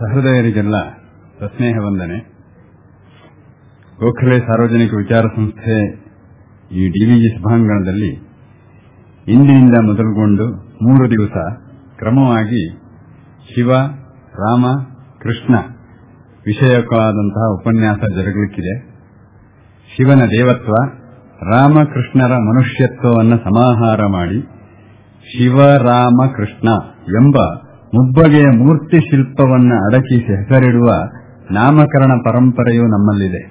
ಸಹೃದಯರಿಗೆಲ್ಲ ಸಸ್ನೇಹ ವಂದನೆ ಗೋಖಲೆ ಸಾರ್ವಜನಿಕ ವಿಚಾರ ಸಂಸ್ಥೆ ಈ ಡಿವಿಜಿ ಸಭಾಂಗಣದಲ್ಲಿ ಇಂದಿನಿಂದ ಮೊದಲುಗೊಂಡು ಮೂರು ದಿವಸ ಕ್ರಮವಾಗಿ ಶಿವ, ರಾಮ, ಕೃಷ್ಣ ವಿಷಯಕವಾದಂತಹ ಉಪನ್ಯಾಸ ಜರುಗಲಿಕ್ಕಿದೆ. ಶಿವನ ದೇವತ್ವ ರಾಮಕೃಷ್ಣರ ಮನುಷ್ಯತ್ವವನ್ನು ಸಮಾಹಾರ ಮಾಡಿ ಶಿವರಾಮ ಕೃಷ್ಣ ಎಂಬ ಮುಬ್ಬಗೆಯ ಮೂರ್ತಿ ಶಿಲ್ಪವನ್ನು ಅಡಕಿಸಿ ಹೆಸರಿಡುವ ನಾಮಕರಣ ಪರಂಪರೆಯು ನಮ್ಮಲ್ಲಿದೆ.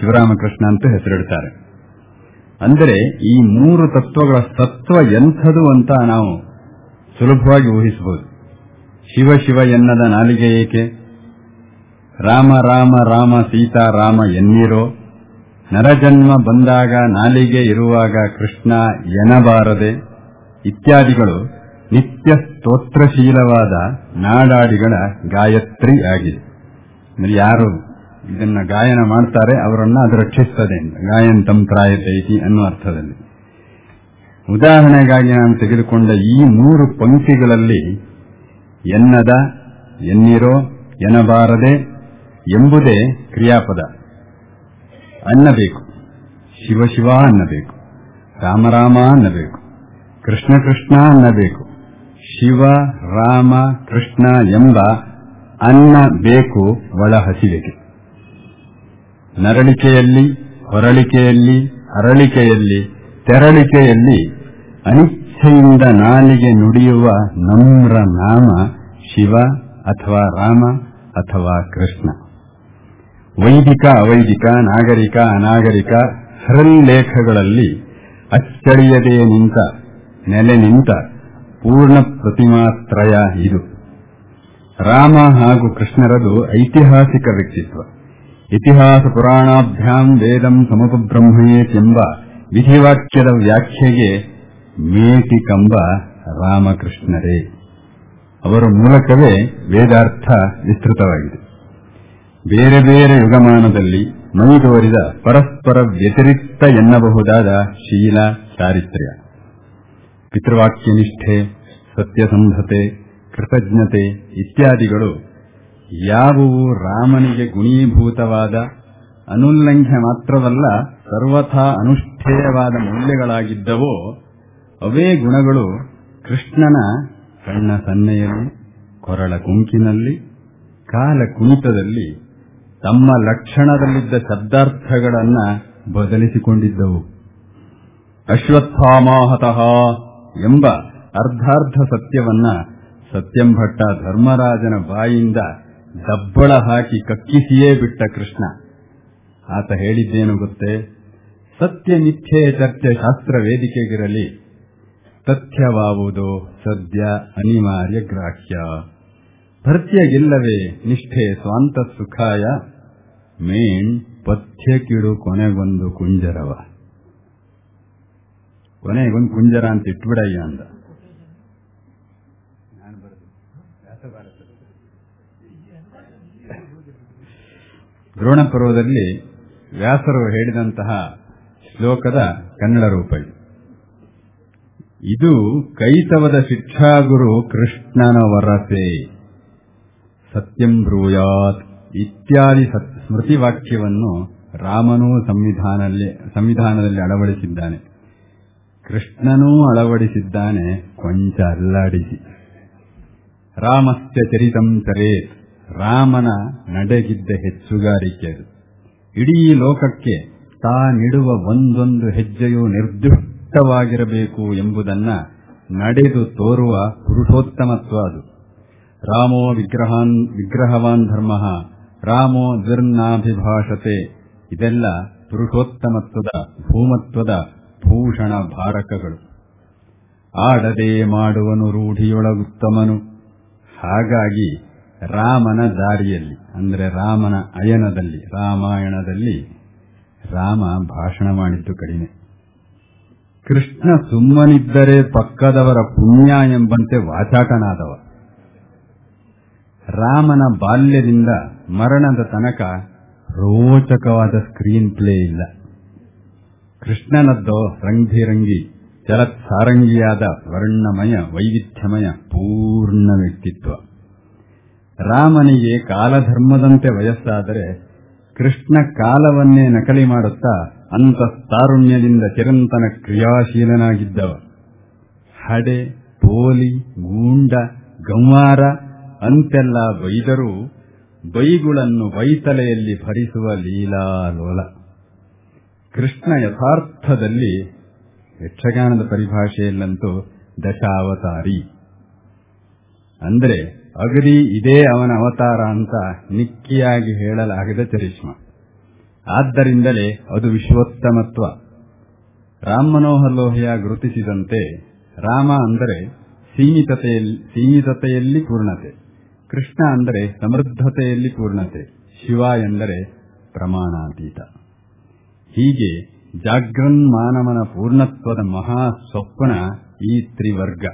ಶಿವರಾಮಕೃಷ್ಣ ಅಂತ ಹೆಸರಿಡುತ್ತಾರೆ ಅಂದರೆ ಈ ಮೂರು ತತ್ವಗಳ ತತ್ವ ಎಂಥದು ಅಂತ ನಾವು ಸುಲಭವಾಗಿ ಊಹಿಸಬಹುದು. ಶಿವ ಶಿವ ಎನ್ನದ ನಾಲಿಗೆ ಏಕೆ? ರಾಮ ರಾಮ ರಾಮ ಸೀತಾ ರಾಮ ಎನ್ನಿರೋ? ನರಜನ್ಮ ಬಂದಾಗ ನಾಲಿಗೆ ಇರುವಾಗ ಕೃಷ್ಣ ಎನಬಾರದೆ? ಇತ್ಯಾದಿಗಳು ನಿತ್ಯ ಸ್ತೋತ್ರಶೀಲವಾದ ನಾಡಾಡಿಗಳ ಗಾಯತ್ರಿ ಆಗಿದೆ. ಯಾರು ಇದನ್ನ ಗಾಯನ ಮಾಡ್ತಾರೆ, ಅವರನ್ನ ಅದು ರಕ್ಷಿಸ್ತದೆ ಅಂತ. ಗಾಯಂತಂ ತ್ರಾಯತೆ ಇತಿ ಅನ್ನುವ ಅರ್ಥದಲ್ಲಿ. ಉದಾಹರಣೆಗಾಗಿ ನಾನು ತೆಗೆದುಕೊಂಡ ಈ ಮೂರು ಪಂಕ್ತಿಗಳಲ್ಲಿ ಎನ್ನದ, ಎನ್ನಿರೋ ಎನಬಾರದೆ ಎಂಬುದೇ ಕ್ರಿಯಾಪದ. ಅನ್ನಬೇಕು. ಶಿವ ಅನ್ನಬೇಕು. ರಾಮರಾಮ ಅನ್ನಬೇಕು. ಕೃಷ್ಣ ಕೃಷ್ಣ ಅನ್ನಬೇಕು. ಶಿವ, ರಾಮ, ಕೃಷ್ಣ ಎಂಬ ಅನ್ನ ಬೇಕು ಒಳ ಹಸಿವೆಗೆ. ನರಳಿಕೆಯಲ್ಲಿ, ಹೊರಳಿಕೆಯಲ್ಲಿ, ಅರಳಿಕೆಯಲ್ಲಿ, ತೆರಳಿಕೆಯಲ್ಲಿ ಅನಿಚ್ಛೆಯಿಂದ ನಾಲಿಗೆ ನುಡಿಯುವ ನಮ್ರ ನಾಮ ಶಿವ ಅಥವಾ ರಾಮ ಅಥವಾ ಕೃಷ್ಣ. ವೈದಿಕ, ಅವೈದಿಕ, ನಾಗರಿಕ, ಅನಾಗರಿಕ ಹರಲ್ಲೇಖಗಳಲ್ಲಿ ಅಚ್ಚಳಿಯದೇ ನಿಂತ, ನೆಲೆ ನಿಂತ ಪೂರ್ಣ ಪ್ರತಿಮಾತ್ರಯ ಇದು. ರಾಮ ಹಾಗೂ ಕೃಷ್ಣರದು ಐತಿಹಾಸಿಕ ವ್ಯಕ್ತಿತ್ವ. ಇತಿಹಾಸ ಪುರಾಣಾಭ್ಯಾಂ ವೇದಂ ಸಮಪಬ್ರಹ್ಮಯೇತೆಂಬ ವಿಧಿವಾಕ್ಯದ ವ್ಯಾಖ್ಯೆಗೆ ಮೇಟಿ ಕಂಬ ರಾಮಕೃಷ್ಣರೇ. ಅವರ ಮೂಲಕವೇ ವೇದಾರ್ಥ ವಿಸ್ತೃತವಾಗಿದೆ. ಬೇರೆ ಬೇರೆ ಯುಗಮಾನದಲ್ಲಿ ಮೈದೋರಿದ ಪರಸ್ಪರ ವ್ಯತಿರಿಕ್ತ ಎನ್ನಬಹುದಾದ ಶೀಲ ಚಾರಿತ್ರ್ಯ. ಪಿತೃವಾಕ್ಯನಿಷ್ಠೆ, ಸತ್ಯಸಂಧತೆ, ಕೃತಜ್ಞತೆ ಇತ್ಯಾದಿಗಳು ಯಾವುವು ರಾಮನಿಗೆ ಗುಣೀಭೂತವಾದ, ಅನುಲ್ಲಂಘ್ಯ ಮಾತ್ರವಲ್ಲ, ಸರ್ವಥಾ ಅನುಷ್ಠೇಯವಾದ ಮೌಲ್ಯಗಳಾಗಿದ್ದವೋ, ಅವೇ ಗುಣಗಳು ಕೃಷ್ಣನ ಕಣ್ಣ ಸನ್ನೆಯಲ್ಲಿ ಕೊರಳ ಕುಂಕಿನಲ್ಲಿ, ಕಾಲ ಕುಣಿತದಲ್ಲಿ, ತಮ್ಮ ಲಕ್ಷಣದಲ್ಲಿದ್ದ ಶಬ್ದಾರ್ಥಗಳನ್ನು ಬದಲಿಸಿಕೊಂಡಿದ್ದವು. ಅಶ್ವತ್ಥಾಮಾಹತಃ ಎಂಬ ಅರ್ಧಾರ್ಧ ಸತ್ಯವನ್ನ ಸತ್ಯಂಭಟ್ಟ ಧರ್ಮರಾಜನ ಬಾಯಿಂದ ದಬ್ಬಳ ಹಾಕಿ ಕಕ್ಕಿಸಿಯೇ ಬಿಟ್ಟ ಕೃಷ್ಣ. ಆತ ಹೇಳಿದ್ದೇನು ಗೊತ್ತೇ? ಸತ್ಯ ಮಿಥ್ಯೆ ಚರ್ಚೆ ಶಾಸ್ತ್ರ ವೇದಿಕೆಗಿರಲಿ. ತಥ್ಯವಾವುದು ಸದ್ಯ ಅನಿವಾರ್ಯ ಗ್ರಾಹ್ಯ. ಭರ್ತ್ಯಗಿಲ್ಲವೇ ನಿಷ್ಠೆ ಸ್ವಾಂತ ಸುಖಾಯ. ಮೇಣ್ ಪಥ್ಯ ಕಿಡು ಕೊನೆಗೊಂದು ಕುಂಜರವ. ಕೊನೆಗೊಂದು ಕುಂಜರ ಅಂತ ಇಟ್ಬಿಡಯ್ಯ ಅಂದ. ದ್ರೋಣ ಪರ್ವದಲ್ಲಿ ವ್ಯಾಸರು ಹೇಳಿದಂತಹ ಶ್ಲೋಕದ ಕನ್ನಡ ರೂಪ ಇದು. ಕೈತವದ ಶಿಕ್ಷಾಗುರು ಕೃಷ್ಣನ ವರಸೆ. ಸತ್ಯಂ ಬ್ರೂಯಾತ್ ಇತ್ಯಾದಿ ಸ್ಮೃತಿ ವಾಕ್ಯವನ್ನು ರಾಮನೂ ಸಂವಿಧಾನದಲ್ಲಿ ಅಳವಡಿಸಿದ್ದಾನೆ. ಕೃಷ್ಣನೂ ಅಳವಡಿಸಿದ್ದಾನೆ ಕೊಂಚ ಅಲ್ಲಾಡಿಸಿ ರಾಮಸ್ಯ ಚರಿತಂ ಚರೇತ್ ರಾಮನ ನಡೆಗಿದ್ದ ಹೆಚ್ಚುಗಾರಿಕೆ ಅದು. ಇಡೀ ಲೋಕಕ್ಕೆ ತಾನಿಡುವ ಒಂದೊಂದು ಹೆಜ್ಜೆಯು ನಿರ್ದಿಷ್ಟವಾಗಿರಬೇಕು ಎಂಬುದನ್ನ ನಡೆದು ತೋರುವ ಪುರುಷೋತ್ತಮತ್ವ ಅದು. ರಾಮೋ ವಿಗ್ರಹಾನ್, ವಿಗ್ರಹವಾನ್ ಧರ್ಮ, ರಾಮೋ ದುರ್ನಾಭಿಭಾಷತೆ ಇದೆಲ್ಲ ಪುರುಷೋತ್ತಮತ್ವದ, ಭೂಮತ್ವದ ಭೂಷಣ ಭಾರಕಗಳು. ಆಡದೆ ಮಾಡುವನು ರೂಢಿಯೊಳಗುತ್ತಮನು. ಹಾಗಾಗಿ ರಾಮನ ದಾರಿಯಲ್ಲಿ, ಅಂದರೆ ರಾಮನ ಅಯನದಲ್ಲಿ, ರಾಮಾಯಣದಲ್ಲಿ ರಾಮ ಭಾಷಣ ಮಾಡಿದ್ದು ಕಡಿಮೆ. ಕೃಷ್ಣ ಸುಮ್ಮನಿದ್ದರೆ ಪಕ್ಕದವರ ಪುಣ್ಯ ಎಂಬಂತೆ ವಾಚಾಟನಾದವ. ರಾಮನ ಬಾಲ್ಯದಿಂದ ಮರಣದ ತನಕ ರೋಚಕವಾದ ಸ್ಕ್ರೀನ್ ಪ್ಲೇ ಇಲ್ಲ. ಕೃಷ್ಣನದ್ದೋ ರಂಗಿರಂಗಿ ರಂಗಿ ಸಾರಂಗಿಯಾದ ವರ್ಣಮಯ, ವೈವಿಧ್ಯಮಯ, ಪೂರ್ಣ ವ್ಯಕ್ತಿತ್ವ. ರಾಮನಿಗೆ ಕಾಲಧರ್ಮದಂತೆ ವಯಸ್ಸಾದರೆ ಕೃಷ್ಣ ಕಾಲವನ್ನೇ ನಕಲಿ ಮಾಡುತ್ತಾ ಅಂತಸ್ತಾರುಣ್ಯದಿಂದ ಚಿರಂತನ ಕ್ರಿಯಾಶೀಲನಾಗಿದ್ದವ. ಹಡೆ, ಪೋಲಿ, ಗೂಂಡ, ಗಂವಾರ, ಅಂತೆಲ್ಲ ಬೈದರೂ ಬೈಗುಳನ್ನು ಬೈತಲೆಯಲ್ಲಿ ಭರಿಸುವ ಲೀಲಾಲೋಲ. ಕೃಷ್ಣ ಯಥಾರ್ಥದಲ್ಲಿ ಯಕ್ಷಗಾನದ ಪರಿಭಾಷೆಯಲ್ಲಂತೂ ದಶಾವತಾರಿ. ಅಂದರೆ ಅಗದಿ ಇದೇ ಅವನ ಅವತಾರ ಅಂತ ನಿಕ್ಕಿಯಾಗಿ ಹೇಳಲಾಗದ ಚರಿಷ್ಮ. ಆದ್ದರಿಂದಲೇ ಅದು ವಿಶ್ವೋತ್ತಮತ್ವ. ರಾಮ್ ಮನೋಹರ್ ಲೋಹಿಯ ಗುರುತಿಸಿದಂತೆ ರಾಮ ಅಂದರೆ ಸೀಮಿತತೆಯಲ್ಲಿ ಸೀಮಿತತೆಯಲ್ಲಿ ಪೂರ್ಣತೆ. ಕೃಷ್ಣ ಅಂದರೆ ಸಮೃದ್ಧತೆಯಲ್ಲಿ ಪೂರ್ಣತೆ. ಶಿವ ಎಂದರೆ ಪ್ರಮಾಣಾತೀತ. ಹೀಗೆ ಜಾಗ್ರನ್ಮಾನವನ ಪೂರ್ಣತ್ವದ ಮಹಾ ಸ್ವಪ್ನ ಈ ತ್ರಿವರ್ಗ.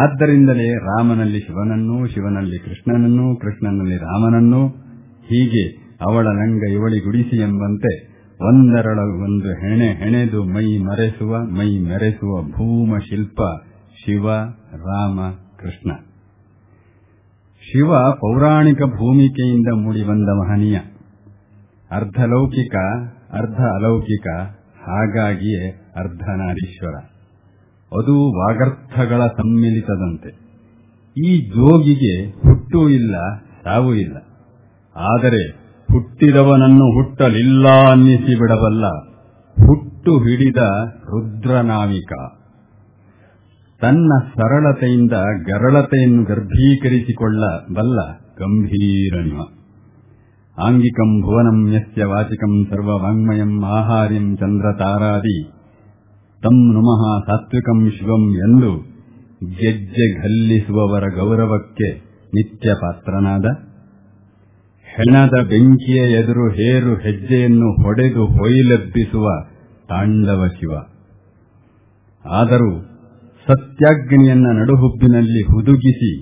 ಆದ್ದರಿಂದಲೇ ರಾಮನಲ್ಲಿ ಶಿವನನ್ನೂ, ಶಿವನಲ್ಲಿ ಕೃಷ್ಣನನ್ನು, ಕೃಷ್ಣನಲ್ಲಿ ರಾಮನನ್ನೂ, ಹೀಗೆ ಅವಳ ನಂಗ ಇವಳಿ ಗುಡಿಸಿ ಎಂಬಂತೆ ಒಂದರಳ ಒಂದು ಹೆಣೆ ಹೆಣೆದು ಮೈ ಮರೆಸುವ, ಮೈ ಮೆರೆಸುವ ಭೂಮ ಶಿಲ್ಪ ಶಿವ, ರಾಮ, ಕೃಷ್ಣ. ಶಿವ ಪೌರಾಣಿಕ ಭೂಮಿಕೆಯಿಂದ ಮೂಡಿಬಂದ ಮಹನೀಯ. ಅರ್ಧಲೌಕಿಕ ಅರ್ಧ ಅಲೌಕಿಕ, ಹಾಗಾಗಿಯೇ ಅರ್ಧನಾರೀಶ್ವರ ಅದು ವಾಗರ್ಥಗಳ ಸಮ್ಮಿಲಿತದಂತೆ. ಈ ಜೋಗಿಗೆ ಹುಟ್ಟು ಇಲ್ಲ, ಸಾವು ಇಲ್ಲ. ಆದರೆ ಹುಟ್ಟಿದವನನ್ನು ಹುಟ್ಟಲಿಲ್ಲ ಅನ್ನಿಸಿ ಬಿಡಬಲ್ಲ, ಹುಟ್ಟು ಹಿಡಿದ ರುದ್ರನಾವಿಕ ತನ್ನ ಸರಳತೆಯಿಂದ ಗರಳತೆಯನ್ನು ಗರ್ಭೀಕರಿಸಿಕೊಳ್ಳಬಲ್ಲ ಗಂಭೀರನಿವ. ಆಂಗಿಕಂ ಭುವನಂ ಯಸ್ಯ ವಾಚಿಕಂ ಸರ್ವವಾಂಗ್ಮಯಂ ಆಹಾರ್ಯಂ ಚಂದ್ರತಾರಾದಿ ತಂ ನುಮಃ ಸಾತ್ವಿಕಂ ಶಿವಂ ಎಂದು ಗೆಜ್ಜೆ ಘಲ್ಲಿಸುವವರ ಗೌರವಕ್ಕೆ ನಿತ್ಯ ಪಾತ್ರನಾದ ಹೆಣದ ಬೆಂಕಿಯ ಎದುರು ಹೇರು ಹೆಜ್ಜೆಯನ್ನು ಹೊಡೆದು ಹೊಯ್ಲೆಬ್ಬಿಸುವ ತಾಂಡವ ಶಿವ। ಆದರೂ ಸತ್ಯಾಗ್ನಿಯನ್ನ ನಡುಹುಬ್ಬಿನಲ್ಲಿ ಹುದುಗಿಸಿ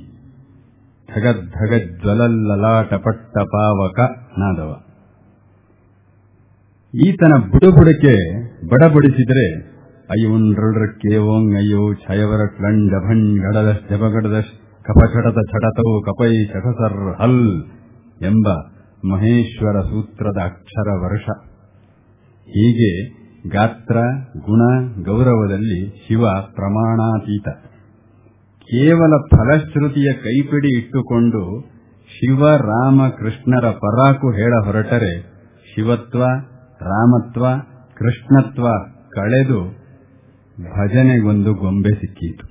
ಧಗದ್ಧಗಜ್ವಲಲ್ಲಲಾಟ ಪಾವಕ ನಾದವ. ಈತನ ಬುಡಬುಡಕ್ಕೆ ಬಡಬಡಿಸಿದರೆ ಅಯ್ಯುಂಡ್ರಕ್ಕೆ ಓಂಗ್ ಅಯ್ಯೋ ಛಯವರ ಕ್ಲಂಡ ಭಣ್ ಗಡದಶ್ ಕಪೈ ಚಟಸರ್ ಹಲ್ ಎಂಬ ಮಹೇಶ್ವರ ಸೂತ್ರದ ಅಕ್ಷರ ವರ್ಷ ಹೀಗೆ ಗಾತ್ರ, ಗುಣ, ಗೌರವದಲ್ಲಿ ಶಿವ ಪ್ರಮಾಣಾತೀತ. ಕೇವಲ ಫಲಶ್ರುತಿಯ ಕೈಪಿಡಿ ಇಟ್ಟುಕೊಂಡು ಶಿವ, ರಾಮ, ಕೃಷ್ಣರ ಪರಾಕು ಹೇಳ ಹೊರಟರೆ, ಶಿವತ್ವ, ರಾಮತ್ವ, ಕೃಷ್ಣತ್ವ ಕಳೆದು ಭಜನೆಗೊಂದು ಗೊಂಬೆ ಸಿಕ್ಕೀತು.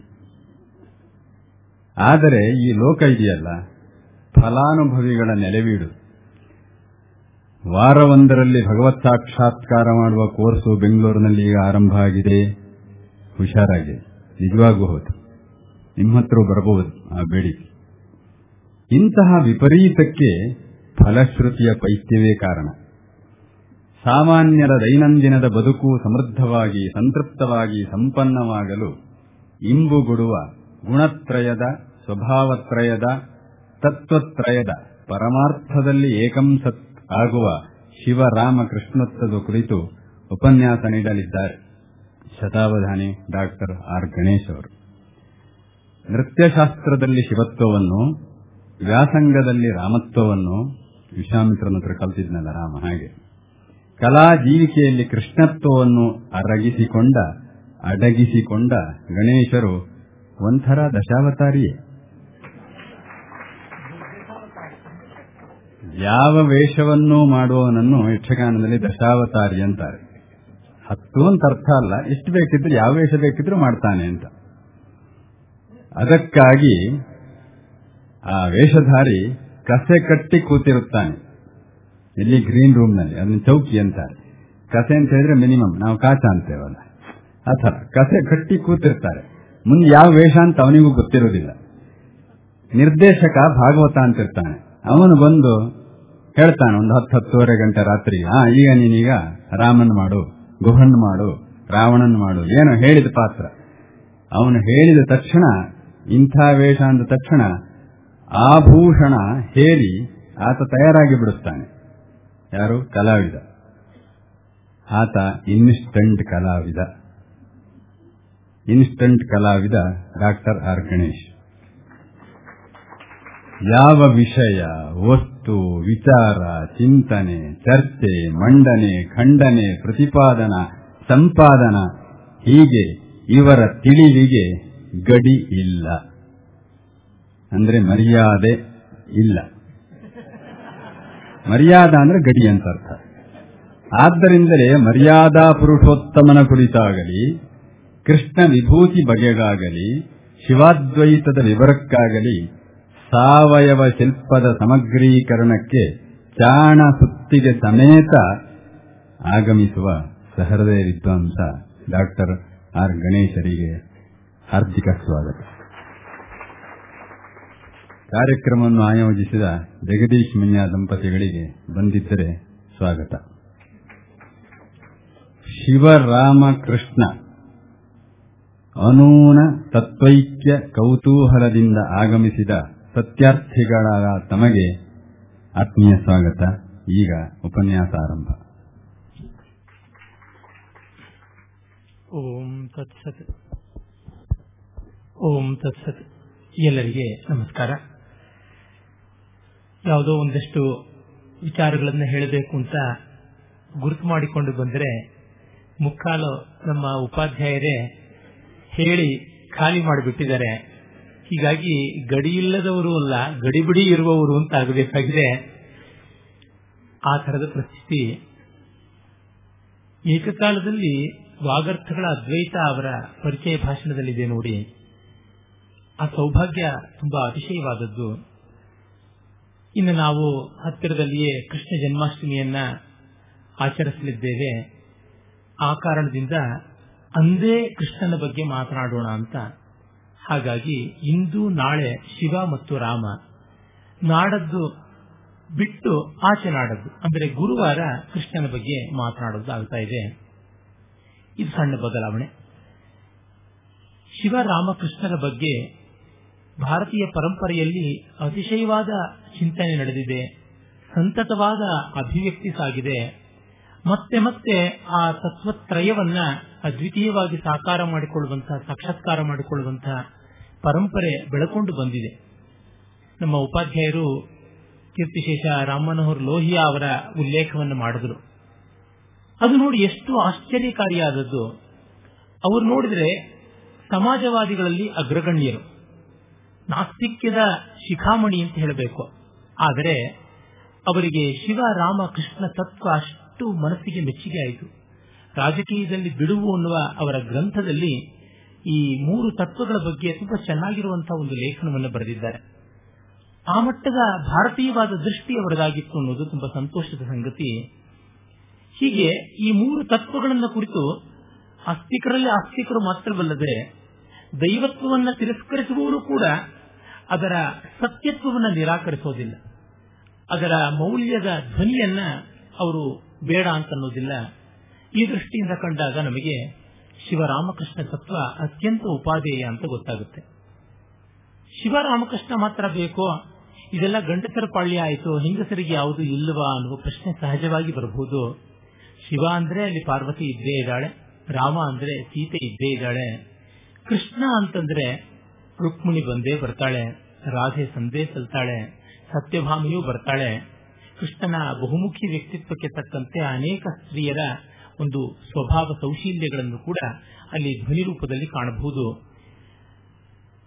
ಆದರೆ ಈ ಲೋಕ ಇದೆಯಲ್ಲ, ಫಲಾನುಭವಿಗಳ ನೆಲೆವೀಡು. ವಾರವೊಂದರಲ್ಲಿ ಭಗವತ್ ಸಾಕ್ಷಾತ್ಕಾರ ಮಾಡುವ ಕೋರ್ಸು ಬೆಂಗಳೂರಿನಲ್ಲಿ ಈಗ ಆರಂಭ ಆಗಿದೆ. ಹುಷಾರಾಗಿದೆ ನಿಜವಾಗೂ ಹೌದು. ನಿಮ್ಮ ಹತ್ರ ಬರಬಹುದು, ಆ ಬೇಡಿಕೆ. ಇಂತಹ ವಿಪರೀತಕ್ಕೆ ಫಲಶ್ರುತಿಯ ಪೈತ್ಯವೇ ಕಾರಣ. ಸಾಮಾನ್ಯರ ದೈನಂದಿನದ ಬದುಕು ಸಮೃದ್ಧವಾಗಿ, ಸಂತೃಪ್ತವಾಗಿ, ಸಂಪನ್ನವಾಗಲು ಇಂಬುಗುಡುವ ಗುಣತ್ರಯದ, ಸ್ವಭಾವತ್ರಯದ, ತತ್ವತ್ರಯದ ಪರಮಾರ್ಥದಲ್ಲಿ ಏಕಂಸತ್ ಆಗುವ ಶಿವರಾಮ ಕೃಷ್ಣತ್ವದ ಕುರಿತು ಉಪನ್ಯಾಸ ನೀಡಲಿದ್ದಾರೆ. ಶತಾವಧಾನಿ ಡಾಕ್ಟರ್ ಆರ್ ಗಣೇಶ್ ಅವರು. ನೃತ್ಯಶಾಸ್ತ್ರದಲ್ಲಿ ಶಿವತ್ವವನ್ನು ವ್ಯಾಸಂಗದಲ್ಲಿ ರಾಮತ್ವವನ್ನು ವಿಶ್ವಾಮಿತ್ರನ ಹತ್ರ ಕಲ್ತಿದ್ನಲ್ಲ ರಾಮ, ಹಾಗೆ. ಕಲಾ ಜೀವಿಕೆಯಲ್ಲಿ ಕೃಷ್ಣತ್ವವನ್ನು ಅರಗಿಸಿಕೊಂಡ, ಅಡಗಿಸಿಕೊಂಡ ಗಣೇಶರು ಒಂಥರ ದಶಾವತಾರಿಯೇ. ಯಾವ ವೇಷವನ್ನೂ ಮಾಡುವವನನ್ನು ಯಕ್ಷಗಾನದಲ್ಲಿ ದಶಾವತಾರಿ ಅಂತಾರೆ. ಹತ್ತು ಅಂತ ಅರ್ಥ ಅಲ್ಲ, ಎಷ್ಟು ಬೇಕಿದ್ರು, ಯಾವ ವೇಷ ಬೇಕಿದ್ರೂ ಮಾಡ್ತಾನೆ ಅಂತ. ಅದಕ್ಕಾಗಿ ಆ ವೇಷಧಾರಿ ಕಸೆ ಕಟ್ಟಿ ಕೂತಿರುತ್ತಾನೆ. ಇಲ್ಲಿ ಗ್ರೀನ್ ರೂಮ್ನಲ್ಲಿ, ಅದನ್ನ ಚೌಕಿ ಅಂತಾರೆ. ಕಸೆ ಅಂತ ಹೇಳಿದ್ರೆ ಮಿನಿಮಮ್ ನಾವು ಕಾಚ ಅಂತೇವಲ್ಲ. ಥರ, ಕಸೆ ಕಟ್ಟಿ ಕೂತಿರ್ತಾರೆ. ಮುಂದೆ ಯಾವ ವೇಷ ಅಂತ ಅವನಿಗೂ ಗೊತ್ತಿರೋದಿಲ್ಲ ನಿರ್ದೇಶಕ ಭಾಗವತ ಅಂತಿರ್ತಾನೆ. ಅವನು ಬಂದು ಹೇಳ್ತಾನೆ, ಒಂದು ಹತ್ತು, ಹತ್ತುವರೆ ಗಂಟೆ ರಾತ್ರಿ, ಆ, ಈಗ ನೀನೀಗ ರಾಮನ್ ಮಾಡು, ಗುಹನ್ ಮಾಡು, ರಾವಣನ್ ಮಾಡು, ಏನೋ ಹೇಳಿದ ಪಾತ್ರ. ಅವನು ಹೇಳಿದ ತಕ್ಷಣ, ಇಂಥ ವೇಷ ಅಂದ ತಕ್ಷಣ ಆಭೂಷಣ ಹೇರಿ ಆತ ತಯಾರಾಗಿ ಬಿಡುತ್ತಾನೆ ಯಾರು? ಕಲಾವಿದ. ಆತ ಇನ್ಸ್ಟಂಟ್ ಕಲಾವಿದ. ಇನ್ಸ್ಟಂಟ್ ಕಲಾವಿದ ಡಾಕ್ಟರ್ ಆರ್ ಗಣೇಶ್. ಯಾವ ವಿಷಯ, ವಸ್ತು, ವಿಚಾರ, ಚಿಂತನೆ, ಚರ್ಚೆ, ಮಂಡನೆ, ಖಂಡನೆ, ಪ್ರತಿಪಾದನ, ಸಂಪಾದನ, ಹೀಗೆ ಇವರ ತಿಳಿವಿಗೆ ಗಡಿ ಇಲ್ಲ. ಅಂದ್ರೆ ಮರ್ಯಾದೆ ಇಲ್ಲ. ಮರ್ಯಾದ ಅಂದ್ರೆ ಗಡಿ ಅಂತ ಅರ್ಥ. ಆದ್ದರಿಂದಲೇ ಮರ್ಯಾದಾ ಪುರುಷೋತ್ತಮನ ಕುರಿತಾಗಲಿ, ಕೃಷ್ಣ ವಿಭೂತಿ ಬಗೆಗಾಗಲಿ, ಶಿವಾದ್ವೈತದ ವಿವರಕ್ಕಾಗಲಿ, ಸಾವಯವ ಶಿಲ್ಪದ ಸಮಗ್ರೀಕರಣಕ್ಕೆ ಚಾಣ ಸುತ್ತಿಗೆ ಸಮೇತ ಆಗಮಿಸುವ ಸಹೃದಯ ವಿದ್ವಾಂಸ ಡಾಕ್ಟರ್ ಆರ್ ಗಣೇಶರಿಗೆ ಹಾರ್ದಿಕ ಸ್ವಾಗತ. ಕಾರ್ಯಕ್ರಮವನ್ನು ಆಯೋಜಿಸಿದ ಜಗದೀಶ್ ಮಿನ್ಯಾ ದಂಪತಿಗಳಿಗೆ ಬಂದಿದ್ದರೆ ಸ್ವಾಗತ. ಶಿವರಾಮಕೃಷ್ಣ ಅನೂನ ತತ್ವೈಕ್ಯ ಕೌತೂಹಲದಿಂದ ಆಗಮಿಸಿದ ಸತ್ಯಾರ್ಥಿಗಳಾದ ತಮಗೆ ಆತ್ಮೀಯ ಸ್ವಾಗತ. ಈಗ ಉಪನ್ಯಾಸ ಆರಂಭ. ಓಂ ತತ್ಸತ್. ಓಂ ತತ್ಸತ್. ಎಲ್ಲರಿಗೆ ನಮಸ್ಕಾರ. ಯಾವುದೋ ಒಂದಷ್ಟು ವಿಚಾರಗಳನ್ನು ಹೇಳಬೇಕು ಅಂತ ಗುರುತು ಮಾಡಿಕೊಂಡು ಬಂದರೆ ಮುಕ್ಕಾಲು ನಮ್ಮ ಉಪಾಧ್ಯಾಯರೇ ಹೇಳಿ ಖಾಲಿ ಮಾಡಿಬಿಟ್ಟಿದ್ದಾರೆ. ಹೀಗಾಗಿ ಗಡಿ ಇಲ್ಲದವರು ಅಲ್ಲ, ಗಡಿಬಿಡಿ ಇರುವವರು ಅಂತ ಆಗಬೇಕಾಗಿದೆ. ಆ ತರದ ಪರಿಸ್ಥಿತಿ ಏಕಕಾಲದಲ್ಲಿ ವಾಗರ್ಥಗಳ ಅದ್ವೈತ ಅವರ ಪರಿಚಯ ಭಾಷಣದಲ್ಲಿದೆ ನೋಡಿ. ಆ ಸೌಭಾಗ್ಯ ತುಂಬಾ ಅತಿಶಯವಾದದ್ದು. ಇನ್ನು ನಾವು ಹತ್ತಿರದಲ್ಲಿಯೇ ಕೃಷ್ಣ ಜನ್ಮಾಷ್ಟಮಿಯನ್ನ ಆಚರಿಸಲಿದ್ದೇವೆ. ಆ ಕಾರಣದಿಂದ ಅಂದೇ ಕೃಷ್ಣನ ಬಗ್ಗೆ ಮಾತನಾಡೋಣ ಅಂತ. ಹಾಗಾಗಿ ಇಂದು, ನಾಳೆ ಶಿವ ಮತ್ತು ರಾಮ ನಾಡದ್ದು ಬಿಟ್ಟು ಆಚೆ ನಾಡದ್ದು, ಅಂದರೆ ಗುರುವಾರ ಕೃಷ್ಣನ ಬಗ್ಗೆ ಮಾತನಾಡೋದು ಆಗ್ತಾ ಇದೆ. ಇದು ಸಣ್ಣ ಬದಲಾವಣೆ. ಶಿವರಾಮಕೃಷ್ಣರ ಬಗ್ಗೆ ಭಾರತೀಯ ಪರಂಪರೆಯಲ್ಲಿ ಅತಿಶಯವಾದ ಚಿಂತನೆ ನಡೆದಿದೆ, ಸಂತತವಾದ ಅಭಿವ್ಯಕ್ತಿ ಸಾಗಿದೆ. ಮತ್ತೆ ಮತ್ತೆ ಆ ತತ್ವತ್ರಯವನ್ನ ಅದ್ವಿತೀಯವಾಗಿ ಸಾಕಾರ ಮಾಡಿಕೊಳ್ಳುವಂತಹ ಸಾಕ್ಷಾತ್ಕಾರ ಮಾಡಿಕೊಳ್ಳುವಂತಹ ಪರಂಪರೆ ಬೆಳಕೊಂಡು ಬಂದಿದೆ. ನಮ್ಮ ಉಪಾಧ್ಯಾಯರು ಕೀರ್ತಿಶೇಷ ರಾಮಮನೋಹರ್ ಲೋಹಿಯಾ ಅವರ ಉಲ್ಲೇಖವನ್ನು ಮಾಡಿದ್ರು. ಅದು ನೋಡಿ ಎಷ್ಟು ಆಶ್ಚರ್ಯಕಾರಿಯಾದದ್ದು. ಅವರು ನೋಡಿದ್ರೆ ಸಮಾಜವಾದಿಗಳಲ್ಲಿ ಅಗ್ರಗಣ್ಯರು. ನಾಸ್ತಿಕ್ಯದ ಶಿಖಾಮಣಿ ಅಂತ ಹೇಳಬೇಕು. ಆದರೆ ಅವರಿಗೆ ಶಿವ ರಾಮ ಕೃಷ್ಣ ತತ್ವ ಅಷ್ಟು ಮನಸ್ಸಿಗೆ ಮೆಚ್ಚುಗೆ ಆಯಿತು. ರಾಜಕೀಯದಲ್ಲಿ ಬಿಡುವು ಅನ್ನುವ ಅವರ ಗ್ರಂಥದಲ್ಲಿ ಈ ಮೂರು ತತ್ವಗಳ ಬಗ್ಗೆ ತುಂಬಾ ಚೆನ್ನಾಗಿರುವಂತಹ ಒಂದು ಲೇಖನವನ್ನು ಬರೆದಿದ್ದಾರೆ. ಆ ಮಟ್ಟದ ಭಾರತೀಯವಾದ ದೃಷ್ಟಿ ಅವರದಾಗಿತ್ತು ಅನ್ನೋದು ತುಂಬಾ ಸಂತೋಷದ ಸಂಗತಿ. ಹೀಗೆ ಈ ಮೂರು ತತ್ವಗಳನ್ನು ಕುರಿತು ಆಸ್ತಿಕರಲ್ಲಿ ಆಸ್ತಿಕರು ಮಾತ್ರವಲ್ಲದೆ ದೈವತ್ವವನ್ನು ತಿರಸ್ಕರಿಸುವವರು ಕೂಡ ಅದರ ಸತ್ಯತ್ವವನ್ನು ನಿರಾಕರಿಸೋದಿಲ್ಲ. ಅದರ ಮೌಲ್ಯದ ಧ್ವನಿಯನ್ನ ಅವರು ಬೇಡ ಅಂತನ್ನೋದಿಲ್ಲ. ಈ ದೃಷ್ಟಿಯಿಂದ ಕಂಡಾಗ ನಮಗೆ ಶಿವರಾಮಕೃಷ್ಣ ತತ್ವ ಅತ್ಯಂತ ಉಪಾದೇಯ ಅಂತ ಗೊತ್ತಾಗುತ್ತೆ. ಶಿವರಾಮಕೃಷ್ಣ ಮಾತ್ರ ಬೇಕೋ? ಇದೆಲ್ಲ ಗಂಡಸರ ಪಾಳ್ಯ ಆಯಿತು? ಹೆಂಗಸರಿಗೆ ಯಾವುದು ಇಲ್ಲವಾ ಅನ್ನುವ ಪ್ರಶ್ನೆ ಸಹಜವಾಗಿ ಬರಬಹುದು. ಶಿವ ಅಂದ್ರೆ ಅಲ್ಲಿ ಪಾರ್ವತಿ ಇದ್ದೇ ಇದ್ದಾಳೆ. ರಾಮ ಅಂದ್ರೆ ಸೀತೆ ಇದ್ದೇ ಇದ್ದಾಳೆ. ಕೃಷ್ಣ ಅಂತಂದ್ರೆ ರುಕ್ಮಿಣಿ ಬಂದೇ ಬರ್ತಾಳೆ, ರಾಧೆ ಸಂದೇ ಸಲ್ತಾಳೆ, ಸತ್ಯಭಾಮಿಯೂ ಬರ್ತಾಳೆ. ಕೃಷ್ಣನ ಬಹುಮುಖಿ ವ್ಯಕ್ತಿತ್ವಕ್ಕೆ ತಕ್ಕಂತೆ ಅನೇಕ ಸ್ತ್ರೀಯರ ಒಂದು ಸ್ವಭಾವ ಸೌಶೀಲ್ಯಗಳನ್ನು ಕೂಡ ಅಲ್ಲಿ ಧ್ವನಿ ರೂಪದಲ್ಲಿ ಕಾಣಬಹುದು.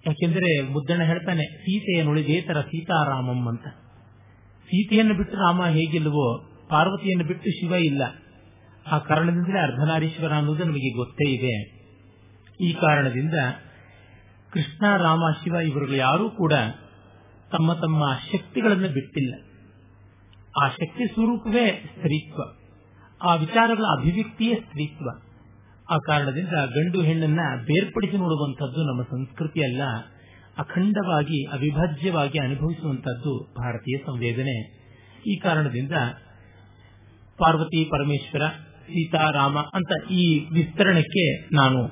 ಯಾಕೆಂದರೆ ಮುದ್ದಣ್ಣ ಹೇಳ್ತಾನೆ ಸೀತೆಯ ನುಳಿದೇತರ ಸೀತಾರಾಮಂ ಅಂತ. ಸೀತೆಯನ್ನು ಬಿಟ್ಟು ರಾಮ ಹೇಗಿಲ್ಲವೋ, ಪಾರ್ವತಿಯನ್ನು ಬಿಟ್ಟು ಶಿವ ಇಲ್ಲ. ಆ ಕಾರಣದಿಂದಲೇ ಅರ್ಧನಾರೀಶ್ವರ ಅನ್ನೋದು ನಮಗೆ ಗೊತ್ತೇ ಇದೆ. ಈ ಕಾರಣದಿಂದ ಕೃಷ್ಣ, ರಾಮ, ಶಿವ ಇವರುಗಳು ಯಾರೂ ಕೂಡ ತಮ್ಮ ತಮ್ಮ ಶಕ್ತಿಗಳನ್ನು ಬಿಟ್ಟಿಲ್ಲ. ಆ ಶಕ್ತಿ ಸ್ವರೂಪವೇ ಸ್ತ್ರೀತ್ವ. ಆ ವಿಚಾರಗಳ ಅಭಿವ್ಯಕ್ತಿಯೇ ಸ್ತ್ರೀತ್ವ. ಆ ಕಾರಣದಿಂದ ಗಂಡು ಹೆಣ್ಣನ್ನ ಬೇರ್ಪಡಿಸಿ ನೋಡುವಂತದ್ದು ನಮ್ಮ ಸಂಸ್ಕೃತಿಯಲ್ಲ ಅಖಂಡವಾಗಿ, ಅವಿಭಾಜ್ಯವಾಗಿ ಅನುಭವಿಸುವಂತದ್ದು ಭಾರತೀಯ ಸಂವೇದನೆ. ಈ ಕಾರಣದಿಂದ ಪಾರ್ವತಿ, ಪರಮೇಶ್ವರ ಸೀತಾರಾಮ ಅಂತ ಈ ವಿಸ್ತರಣಕ್ಕೆ ನಾನು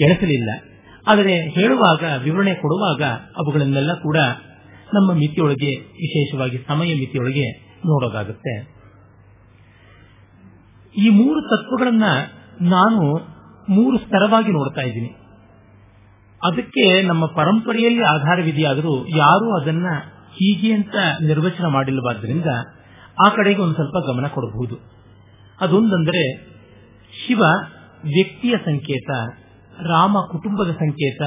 ಎಣಿಸಲಿಲ್ಲ. ಆದರೆ ಹೇಳುವಾಗ, ವಿವರಣೆ ಕೊಡುವಾಗ ಅವುಗಳನ್ನೆಲ್ಲ ಕೂಡ ನಮ್ಮ ಮಿತಿಯೊಳಗೆ, ವಿಶೇಷವಾಗಿ ಸಮಯ ಮಿತಿಯೊಳಗೆ ನೋಡೋದಾಗುತ್ತೆ. ಈ ಮೂರು ತತ್ವಗಳನ್ನ ನಾನು ಮೂರು ಸ್ತರವಾಗಿ ನೋಡ್ತಾ ಇದ್ದೀನಿ. ಅದಕ್ಕೆ ನಮ್ಮ ಪರಂಪರೆಯಲ್ಲಿ ಆಧಾರವಿದೆಯಾದರೂ ಯಾರೂ ಅದನ್ನ ಹೀಗೆ ಅಂತ ನಿರ್ವಚನ ಮಾಡಿಲ್ಲವಾದ್ದರಿಂದ ಆ ಕಡೆಗೆ ಒಂದು ಸ್ವಲ್ಪ ಗಮನ ಕೊಡಬಹುದು. ಅದೊಂದಂದ್ರೆ ಶಿವ ವ್ಯಕ್ತಿಯ ಸಂಕೇತ ರಾಮ ಕುಟುಂಬದ ಸಂಕೇತ,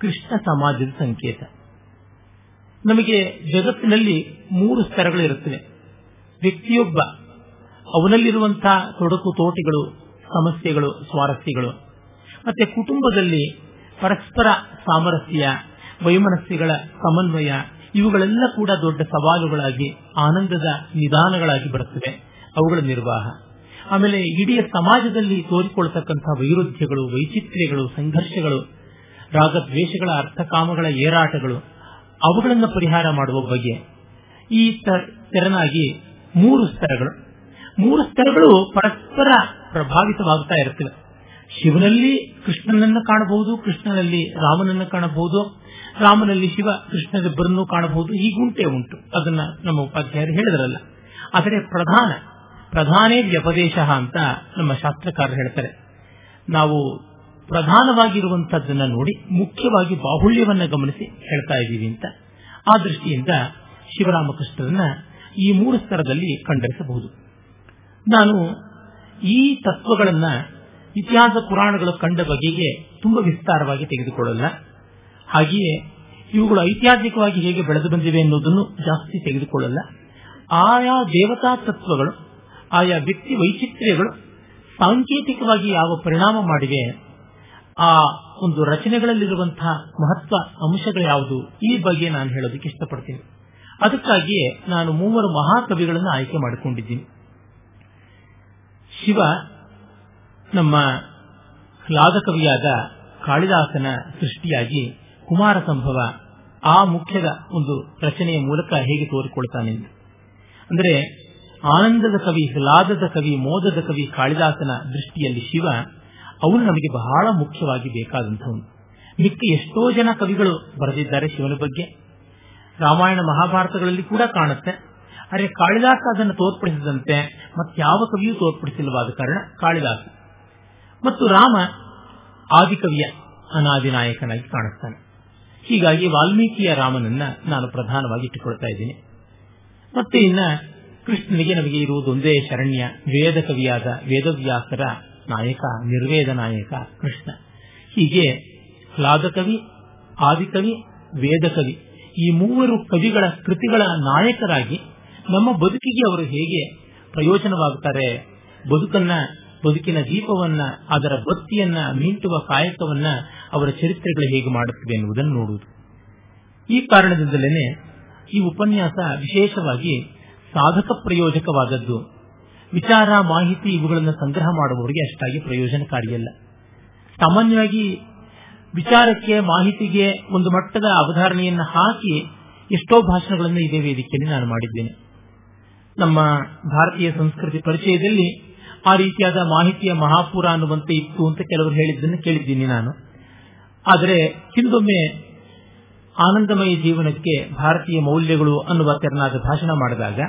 ಕೃಷ್ಣ ಸಮಾಜದ ಸಂಕೇತ. ನಮಗೆ ಜಗತ್ತಿನಲ್ಲಿ ಮೂರು ಸ್ತರಗಳು ಇರುತ್ತವೆ ವ್ಯಕ್ತಿಯೊಬ್ಬ ಅವನಲ್ಲಿರುವಂತಹ ತೊಡಕು ತೋಟಿಗಳು, ಸಮಸ್ಯೆಗಳು, ಸ್ವಾರಸ್ಯಗಳು. ಮತ್ತೆ ಕುಟುಂಬದಲ್ಲಿ ಪರಸ್ಪರ ಸಾಮರಸ್ಯ, ವೈಮನಸ್ಯಗಳ ಸಮನ್ವಯ, ಇವುಗಳೆಲ್ಲ ಕೂಡ ದೊಡ್ಡ ಸವಾಲುಗಳಾಗಿ, ಆನಂದದ ನಿಧಾನಗಳಾಗಿ ಬರುತ್ತವೆ. ಅವುಗಳ ನಿರ್ವಾಹ. ಆಮೇಲೆ ಇಡೀ ಸಮಾಜದಲ್ಲಿ ತೋರಿಕೊಳ್ತಕ್ಕಂತಹ ವೈರುಧ್ಯಗಳು, ವೈಚಿತ್ರ್ಯಗಳು, ಸಂಘರ್ಷಗಳು, ರಾಗದ್ವೇಷಗಳ ಅರ್ಥಕಾಮಗಳ ಏರಾಟಗಳು, ಅವುಗಳನ್ನು ಪರಿಹಾರ ಮಾಡುವ ಬಗ್ಗೆ ಈ ತೆರನಾಗಿ ಮೂರು ಸ್ತರಗಳು. ಮೂರು ಸ್ತರಗಳು ಪರಸ್ಪರ ಪ್ರಭಾವಿತವಾಗ್ತಾ ಇರ್ತವೆ ಶಿವನಲ್ಲಿ ಕೃಷ್ಣನನ್ನ ಕಾಣಬಹುದು, ಕೃಷ್ಣನಲ್ಲಿ ರಾಮನನ್ನ ಕಾಣಬಹುದು, ರಾಮನಲ್ಲಿ ಶಿವ ಕೃಷ್ಣನಿಬ್ಬರನ್ನು ಕಾಣಬಹುದು, ಹೀಗುಂಟೆ ಉಂಟು. ಅದನ್ನ ನಮ್ಮ ಉಪಾಧ್ಯಾಯರು ಹೇಳಿದ್ರಲ್ಲ. ಆದರೆ ಪ್ರಧಾನ ಪ್ರಧಾನೇ ವ್ಯಪದೇಶ ಅಂತ ನಮ್ಮ ಶಾಸ್ತ್ರಕಾರರು ಹೇಳ್ತಾರೆ. ನಾವು ಪ್ರಧಾನವಾಗಿರುವಂತದ್ದನ್ನ ನೋಡಿ ಮುಖ್ಯವಾಗಿ ಬಾಹುಳ್ಯವನ್ನ ಗಮನಿಸಿ ಹೇಳ್ತಾ ಇದ್ದೀವಿ ಅಂತ. ಆ ದೃಷ್ಟಿಯಿಂದ ಶಿವರಾಮಕೃಷ್ಣರನ್ನ ಈ ಮೂರು ಸ್ತರದಲ್ಲಿ ಕಂಡರಿಸಬಹುದು. ನಾನು ಈ ತತ್ವಗಳನ್ನ ಇತಿಹಾಸ ಪುರಾಣಗಳು ಕಂಡ ಬಗೆಗೆ ತುಂಬಾ ವಿಸ್ತಾರವಾಗಿ ತೆಗೆದುಕೊಳ್ಳಲ್ಲ. ಹಾಗೆಯೇ ಇವುಗಳು ಐತಿಹಾಸಿಕವಾಗಿ ಹೇಗೆ ಬೆಳೆದು ಬಂದಿವೆ ಎನ್ನುವುದನ್ನು ಜಾಸ್ತಿ ತೆಗೆದುಕೊಳ್ಳಲ್ಲ. ಆಯಾ ದೇವತಾ ತತ್ವಗಳು ಆಯಾ ವ್ಯಕ್ತಿ ವೈಚಿತ್ರ್ಯಗಳು ಸಾಂಕೇತಿಕವಾಗಿ ಯಾವ ಪರಿಣಾಮ ಮಾಡಿವೆ, ಆ ಒಂದು ರಚನೆಗಳಲ್ಲಿರುವಂತಹ ಮಹತ್ವ ಅಂಶಗಳು ಯಾವುದು, ಈ ಬಗ್ಗೆ ನಾನು ಹೇಳೋದಕ್ಕೆ ಇಷ್ಟಪಡ್ತೀನಿ. ಅದಕ್ಕಾಗಿಯೇ ನಾನು ಮೂವರು ಮಹಾಕವಿಗಳನ್ನು ಆಯ್ಕೆ ಮಾಡಿಕೊಂಡಿದ್ದೀನಿ. ಶಿವ ನಮ್ಮ ಲಾದಕವಿಯಾದ ಕಾಳಿದಾಸನ ಸೃಷ್ಟಿಯಾಗಿ ಕುಮಾರ ಸಂಭವ ಆ ಮುಖ್ಯದ ಒಂದು ರಚನೆಯ ಮೂಲಕ ಹೇಗೆ ತೋರಿಕೊಳ್ತಾನೆ ಅಂದರೆ ಆನಂದದ ಕವಿ ಹ್ಲಾದದ ಕವಿ, ಮೋದದ ಕವಿ ಕಾಳಿದಾಸನ ದೃಷ್ಟಿಯಲ್ಲಿ ಶಿವ, ಅವನು ನಮಗೆ ಬಹಳ ಮುಖ್ಯವಾಗಿ ಬೇಕಾದಂಥವನು. ಮಿಕ್ಕ ಎಷ್ಟೋ ಜನ ಕವಿಗಳು ಬರೆದಿದ್ದಾರೆ ಶಿವನ ಬಗ್ಗೆ. ರಾಮಾಯಣ ಮಹಾಭಾರತಗಳಲ್ಲಿ ಕೂಡ ಕಾಣುತ್ತೆ. ಆದರೆ ಕಾಳಿದಾಸ ಅದನ್ನು ತೋರ್ಪಡಿಸಿದಂತೆ ಮತ್ತಾವ ಕವಿಯೂ ತೋರ್ಪಡಿಸಿಲ್ಲವಾದ ಕಾರಣ ಕಾಳಿದಾಸ. ಮತ್ತು ರಾಮ ಆದಿಕವಿಯ ಅನಾದಿ ನಾಯಕನಾಗಿ ಕಾಣಿಸ್ತಾನೆ ಹೀಗಾಗಿ ವಾಲ್ಮೀಕಿಯ ರಾಮನನ್ನ ನಾನು ಪ್ರಧಾನವಾಗಿ ಇಟ್ಟುಕೊಳ್ತಾ ಇದ್ದೀನಿ. ಮತ್ತೆ ಇನ್ನ ಕೃಷ್ಣನಿಗೆ ನಮಗೆ ಇರುವುದೊಂದೇ ಶರಣ್ಯ, ವೇದ ಕವಿಯಾದ ವೇದವ್ಯಾಸರ ನಾಯಕ, ನಿರ್ವೇದ ನಾಯಕ ಕೃಷ್ಣ. ಹೀಗೆ ಹ್ಲಾದಕವಿ ಆದಿಕವಿ, ವೇದಕವಿ ಈ ಮೂವರು ಕವಿಗಳ ಕೃತಿಗಳ ನಾಯಕರಾಗಿ ನಮ್ಮ ಬದುಕಿಗೆ ಅವರು ಹೇಗೆ ಪ್ರಯೋಜನವಾಗುತ್ತಾರೆ? ಬದುಕನ್ನ, ಬದುಕಿನ ದೀಪವನ್ನ, ಅದರ ಬತ್ತಿಯನ್ನ ಮೀಂಟುವ ಕಾಯಕವನ್ನ ಅವರ ಚರಿತ್ರೆಗಳು ಹೇಗೆ ಮಾಡುತ್ತವೆ ಎನ್ನುವುದನ್ನು ನೋಡುವುದು. ಈ ಕಾರಣದಿಂದಲೇ ಈ ಉಪನ್ಯಾಸ ವಿಶೇಷವಾಗಿ ಸಾಧಕ ಪ್ರಯೋಜಕವಾದದ್ದು. ವಿಚಾರ, ಮಾಹಿತಿ ಇವುಗಳನ್ನು ಸಂಗ್ರಹ ಮಾಡುವವರಿಗೆ ಅಷ್ಟಾಗಿ ಪ್ರಯೋಜನಕಾರಿಯಲ್ಲ ಸಾಮಾನ್ಯವಾಗಿ ವಿಚಾರಕ್ಕೆ, ಮಾಹಿತಿಗೆ ಒಂದು ಮಟ್ಟದ ಅವಧಾರಣೆಯನ್ನು ಹಾಕಿ ಎಷ್ಟೋ ಭಾಷಣಗಳನ್ನು ಇದೇ ವೇದಿಕೆಯಲ್ಲಿ ನಾನು ಮಾಡಿದ್ದೇನೆ. ನಮ್ಮ ಭಾರತೀಯ ಸಂಸ್ಕೃತಿ ಪರಿಚಯದಲ್ಲಿ ಆ ರೀತಿಯಾದ ಮಾಹಿತಿಯ ಮಹಾಪುರ ಅನ್ನುವಂತೆ ಇತ್ತು ಅಂತ ಕೆಲವರು ಹೇಳಿದ್ದನ್ನು ಕೇಳಿದ್ದೀನಿ ನಾನು. ಆದರೆ, ಹಿಂದೊಮ್ಮೆ ಆನಂದಮಯ ಜೀವನಕ್ಕೆ ಭಾರತೀಯ ಮೌಲ್ಯಗಳು ಅನ್ನುವ ತೆರನಾದ ಭಾಷಣ ಮಾಡಿದಾಗ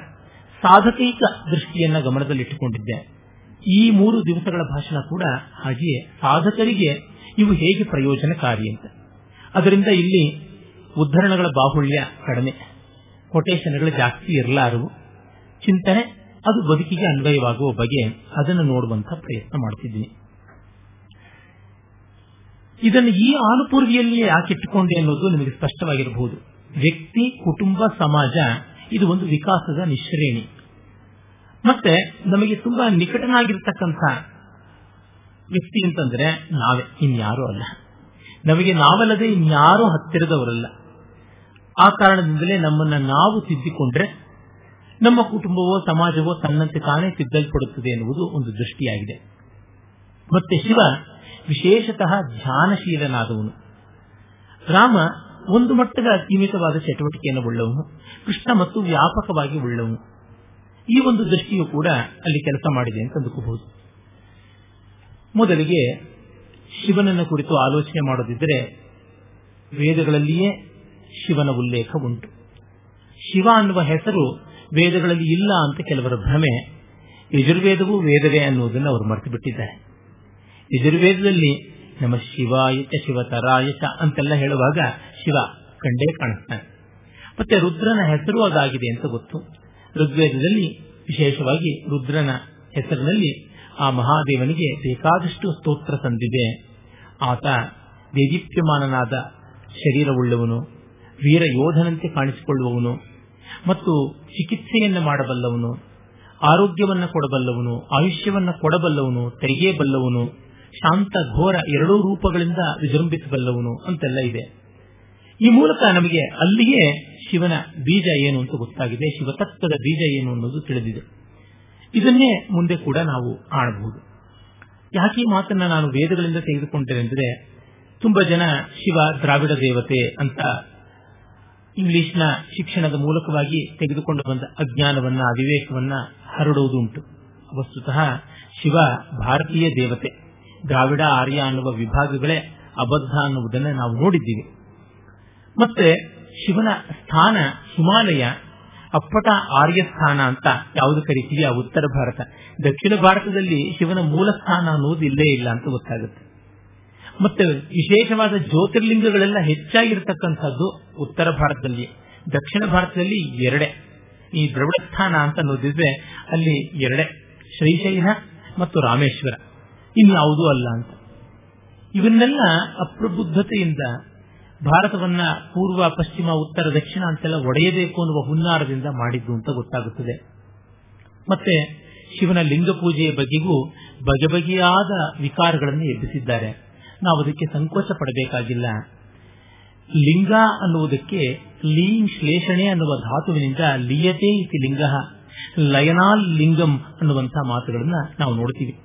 ಸಾಧಕೈಕ ದೃಷ್ಟಿಯನ್ನ ಗಮನದಲ್ಲಿಟ್ಟುಕೊಂಡಿದ್ದೆ. ಈ ಮೂರು ದಿವಸಗಳ ಭಾಷಣ ಕೂಡ ಹಾಗೆಯೇ ಸಾಧಕರಿಗೆ ಇವು ಹೇಗೆ ಪ್ರಯೋಜನಕಾರಿ ಅಂತ. ಅದರಿಂದ ಇಲ್ಲಿ ಉದ್ಧರಣಗಳ ಬಾಹುಳ್ಯ ಕಡಿಮೆ ಕೊಟೇಶನ್ಗಳು ಜಾಸ್ತಿ ಇರಲಾರವು. ಚಿಂತನೆ ಅದು ಬದುಕಿಗೆ ಅನ್ವಯವಾಗುವ ಬಗೆ ಅದನ್ನು ನೋಡುವಂತ ಪ್ರಯತ್ನ ಮಾಡ್ತಿದ್ದೀನಿ. ಇದನ್ನು ಈ ಆನುಪೂರ್ವಿಯಲ್ಲಿಯೇ ಯಾಕೆ ಇಟ್ಟುಕೊಂಡೆ ಅನ್ನೋದು ನಿಮಗೆ ಸ್ಪಷ್ಟವಾಗಿರಬಹುದು. ವ್ಯಕ್ತಿ, ಕುಟುಂಬ, ಸಮಾಜ, ಇದು ಒಂದು ವಿಕಾಸದ ನಿಶ್ರೇಣಿ. ಮತ್ತೆ ನಮಗೆ ತುಂಬಾ ನಿಕಟನಾಗಿರ್ತಕ್ಕಂಥ ವ್ಯಕ್ತಿ ಅಂತಂದ್ರೆ ನಾವೇ, ಇನ್ಯಾರೂ ಅಲ್ಲ. ನಮಗೆ ನಾವಲ್ಲದೆ ಇನ್ಯಾರೂ ಹತ್ತಿರದವರಲ್ಲ. ಆ ಕಾರಣದಿಂದಲೇ ನಮ್ಮನ್ನ ನಾವು ತಿದ್ದಿಕೊಂಡ್ರೆ ನಮ್ಮ ಕುಟುಂಬವೋ, ಸಮಾಜವೋ ತನ್ನಂತೆ ತಾನೇ ತಿದ್ದಲ್ಪಡುತ್ತದೆ ಎನ್ನುವುದು ಒಂದು ದೃಷ್ಟಿಯಾಗಿದೆ. ಮತ್ತೆ ಶಿವ ವಿಶೇಷತಃ ಧ್ಯಾನಶೀಲನಾದವನು. ರಾಮ ಒಂದು ಮಟ್ಟದ ಸೀಮಿತವಾದ ಚಟುವಟಿಕೆಯನ್ನು ಉಳ್ಳವನು, ಕೃಷ್ಣ ಮತ್ತು ವ್ಯಾಪಕವಾಗಿ ಉಳ್ಳವನು. ಈ ಒಂದು ದೃಷ್ಟಿಯು ಕೂಡ ಅಲ್ಲಿ ಕೆಲಸ ಮಾಡಿದೆ ಅಂತ ಅಂದುಕೋಬಹುದು. ಮೊದಲಿಗೆ ಶಿವನನ್ನ ಕುರಿತು ಆಲೋಚನೆ ಮಾಡೋದಿದ್ರೆ ವೇದಗಳಲ್ಲಿಯೇ ಶಿವನ ಉಲ್ಲೇಖ ಉಂಟು. ಶಿವ ಅನ್ನುವ ಹೆಸರು ವೇದಗಳಲ್ಲಿ ಇಲ್ಲ ಅಂತ ಕೆಲವರ ಭ್ರಮೆ, ಯಜುರ್ವೇದವೂ ವೇದವೇ ಅನ್ನುವುದನ್ನು ಅವರು ಮರೆತು ಬಿಟ್ಟಿದ್ದಾರೆ ಯಜುರ್ವೇದದಲ್ಲಿ ನಮ್ಮ ಶಿವಾಯಚ ಶಿವತರಾಯಚ ಅಂತೆಲ್ಲ ಹೇಳುವಾಗ ಶಿವ ಕಂಡೇ ಕಾಣಿಸ್ತಾನೆ ಮತ್ತೆ ರುದ್ರನ ಹೆಸರು ಅದಾಗಿದೆ ಅಂತ ಗೊತ್ತು. ಋಗ್ವೇದದಲ್ಲಿ ವಿಶೇಷವಾಗಿ ರುದ್ರನ ಹೆಸರಿನಲ್ಲಿ ಆ ಮಹಾದೇವನಿಗೆ ಬೇಕಾದಷ್ಟು ಸ್ತೋತ್ರ ತಂದಿದೆ. ಆತ ದೇದೀಪ್ಯಮಾನನಾದ ಶರೀರವುಳ್ಳವನು, ವೀರ ಯೋಧನಂತೆ ಕಾಣಿಸಿಕೊಳ್ಳುವವನು ಮತ್ತು ಚಿಕಿತ್ಸೆಯನ್ನು ಮಾಡಬಲ್ಲವನು, ಆರೋಗ್ಯವನ್ನ ಕೊಡಬಲ್ಲವನು, ಆಯುಷ್ಯವನ್ನ ಕೊಡಬಲ್ಲವನು ತೆರಿಗೆಯಬಲ್ಲವನು ಶಾಂತ ಘೋರ ಎರಡೂ ರೂಪಗಳಿಂದ ವಿಜೃಂಭಿಸಬಲ್ಲವನು ಅಂತೆಲ್ಲ ಇದೆ. ಈ ಮೂಲಕ ನಮಗೆ ಅಲ್ಲಿಯೇ ಶಿವನ ಬೀಜ ಏನು ಅಂತ ಗೊತ್ತಾಗಿದೆ. ಶಿವತತ್ವದ ಬೀಜ ಏನು ಅನ್ನೋದು ತಿಳಿದಿದೆ. ಇದನ್ನೇ ಮುಂದೆ ಕೂಡ ನಾವು ಕಾಣಬಹುದು. ಯಾಕೆ ಮಾತನ್ನ ನಾನು ವೇದಗಳಿಂದ ತೆಗೆದುಕೊಂಡೆ ಅಂದರೆ ತುಂಬಾ ಜನ ಶಿವ ದ್ರಾವಿಡ ದೇವತೆ ಅಂತ ಇಂಗ್ಲಿಷ್ನ ಶಿಕ್ಷಣದ ಮೂಲಕವಾಗಿ ತೆಗೆದುಕೊಂಡು ಬಂದ ಅಜ್ಞಾನವನ್ನ, ಅವಿವೇಕವನ್ನ ಹರಡುವುದುಂಟು. ವಸ್ತುತಃ ಶಿವ ಭಾರತೀಯ ದೇವತೆ. ದ್ರಾವಿಡ, ಆರ್ಯ ಅನ್ನುವ ವಿಭಾಗಗಳೇ ಅಬದ್ಧ ಅನ್ನುವುದನ್ನು ನಾವು ನೋಡಿದ್ದೀವಿ. ಮತ್ತೆ ಶಿವನ ಸ್ಥಾನ ಹಿಮಾಲಯ, ಅಪ್ಪಟ, ಆರ್ಯ ಸ್ಥಾನ ಅಂತ ಯಾವುದು ಕರಿತೀವಿ? ಆ ಉತ್ತರ ಭಾರತ. ದಕ್ಷಿಣ ಭಾರತದಲ್ಲಿ ಶಿವನ ಮೂಲ ಸ್ಥಾನ ಅನ್ನುವುದು ಇಲ್ಲೇ ಇಲ್ಲ ಅಂತ ಗೊತ್ತಾಗುತ್ತೆ. ಮತ್ತೆ ವಿಶೇಷವಾದ ಜ್ಯೋತಿರ್ಲಿಂಗಗಳೆಲ್ಲ ಹೆಚ್ಚಾಗಿರ್ತಕ್ಕಂಥದ್ದು ಉತ್ತರ ಭಾರತದಲ್ಲಿ. ದಕ್ಷಿಣ ಭಾರತದಲ್ಲಿ ಎರಡೇ. ಈ ದ್ರವಿಡ ಸ್ಥಾನ ಅಂತ ನೋಡಿದ್ರೆ ಅಲ್ಲಿ ಎರಡೇ. ಶ್ರೀಶೈಲ ಮತ್ತು ರಾಮೇಶ್ವರ. ಇನ್ಯಾವುದೂ ಅಲ್ಲ ಅಂತ. ಇವನ್ನೆಲ್ಲ ಅಪ್ರಬುದ್ಧತೆಯಿಂದ ಭಾರತವನ್ನ ಪೂರ್ವ, ಪಶ್ಚಿಮ, ಉತ್ತರ, ದಕ್ಷಿಣ ಅಂತೆಲ್ಲ ಒಡೆಯಬೇಕು ಅನ್ನುವ ಹುನ್ನಾರದಿಂದ ಮಾಡಿದ್ದು ಅಂತ ಗೊತ್ತಾಗುತ್ತದೆ. ಮತ್ತೆ ಶಿವನ ಲಿಂಗ ಪೂಜೆಯ ಬಗೆಗೂ ಬಗೆ ಬಗೆಯಾದ ವಿಕಾರಗಳನ್ನು ಎಬ್ಬಿಸಿದ್ದಾರೆ. ನಾವು ಅದಕ್ಕೆ ಸಂಕೋಚ ಪಡಬೇಕಾಗಿಲ್ಲ. ಲಿಂಗ ಅನ್ನುವುದಕ್ಕೆ ಲೀಂ ಶ್ಲೇಷಣೆ ಅನ್ನುವ ಧಾತುವಿನಿಂದ ಲಿಯತೆ ಇತಿ ಲಿಂಗ, ಲಯನಾಲ್ ಲಿಂಗಂ ಅನ್ನುವಂತಹ ಮಾತುಗಳನ್ನು ನಾವು ನೋಡ್ತೀವಿ.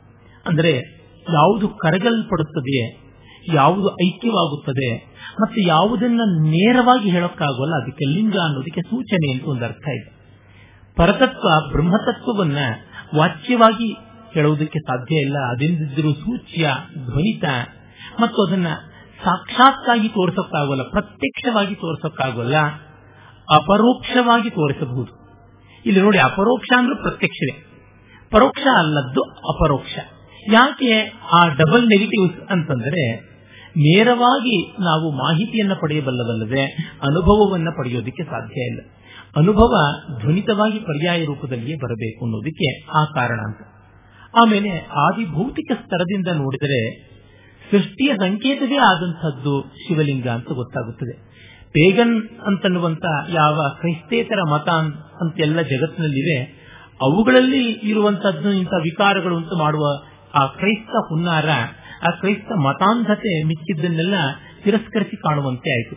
ಅಂದ್ರೆ ಯಾವುದು ಕರಗಲ್ಪಡುತ್ತದೆ ಯಾವುದು ಐಕ್ಯವಾಗುತ್ತದೆ, ಮತ್ತೆ ಯಾವುದನ್ನ ನೇರವಾಗಿ ಹೇಳೋಕ್ಕಾಗೋಲ್ಲ, ಅದಕ್ಕೆ ಲಿಂಗ ಅನ್ನೋದಕ್ಕೆ ಸೂಚನೆ ಅಂತ ಒಂದು ಅರ್ಥ ಇದೆ. ಪರತತ್ವ, ಬ್ರಹ್ಮತತ್ವವನ್ನ ವಾಚ್ಯವಾಗಿ ಹೇಳುವುದಕ್ಕೆ ಸಾಧ್ಯ ಇಲ್ಲ ಅದೆಂದಿದ್ದರೂ ಸೂಚ್ಯ, ಧ್ವನಿತ, ಮತ್ತು ಅದನ್ನ ಸಾಕ್ಷಾತ್ತಾಗಿ ತೋರಿಸೋಕ್ಕಾಗೋಲ್ಲ, ಪ್ರತ್ಯಕ್ಷವಾಗಿ ತೋರಿಸೋಕ್ಕಾಗೋಲ್ಲ, ಅಪರೋಕ್ಷವಾಗಿ ತೋರಿಸಬಹುದು. ಇಲ್ಲಿ ನೋಡಿ, ಅಪರೋಕ್ಷ ಅಂದ್ರೆ ಪ್ರತ್ಯಕ್ಷವೇ, ಪರೋಕ್ಷ ಅಲ್ಲದ್ದು ಅಪರೋಕ್ಷ. ಯಾಕೆ ಆ ಡಬಲ್ ನೆಗೆಟಿವ್ಸ್ ಅಂತಂದ್ರೆ ನೇರವಾಗಿ ನಾವು ಮಾಹಿತಿಯನ್ನ ಪಡೆಯಬಲ್ಲವಲ್ಲದೆ ಅನುಭವವನ್ನ ಪಡೆಯೋದಕ್ಕೆ ಸಾಧ್ಯ ಇಲ್ಲ. ಅನುಭವ ಧ್ವನಿತವಾಗಿ ಪರ್ಯಾಯ ರೂಪದಲ್ಲಿಯೇ ಬರಬೇಕು ಅನ್ನೋದಕ್ಕೆ ಆ ಕಾರಣ ಅಂತ. ಆಮೇಲೆ ಆದಿಭೌತಿಕ ಸ್ತರದಿಂದ ನೋಡಿದರೆ ಸೃಷ್ಟಿಯ ಸಂಕೇತವೇ ಆದಂತಹದ್ದು ಶಿವಲಿಂಗ ಅಂತ ಗೊತ್ತಾಗುತ್ತದೆ. ಪೇಗನ್ ಅಂತನ್ನುವಂತ ಯಾವ ಕ್ರೈಸ್ತೇತರ ಮತ ಅಂತೆಲ್ಲ ಜಗತ್ತಿನಲ್ಲಿವೆ. ಅವುಗಳಲ್ಲಿ ಇರುವಂತಹದ್ದು ಇಂಥ ವಿಕಾರಗಳು ಅಂತ ಮಾಡುವ ಆ ಕ್ರೈಸ್ತ ಹುನ್ನಾರ, ಆ ಕ್ರೈಸ್ತ ಮತಾಂಧತೆ ಮಿಕ್ಕಿದ್ದನ್ನೆಲ್ಲ ತಿರಸ್ಕರಿಸಿ ಕಾಣುವಂತೆ ಆಯಿತು.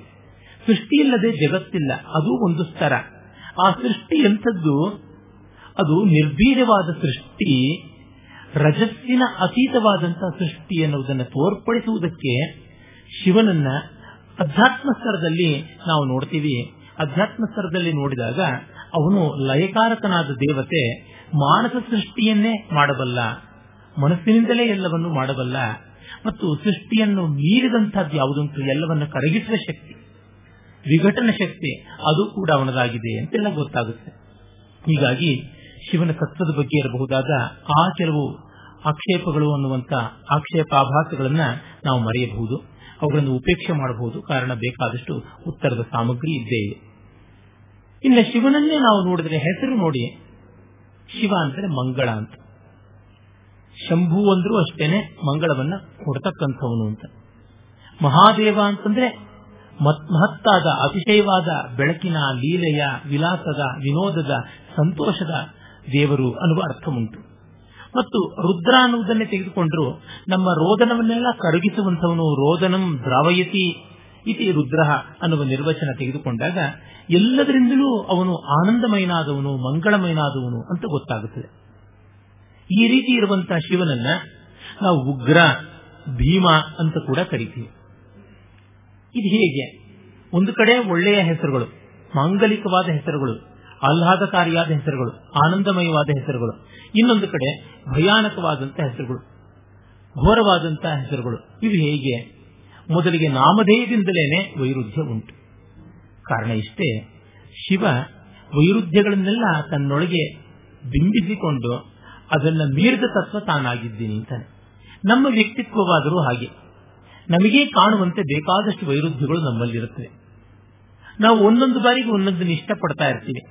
ಸೃಷ್ಟಿಯಿಲ್ಲದೆ ಜಗತ್ತಿಲ್ಲ, ಅದು ಒಂದು ಸ್ತರ. ಆ ಸೃಷ್ಟಿ ಎಂಥದ್ದು? ಅದು ನಿರ್ಭೀರವಾದ ಸೃಷ್ಟಿ, ರಜಸ್ಸಿನ ಅತೀತವಾದಂತಹ ಸೃಷ್ಟಿ ಎನ್ನುವುದನ್ನು ತೋರ್ಪಡಿಸುವುದಕ್ಕೆ ಶಿವನನ್ನ ಅಧ್ಯಾತ್ಮ ಸ್ತರದಲ್ಲಿ ನಾವು ನೋಡ್ತೀವಿ. ಅಧ್ಯಾತ್ಮ ಸ್ತರದಲ್ಲಿ ನೋಡಿದಾಗ ಅವನು ಲಯಕಾರಕನಾದ ದೇವತೆ, ಮಾನಸ ಸೃಷ್ಟಿಯನ್ನೇ ಮಾಡಬಲ್ಲ. ಮನಸ್ಸಿನಿಂದಲೇ ಎಲ್ಲವನ್ನು ಮಾಡಬಲ್ಲ ಮತ್ತು ಸೃಷ್ಟಿಯನ್ನು ಮೀರಿದಂತಹದ್ದು ಯಾವುದುಂಟು ಎಲ್ಲವನ್ನು ಕರಗಿಸುವ ಶಕ್ತಿ, ವಿಘಟನ ಶಕ್ತಿ, ಅದು ಕೂಡ ಅವನದಾಗಿದೆ ಅಂತೆಲ್ಲ ಗೊತ್ತಾಗುತ್ತೆ. ಹೀಗಾಗಿ ಶಿವನ ತತ್ವದ ಬಗ್ಗೆ ಇರಬಹುದಾದ ಆ ಕೆಲವು ಆಕ್ಷೇಪಗಳು ಅನ್ನುವಂತ ಆಕ್ಷೇಪಾಭಾಸಗಳನ್ನ ನಾವು ಮರೆಯಬಹುದು, ಅವುಗಳನ್ನು ಉಪೇಕ್ಷೆ ಮಾಡಬಹುದು. ಕಾರಣ ಬೇಕಾದಷ್ಟು ಉತ್ತರದ ಸಾಮಗ್ರಿ ಇದ್ದೇ ಇದೆ. ಇನ್ನು ಶಿವನನ್ನೇ ನಾವು ನೋಡಿದರೆ ಹೆಸರು ನೋಡಿ, ಶಿವ ಅಂದರೆ ಮಂಗಳ ಅಂತ. ಶಂಭು ಅಂದ್ರೂ ಅಷ್ಟೇನೆ ಮಂಗಳವನ್ನ ಕೊಡ್ತಕ್ಕಂಥವನು ಅಂತ. ಮಹಾದೇವ ಅಂತಂದ್ರೆ ಮಹತ್ತಾದ, ಅತಿಶಯವಾದ, ಬೆಳಕಿನ ಲೀಲೆಯ, ವಿಲಾಸದ, ವಿನೋದದ, ಸಂತೋಷದ ದೇವರು ಅನ್ನುವ ಅರ್ಥ ಉಂಟು ಮತ್ತು ರುದ್ರ ಅನ್ನುವುದನ್ನೇ ತೆಗೆದುಕೊಂಡ್ರು ನಮ್ಮ ರೋದನವನ್ನೆಲ್ಲ ಕರಗಿಸುವಂತವನು ರೋದನಂ ದ್ರಾವಯತಿ ಇತಿ ರುದ್ರ ಅನ್ನುವ ನಿರ್ವಚನ ತೆಗೆದುಕೊಂಡಾಗ ಎಲ್ಲದರಿಂದಲೂ ಅವನು ಆನಂದಮಯನಾದವನು, ಮಂಗಳಮಯನಾದವನು ಅಂತ ಗೊತ್ತಾಗುತ್ತದೆ. ಈ ರೀತಿ ಇರುವಂತಹ ಶಿವನನ್ನ ನಾವು ಉಗ್ರ, ಭೀಮ ಅಂತ ಕೂಡ ಕರಿತೀವಿ. ಇದು ಹೇಗೆ? ಒಂದು ಕಡೆ ಒಳ್ಳೆಯ ಹೆಸರುಗಳು, ಮಾಂಗಲಿಕವಾದ ಹೆಸರುಗಳು, ಆಹ್ಲಾದಕಾರಿಯಾದ ಹೆಸರುಗಳು, ಆನಂದಮಯವಾದ ಹೆಸರುಗಳು, ಇನ್ನೊಂದು ಕಡೆ ಭಯಾನಕವಾದಂತಹ ಹೆಸರುಗಳು ಘೋರವಾದಂತಹ ಹೆಸರುಗಳು. ಇವು ಹೇಗೆ? ಮೊದಲಿಗೆ ನಾಮಧೇಯದಿಂದಲೇನೆ ವೈರುಧ್ಯ ಉಂಟು. ಕಾರಣ ಇಷ್ಟೇ, ಶಿವ ವೈರುಧ್ಯಗಳನ್ನೆಲ್ಲ ತನ್ನೊಳಗೆ ಬಿಂಬಿಸಿಕೊಂಡು ಅದನ್ನ ಮೀರಿದ ತತ್ವ ತಾನಾಗಿದ್ದೀನಿ ಅಂತಾನೆ. ನಮ್ಮ ವ್ಯಕ್ತಿತ್ವವಾದರೂ ಹಾಗೆ. ನಮಗೆ ಕಾಣುವಂತೆ ಬೇಕಾದಷ್ಟು ವೈರುಧ್ಯಗಳು ನಮ್ಮಲ್ಲಿರುತ್ತವೆ. ನಾವು ಒಂದೊಂದು ಬಾರಿಗೆ ಒಂದೊಂದನ್ನು ಇಷ್ಟಪಡ್ತಾ ಇರ್ತೀವಿ.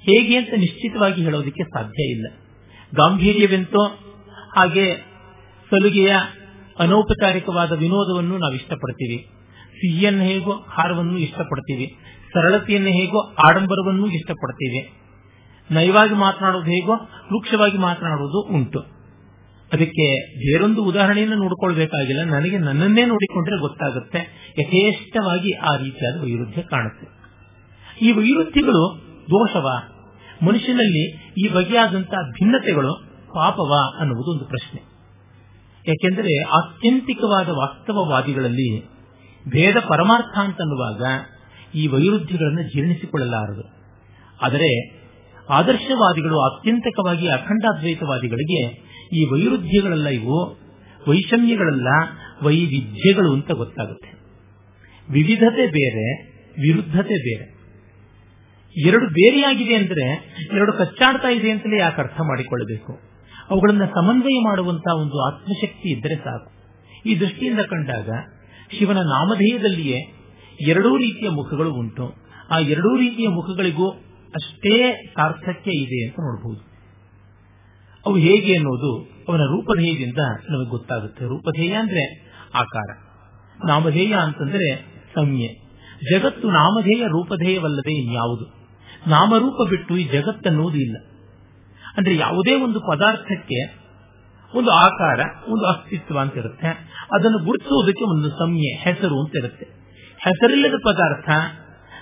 ಹೇಗೆ ಅಂತ ನಿಶ್ಚಿತವಾಗಿ ಹೇಳೋದಕ್ಕೆ ಸಾಧ್ಯ ಇಲ್ಲ. ಗಾಂಭೀರ್ಯವೆಂತೋ ಹಾಗೆ ಸಲುಗೆಯ ಅನೌಪಚಾರಿಕವಾದ ವಿನೋದವನ್ನು ನಾವು ಇಷ್ಟಪಡ್ತೀವಿ. ಸಿಹಿಯನ್ನು ಹೇಗೋ ಹಾರವನ್ನು ಇಷ್ಟಪಡ್ತೀವಿ. ಸರಳತೆಯನ್ನು ಹೇಗೋ, ಆಡಂಬರವನ್ನು ಇಷ್ಟಪಡ್ತೀವಿ. ನಯವಾಗಿ ಮಾತನಾಡುವುದು ಹೇಗೋ ವೃಕ್ಷವಾಗಿ ಮಾತನಾಡುವುದು ಉಂಟು. ಅದಕ್ಕೆ ಬೇರೊಂದು ಉದಾಹರಣೆಯನ್ನು ನೋಡಿಕೊಳ್ಬೇಕಾಗಿಲ್ಲ. ನನಗೆ ನನ್ನನ್ನೇ ನೋಡಿಕೊಂಡ್ರೆ ಗೊತ್ತಾಗುತ್ತೆ ಯಥೇಷ್ಟವಾಗಿ ಆ ರೀತಿಯಾದ ವೈರುಧ್ಯ ಕಾಣುತ್ತೆ. ಈ ವೈರುಧ್ಯಗಳು ದೋಷವ? ಮನುಷ್ಯನಲ್ಲಿ ಈ ಬಗೆಯಾದಂತಹ ಭಿನ್ನತೆಗಳು ಪಾಪವ ಅನ್ನುವುದು ಒಂದು ಪ್ರಶ್ನೆ. ಯಾಕೆಂದರೆ ಆತ್ಯಂತಿಕವಾದ ವಾಸ್ತವವಾದಿಗಳಲ್ಲಿ ಭೇದ ಪರಮಾರ್ಥ ಅಂತನ್ನುವಾಗ ಈ ವೈರುಧ್ಯಗಳನ್ನು ಜೀರ್ಣಿಸಿಕೊಳ್ಳಲಾರದು. ಆದರೆ ಆದರ್ಶವಾದಿಗಳು ಅತ್ಯಂತಕವಾಗಿ ಅಖಂಡಾದ್ವೈತವಾದಿಗಳಿಗೆ ಈ ವೈರುಧ್ಯಗಳೆಲ್ಲ ಇವು ವೈಷಮ್ಯಗಳೆಲ್ಲ ವೈವಿಧ್ಯಗಳು ಅಂತ ಗೊತ್ತಾಗುತ್ತೆ. ವಿವಿಧತೆ ಬೇರೆ, ವಿರುದ್ಧತೆ ಬೇರೆ. ಎರಡು ಬೇರೆಯಾಗಿದೆ ಅಂದರೆ ಎರಡು ಕಚ್ಚಾಡ್ತಾ ಇದೆ ಅಂತಲೇ ಯಾಕೆ ಅರ್ಥ ಮಾಡಿಕೊಳ್ಳಬೇಕು? ಅವುಗಳನ್ನು ಸಮನ್ವಯ ಮಾಡುವಂತಹ ಒಂದು ಆತ್ಮಶಕ್ತಿ ಇದ್ದರೆ ಸಾಕು. ಈ ದೃಷ್ಟಿಯಿಂದ ಕಂಡಾಗ ಶಿವನ ನಾಮಧೇಯದಲ್ಲಿಯೇ ಎರಡೂ ರೀತಿಯ ಮುಖಗಳು ಉಂಟು. ಆ ಎರಡೂ ರೀತಿಯ ಮುಖಗಳಿಗೂ ಅಷ್ಟೇ ಸಾರ್ಥಕ್ಯ ಇದೆ ಅಂತ ನೋಡಬಹುದು ಅವು ಹೇಗೆ ಅನ್ನೋದು, ಅವನ ರೂಪಧೇಯದಿಂದ ನಮಗೆ ಗೊತ್ತಾಗುತ್ತೆ. ರೂಪಧೇಯ ಅಂದ್ರೆ ಆಕಾರ. ನಾಮಧೇಯ ಅಂತಂದ್ರೆ ಸಂಜ್ಞೆ. ಜಗತ್ತು ನಾಮಧೇಯ, ರೂಪಧೇಯವಲ್ಲದೆ ಇನ್ಯಾವುದು? ನಾಮರೂಪ ಬಿಟ್ಟು ಈ ಜಗತ್ತನ್ನುವುದು ಇಲ್ಲ. ಅಂದ್ರೆ ಯಾವುದೇ ಒಂದು ಪದಾರ್ಥಕ್ಕೆ ಒಂದು ಆಕಾರ, ಒಂದು ಅಸ್ತಿತ್ವ ಅಂತ ಇರುತ್ತೆ. ಅದನ್ನು ಗುರುತಿಸುವುದಕ್ಕೆ ಒಂದು ಸಂಜ್ಞೆ, ಹೆಸರು ಅಂತ ಇರುತ್ತೆ. ಹೆಸರಿಲ್ಲದ ಪದಾರ್ಥ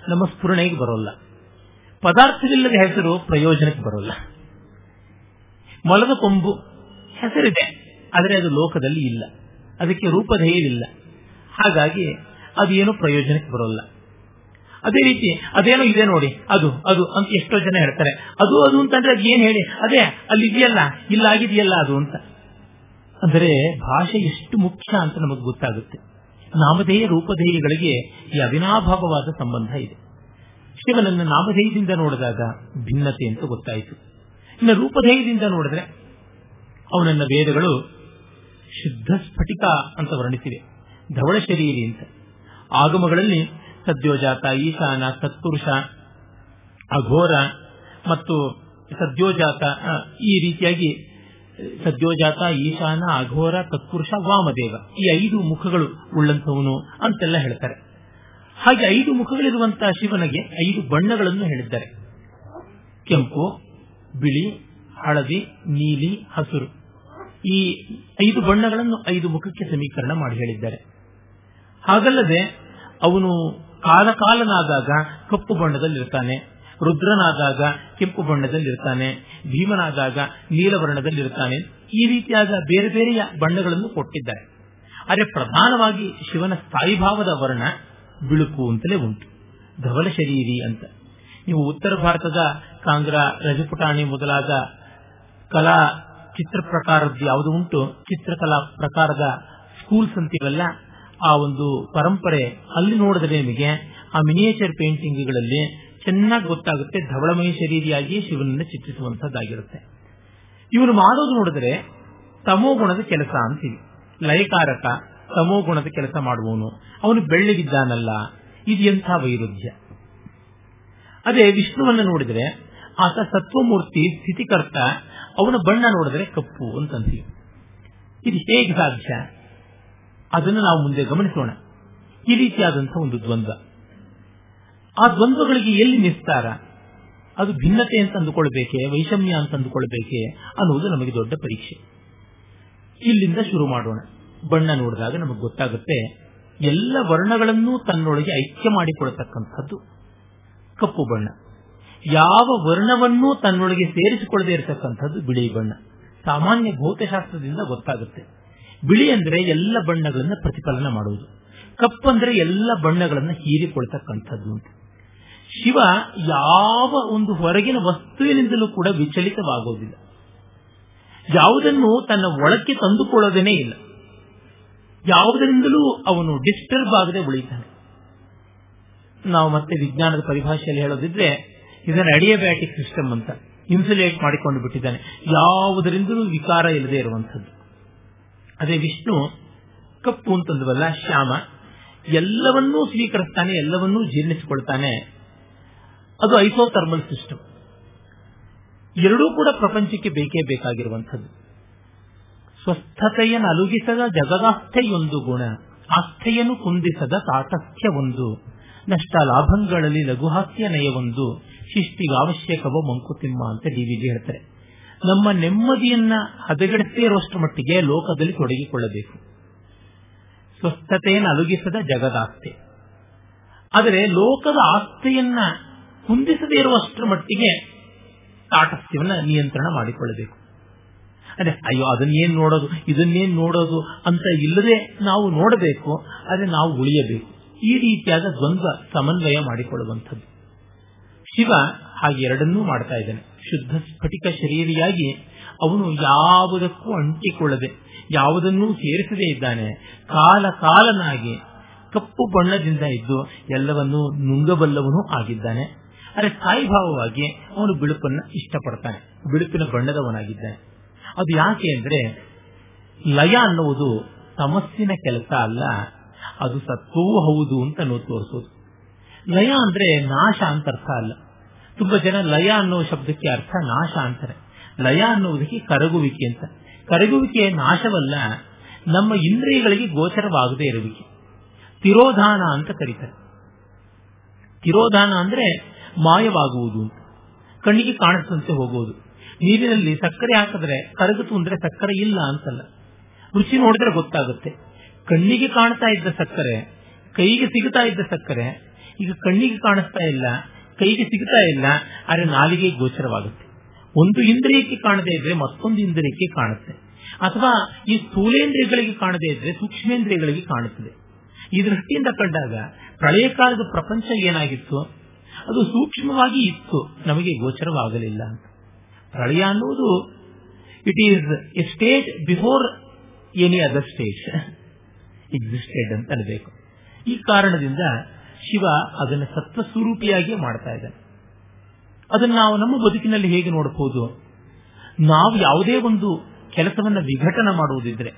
ನಮ್ಮ ಸ್ಫುರಣೆಗೆ ಬರೋಲ್ಲ. ಪದಾರ್ಥವಿಲ್ಲದ ಹೆಸರು ಪ್ರಯೋಜನಕ್ಕೆ ಬರೋಲ್ಲ. ಮೊಲದ ಕೊಂಬು ಹೆಸರಿದೆ, ಆದರೆ ಅದು ಲೋಕದಲ್ಲಿ ಇಲ್ಲ. ಅದಕ್ಕೆ ರೂಪಧೈರ್ಯವಿಲ್ಲ ಹಾಗಾಗಿ ಅದೇನು ಪ್ರಯೋಜನಕ್ಕೆ ಬರೋಲ್ಲ. ಅದೇ ರೀತಿ ಅದೇನೋ ಇದೆ ನೋಡಿ, ಅದು ಅದು ಅಂತ ಎಷ್ಟೋ ಜನ ಹೇಳ್ತಾರೆ. ಅದು ಅದು ಅಂತಂದ್ರೆ ಅದು ಏನ್ ಹೇಳಿ? ಅದೇ ಅಲ್ಲಿ ಇದೆಯಲ್ಲ ಇಲ್ಲ ಆಗಿದೆಯಲ್ಲ ಅದು ಅಂತ. ಅಂದರೆ ಭಾಷೆ ಎಷ್ಟು ಮುಖ್ಯ ಅಂತ ನಮಗೆ ಗೊತ್ತಾಗುತ್ತೆ. ನಾಮಧೇಯ ರೂಪಧೇಯಗಳಿಗೆ ಈ ಅವಿನಾಭಾವವಾದ ಸಂಬಂಧ ಇದೆ. ಶಿವನನ್ನ ನಾಮಧೇಯದಿಂದ ನೋಡಿದಾಗ ಭಿನ್ನತೆ ಅಂತ ಗೊತ್ತಾಯಿತು. ಇನ್ನು ರೂಪಧೇಯದಿಂದ ನೋಡಿದ್ರೆ ಅವನನ್ನ ವೇದಗಳು ಶುದ್ಧ ಸ್ಫಟಿಕ ಅಂತ ವರ್ಣಿಸಿವೆ. ಧವಳ ಶರೀರಿ ಅಂತ. ಆಗಮಗಳಲ್ಲಿ ಸದ್ಯೋಜಾತ, ಈಶಾನ, ಸತ್ಪುರುಷ, ಅಘೋರ ಮತ್ತು ಸದ್ಯೋಜಾತ ಈ ರೀತಿಯಾಗಿ ಸದ್ಯೋಜಾತ, ಈಶಾನ, ಅಘೋರ ತತ್ಪುರುಷ ವಾಮದೇವ ಈ ಐದು ಮುಖಗಳು ಉಳ್ಳಂತವನು ಅಂತೆಲ್ಲ ಹೇಳ್ತಾರೆ. ಹಾಗೆ ಐದು ಮುಖಗಳಿರುವಂತಹ ಶಿವನಿಗೆ ಐದು ಬಣ್ಣಗಳನ್ನು ಹೇಳಿದ್ದಾರೆ. ಕೆಂಪು, ಬಿಳಿ, ಹಳದಿ, ನೀಲಿ, ಹಸಿರು. ಈ ಐದು ಬಣ್ಣಗಳನ್ನು ಐದು ಮುಖಕ್ಕೆ ಸಮೀಕರಣ ಮಾಡಿ ಹೇಳಿದ್ದಾರೆ. ಹಾಗಲ್ಲದೆ ಅವನು ಕಾಲಕಾಲನಾದಾಗ ಕಪ್ಪು ಬಣ್ಣದಲ್ಲಿರ್ತಾನೆ, ರುದ್ರನಾದಾಗ ಕೆಂಪು ಬಣ್ಣದಲ್ಲಿರ್ತಾನೆ, ಭೀಮನಾದಾಗ ನೀಲವರ್ಣದಲ್ಲಿರ್ತಾನೆ, ಈ ರೀತಿಯಾದ ಬೇರೆ ಬೇರೆಯ ಬಣ್ಣಗಳನ್ನು ಕೊಟ್ಟಿದ್ದಾರೆ. ಆದರೆ ಪ್ರಧಾನವಾಗಿ ಶಿವನ ಸ್ಥಾಯಿಭಾವದ ವರ್ಣ ಬಿಳುಕು ಅಂತಲೇ ಉಂಟು. ಧವಲ ಶರೀರಿ ಅಂತ. ನೀವು ಉತ್ತರ ಭಾರತದ ಕಾಂಗ್ರಾ, ರಜಪುಟಾಣಿ ಮೊದಲಾದ ಕಲಾ ಚಿತ್ರ ಪ್ರಕಾರದ ಯಾವುದು ಉಂಟು? ಚಿತ್ರಕಲಾ ಪ್ರಕಾರದ ಸ್ಕೂಲ್ಸ್ ಅಂತೀವಲ್ಲ? ಆ ಒಂದು ಪರಂಪರೆ ಅಲ್ಲಿ ನೋಡಿದ್ರೆ ನಿಮಗೆ ಆ ಮಿನಿಯೇಚರ್ ಪೇಂಟಿಂಗ್ಗಳಲ್ಲಿ ಚೆನ್ನಾಗಿ ಗೊತ್ತಾಗುತ್ತೆ ಧವಳಮಯ ಶರೀರಿಯಾಗಿ ಶಿವನನ್ನು ಚಿತ್ರಿಸುವಂತದ್ದಾಗಿರುತ್ತೆ ಇವನು ಮಾಡೋದು ನೋಡಿದ್ರೆ ತಮೋಗುಣದ ಕೆಲಸ ಅಂತೀವಿ. ಲಯಕಾರಕ ತಮೋಗುಣದ ಕೆಲಸ ಮಾಡುವವನು. ಅವನು ಬೆಳ್ಳಗಿದ್ದಾನಲ್ಲ, ಇದು ಎಂಥ ವೈರುಧ್ಯ? ಅದೇ, ವಿಷ್ಣುವನ್ನ ನೋಡಿದರೆ, ಆತ ಸತ್ವಮೂರ್ತಿ, ಸ್ಥಿತಿಕರ್ತ, ಅವನ ಬಣ್ಣ ನೋಡಿದರೆ ಕಪ್ಪು ಅಂತಂತೀವಿ. ಇದು ಹೇಗೆ ಸಾಧ್ಯ? ಅದನ್ನು ನಾವು ಮುಂದೆ ಗಮನಿಸೋಣ. ಈ ರೀತಿಯಾದಂತಹ ಒಂದು ದ್ವಂದ್ವ. ಆ ದ್ವಂದ್ವಗಳಿಗೆ ಎಲ್ಲಿ ನಿಸ್ತಾರ? ಅದು ಭಿನ್ನತೆ ಅಂತ ಅಂದುಕೊಳ್ಬೇಕೆ, ವೈಷಮ್ಯ ಅಂತ ಅಂದುಕೊಳ್ಬೇಕೆ ಅನ್ನುವುದು ನಮಗೆ ದೊಡ್ಡ ಪರೀಕ್ಷೆ. ಇಲ್ಲಿಂದ ಶುರು ಮಾಡೋಣ. ಬಣ್ಣ ನೋಡಿದಾಗ ನಮಗೆ ಗೊತ್ತಾಗುತ್ತೆ, ಎಲ್ಲ ವರ್ಣಗಳನ್ನೂ ತನ್ನೊಳಗೆ ಐಕ್ಯ ಮಾಡಿಕೊಳ್ತಕ್ಕಂಥದ್ದು ಕಪ್ಪು ಬಣ್ಣ. ಯಾವ ವರ್ಣವನ್ನೂ ತನ್ನೊಳಗೆ ಸೇರಿಸಿಕೊಳ್ಳದೆ ಇರತಕ್ಕಂಥದ್ದು ಬಿಳಿ ಬಣ್ಣ. ಸಾಮಾನ್ಯ ಭೌತಶಾಸ್ತ್ರದಿಂದ ಗೊತ್ತಾಗುತ್ತೆ. ಬಿಳಿ ಅಂದ್ರೆ ಎಲ್ಲ ಬಣ್ಣಗಳನ್ನು ಪ್ರತಿಫಲನ ಮಾಡುವುದು. ಕಪ್ಪಂದ್ರೆ ಎಲ್ಲ ಬಣ್ಣಗಳನ್ನು ಹೀರಿಕೊಳ್ತಕ್ಕಂಥದ್ದು ಅಂತ. ಶಿವ ಯಾವ ಒಂದು ಹೊರಗಿನ ವಸ್ತುವಿನಿಂದಲೂ ಕೂಡ ವಿಚಲಿತವಾಗೋದಿಲ್ಲ. ಯಾವುದನ್ನು ತನ್ನ ಒಳಕ್ಕೆ ತಂದುಕೊಳ್ಳೋದೇನೇ ಇಲ್ಲ. ಯಾವುದರಿಂದಲೂ ಅವನು ಡಿಸ್ಟರ್ಬ್ ಆಗದೆ ಉಳಿತಾನೆ. ನಾವು ಮತ್ತೆ ವಿಜ್ಞಾನದ ಪರಿಭಾಷೆಯಲ್ಲಿ ಹೇಳೋದಿದ್ರೆ, ಇದನ್ನು ಅಡಿಯಬ್ಯಾಟಿಕ್ ಸಿಸ್ಟಮ್ ಅಂತ ಇನ್ಸುಲೇಟ್ ಮಾಡಿಕೊಂಡು ಬಿಟ್ಟಿದ್ದಾನೆ. ಯಾವುದರಿಂದಲೂ ವಿಕಾರ ಇಲ್ಲದೆ ಇರುವಂತದ್ದು ಅದೇ ವಿಷ್ಣು, ಕಪ್ಪು ಅಂತಂದವಲ್ಲ, ಶ್ಯಾಮ, ಎಲ್ಲವನ್ನೂ ಸ್ವೀಕರಿಸ್ತಾನೆ, ಎಲ್ಲವನ್ನೂ ಜೀರ್ಣಿಸಿಕೊಳ್ತಾನೆ. ಅದು ಐಸೋಥರ್ಮಲ್ ಸಿಸ್ಟಮ್ ಎರಡೂ ಕೂಡ ಪ್ರಪಂಚಕ್ಕೆ ಬೇಕೇ ಬೇಕಾಗಿರುವಂಥದ್ದು. ಸ್ವಸ್ಥತೆಯನ್ನು ಅಲುಗಿಸದ ಜಗದಾಸ್ಥೆಯೊಂದು ಗುಣ, ಆಸ್ಥೆಯನ್ನು ಕುಂದಿಸದ ತಾಟಸ್ಥ್ಯ ಒಂದು. ನಷ್ಟ ಲಾಭಗಳಲ್ಲಿ ಲಘುಹಾಸ್ಯ ನಯವೊಂದು ಅವಶ್ಯಕವೋ ಮಂಕುತಿಮ್ಮ ಅಂತ ಡಿ ವಿಜಿ ಹೇಳ್ತಾರೆ. ನಮ್ಮ ನೆಮ್ಮದಿಯನ್ನ ಹದಗೆಡಿಸದೇ ಇರುವಷ್ಟು ಮಟ್ಟಿಗೆ ಲೋಕದಲ್ಲಿ ತೊಡಗಿಕೊಳ್ಳಬೇಕು. ಸ್ವಸ್ಥತೆಯನ್ನು ಅಲುಗಿಸದ ಜಗದಾಸ್ತೆ. ಆದರೆ ಲೋಕದ ಆಸ್ತಿಯನ್ನ ಕುಂದಿಸದೇ ಇರುವಷ್ಟರ ಮಟ್ಟಿಗೆ ತಾಟಸ್ಥ್ಯವನ್ನ ನಿಯಂತ್ರಣ ಮಾಡಿಕೊಳ್ಳಬೇಕು. ಅದೇ ಅಯ್ಯೋ, ಅದನ್ನೇನ್ ನೋಡೋದು, ಇದನ್ನೇನ್ ನೋಡೋದು ಅಂತ ಇಲ್ಲದೆ ನಾವು ನೋಡಬೇಕು, ಆದರೆ ನಾವು ಉಳಿಯಬೇಕು. ಈ ರೀತಿಯಾದ ದ್ವಂದ್ವ, ಸಮನ್ವಯ ಮಾಡಿಕೊಳ್ಳುವಂಥದ್ದು. ಶಿವ ಹಾಗೆ ಎರಡನ್ನೂ ಮಾಡ್ತಾ ಇದ್ದಾನೆ. ಶುದ್ಧ ಸ್ಫಟಿಕ ಶರೀರಿಯಾಗಿ ಅವನು ಯಾವುದಕ್ಕೂ ಅಂಟಿಕೊಳ್ಳದೆ, ಯಾವುದನ್ನೂ ಸೇರಿಸದೇ ಇದ್ದಾನೆ. ಕಾಲ ಕಾಲನಾಗಿ ಕಪ್ಪು ಬಣ್ಣದಿಂದ ಇದ್ದು ಎಲ್ಲವನ್ನೂ ನುಂಗಬಲ್ಲವನು ಆಗಿದ್ದಾನೆ. ಅರೆ ಸ್ಥಾಯಿಭಾವವಾಗಿ ಅವನು ಬಿಳುಪನ್ನ ಇಷ್ಟಪಡ್ತಾನೆ. ಬಿಳುಪಿನ ಬಣ್ಣದವನಾಗಿದ್ದಾನೆ. ಅದು ಯಾಕೆ ಅಂದ್ರೆ ಲಯ ಅನ್ನುವುದು ತಮಸ್ಸಿನ ಕೆಲಸ ಅಲ್ಲ, ಅದು ಸತ್ವವೂ ಹೌದು ಅಂತ ನಾವು ತೋರಿಸೋದು. ಲಯ ಅಂದ್ರೆ ನಾಶ ಅಂತ ಅರ್ಥ ಅಲ್ಲ. ತುಂಬಾ ಜನ ಲಯ ಅನ್ನೋ ಶಬ್ದಕ್ಕೆ ಅರ್ಥ ನಾಶ ಅಂತಾರೆ. ಲಯ ಅನ್ನುವುದಕ್ಕೆ ಕರಗುವಿಕೆ ಅಂತ. ಕರಗುವಿಕೆ ನಾಶವಲ್ಲ, ನಮ್ಮ ಇಂದ್ರಿಯಗಳಿಗೆ ಗೋಚರವಾಗದೇ ಇರುವಿಕೆ. ತಿರೋಧಾನ ಅಂತ ಕರೀತಾರೆ. ತಿರೋಧಾನ ಅಂದ್ರೆ ಮಾಯವಾಗುವುದು ಕಣ್ಣಿಗೆ ಕಾಣಿಸದಂತೆ ಹೋಗುವುದು ನೀರಿನಲ್ಲಿ ಸಕ್ಕರೆ ಹಾಕಿದ್ರೆ ಕರಗಿತು ಅಂದ್ರೆ ಸಕ್ಕರೆ ಇಲ್ಲ ಅಂತಲ್ಲ. ರುಚಿ ನೋಡಿದ್ರೆ ಗೊತ್ತಾಗುತ್ತೆ. ಕಣ್ಣಿಗೆ ಕಾಣ್ತಾ ಇದ್ದ ಸಕ್ಕರೆ, ಕೈಗೆ ಸಿಗುತ್ತಾ ಇದ್ದ ಸಕ್ಕರೆ, ಈಗ ಕಣ್ಣಿಗೆ ಕಾಣಿಸ್ತಾ ಇಲ್ಲ, ಕೈಗೆ ಸಿಗುತ್ತಾ ಇಲ್ಲ, ಆದರೆ ನಾಲಿಗೆ ಗೋಚರವಾಗುತ್ತೆ. ಒಂದು ಇಂದ್ರಿಯಕ್ಕೆ ಕಾಣದೇ ಇದ್ರೆ ಮತ್ತೊಂದು ಇಂದ್ರಿಯಕ್ಕೆ ಕಾಣುತ್ತೆ. ಅಥವಾ ಈ ಸ್ಥೂಲೇಂದ್ರಿಯಗಳಿಗೆ ಕಾಣದೇ ಇದ್ರೆ ಸೂಕ್ಷ್ಮೇಂದ್ರಿಯಗಳಿಗೆ ಕಾಣುತ್ತದೆ. ಈ ದೃಷ್ಟಿಯಿಂದ ಕಂಡಾಗ ಪ್ರಳಯ ಕಾಲದ ಪ್ರಪಂಚ ಏನಾಗಿತ್ತು? ಅದು ಸೂಕ್ಷ್ಮವಾಗಿ ಇತ್ತು, ನಮಗೆ ಗೋಚರವಾಗಲಿಲ್ಲ ಅಂತ. ಪ್ರಳಯ ಅನ್ನುವುದು it is a stage before any other stage existed ಅಂತ ಅನ್ಬೇಕು. ಈ ಕಾರಣದಿಂದ ಶಿವ ಅದನ್ನು ಸತ್ವ ಸ್ವರೂಪಿಯಾಗಿ ಮಾಡ್ತಾ ಇದ್ದಾನೆ. ಅದನ್ನು ನಾವು ನಮ್ಮ ಬದುಕಿನಲ್ಲಿ ಹೇಗೆ ನೋಡಬಹುದು ನಾವು ಯಾವುದೇ ಒಂದು ಕೆಲಸವನ್ನು ವಿಘಟನೆ ಮಾಡುವುದಿದ್ರೆ,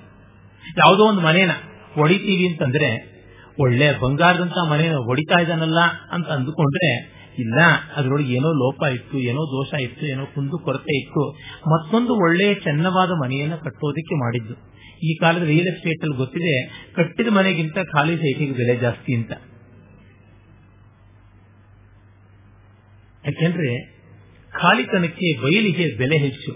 ಯಾವುದೋ ಒಂದು ಮನೇನ ಹೊಡಿತೀವಿ ಅಂತಂದ್ರೆ, ಒಳ್ಳೆ ಬಂಗಾರದಂತ ಮನೇನ ಹೊಡಿತಾ ಇದ್ದಾನಲ್ಲ ಅಂತ ಅಂದುಕೊಂಡ್ರೆ ಇಲ್ಲ. ಅದರೊಳಗೆ ಏನೋ ಲೋಪ ಇತ್ತು, ಏನೋ ದೋಷ ಇತ್ತು, ಏನೋ ಕುಂದು ಕೊರತೆ ಇತ್ತು. ಮತ್ತೊಂದು ಒಳ್ಳೆಯ ಚೆನ್ನವಾದ ಮನೆಯನ್ನ ಕಟ್ಟೋದಕ್ಕೆ ಮಾಡಿದ್ದು. ಈ ಕಾಲದ ರಿಯಲ್ ಎಸ್ಟೇಟ್ ಅಲ್ಲಿ ಗೊತ್ತಿದೆ, ಕಟ್ಟಿದ ಮನೆಗಿಂತ ಖಾಲಿ ಸೈಟಿಗೆ ಬೆಲೆ ಜಾಸ್ತಿ ಅಂತ. ಯಾಕೆಂದ್ರೆ ಖಾಲಿತನಕ್ಕೆ ಬಯಲಿಗೆ ಬೆಲೆ ಹೆಚ್ಚು.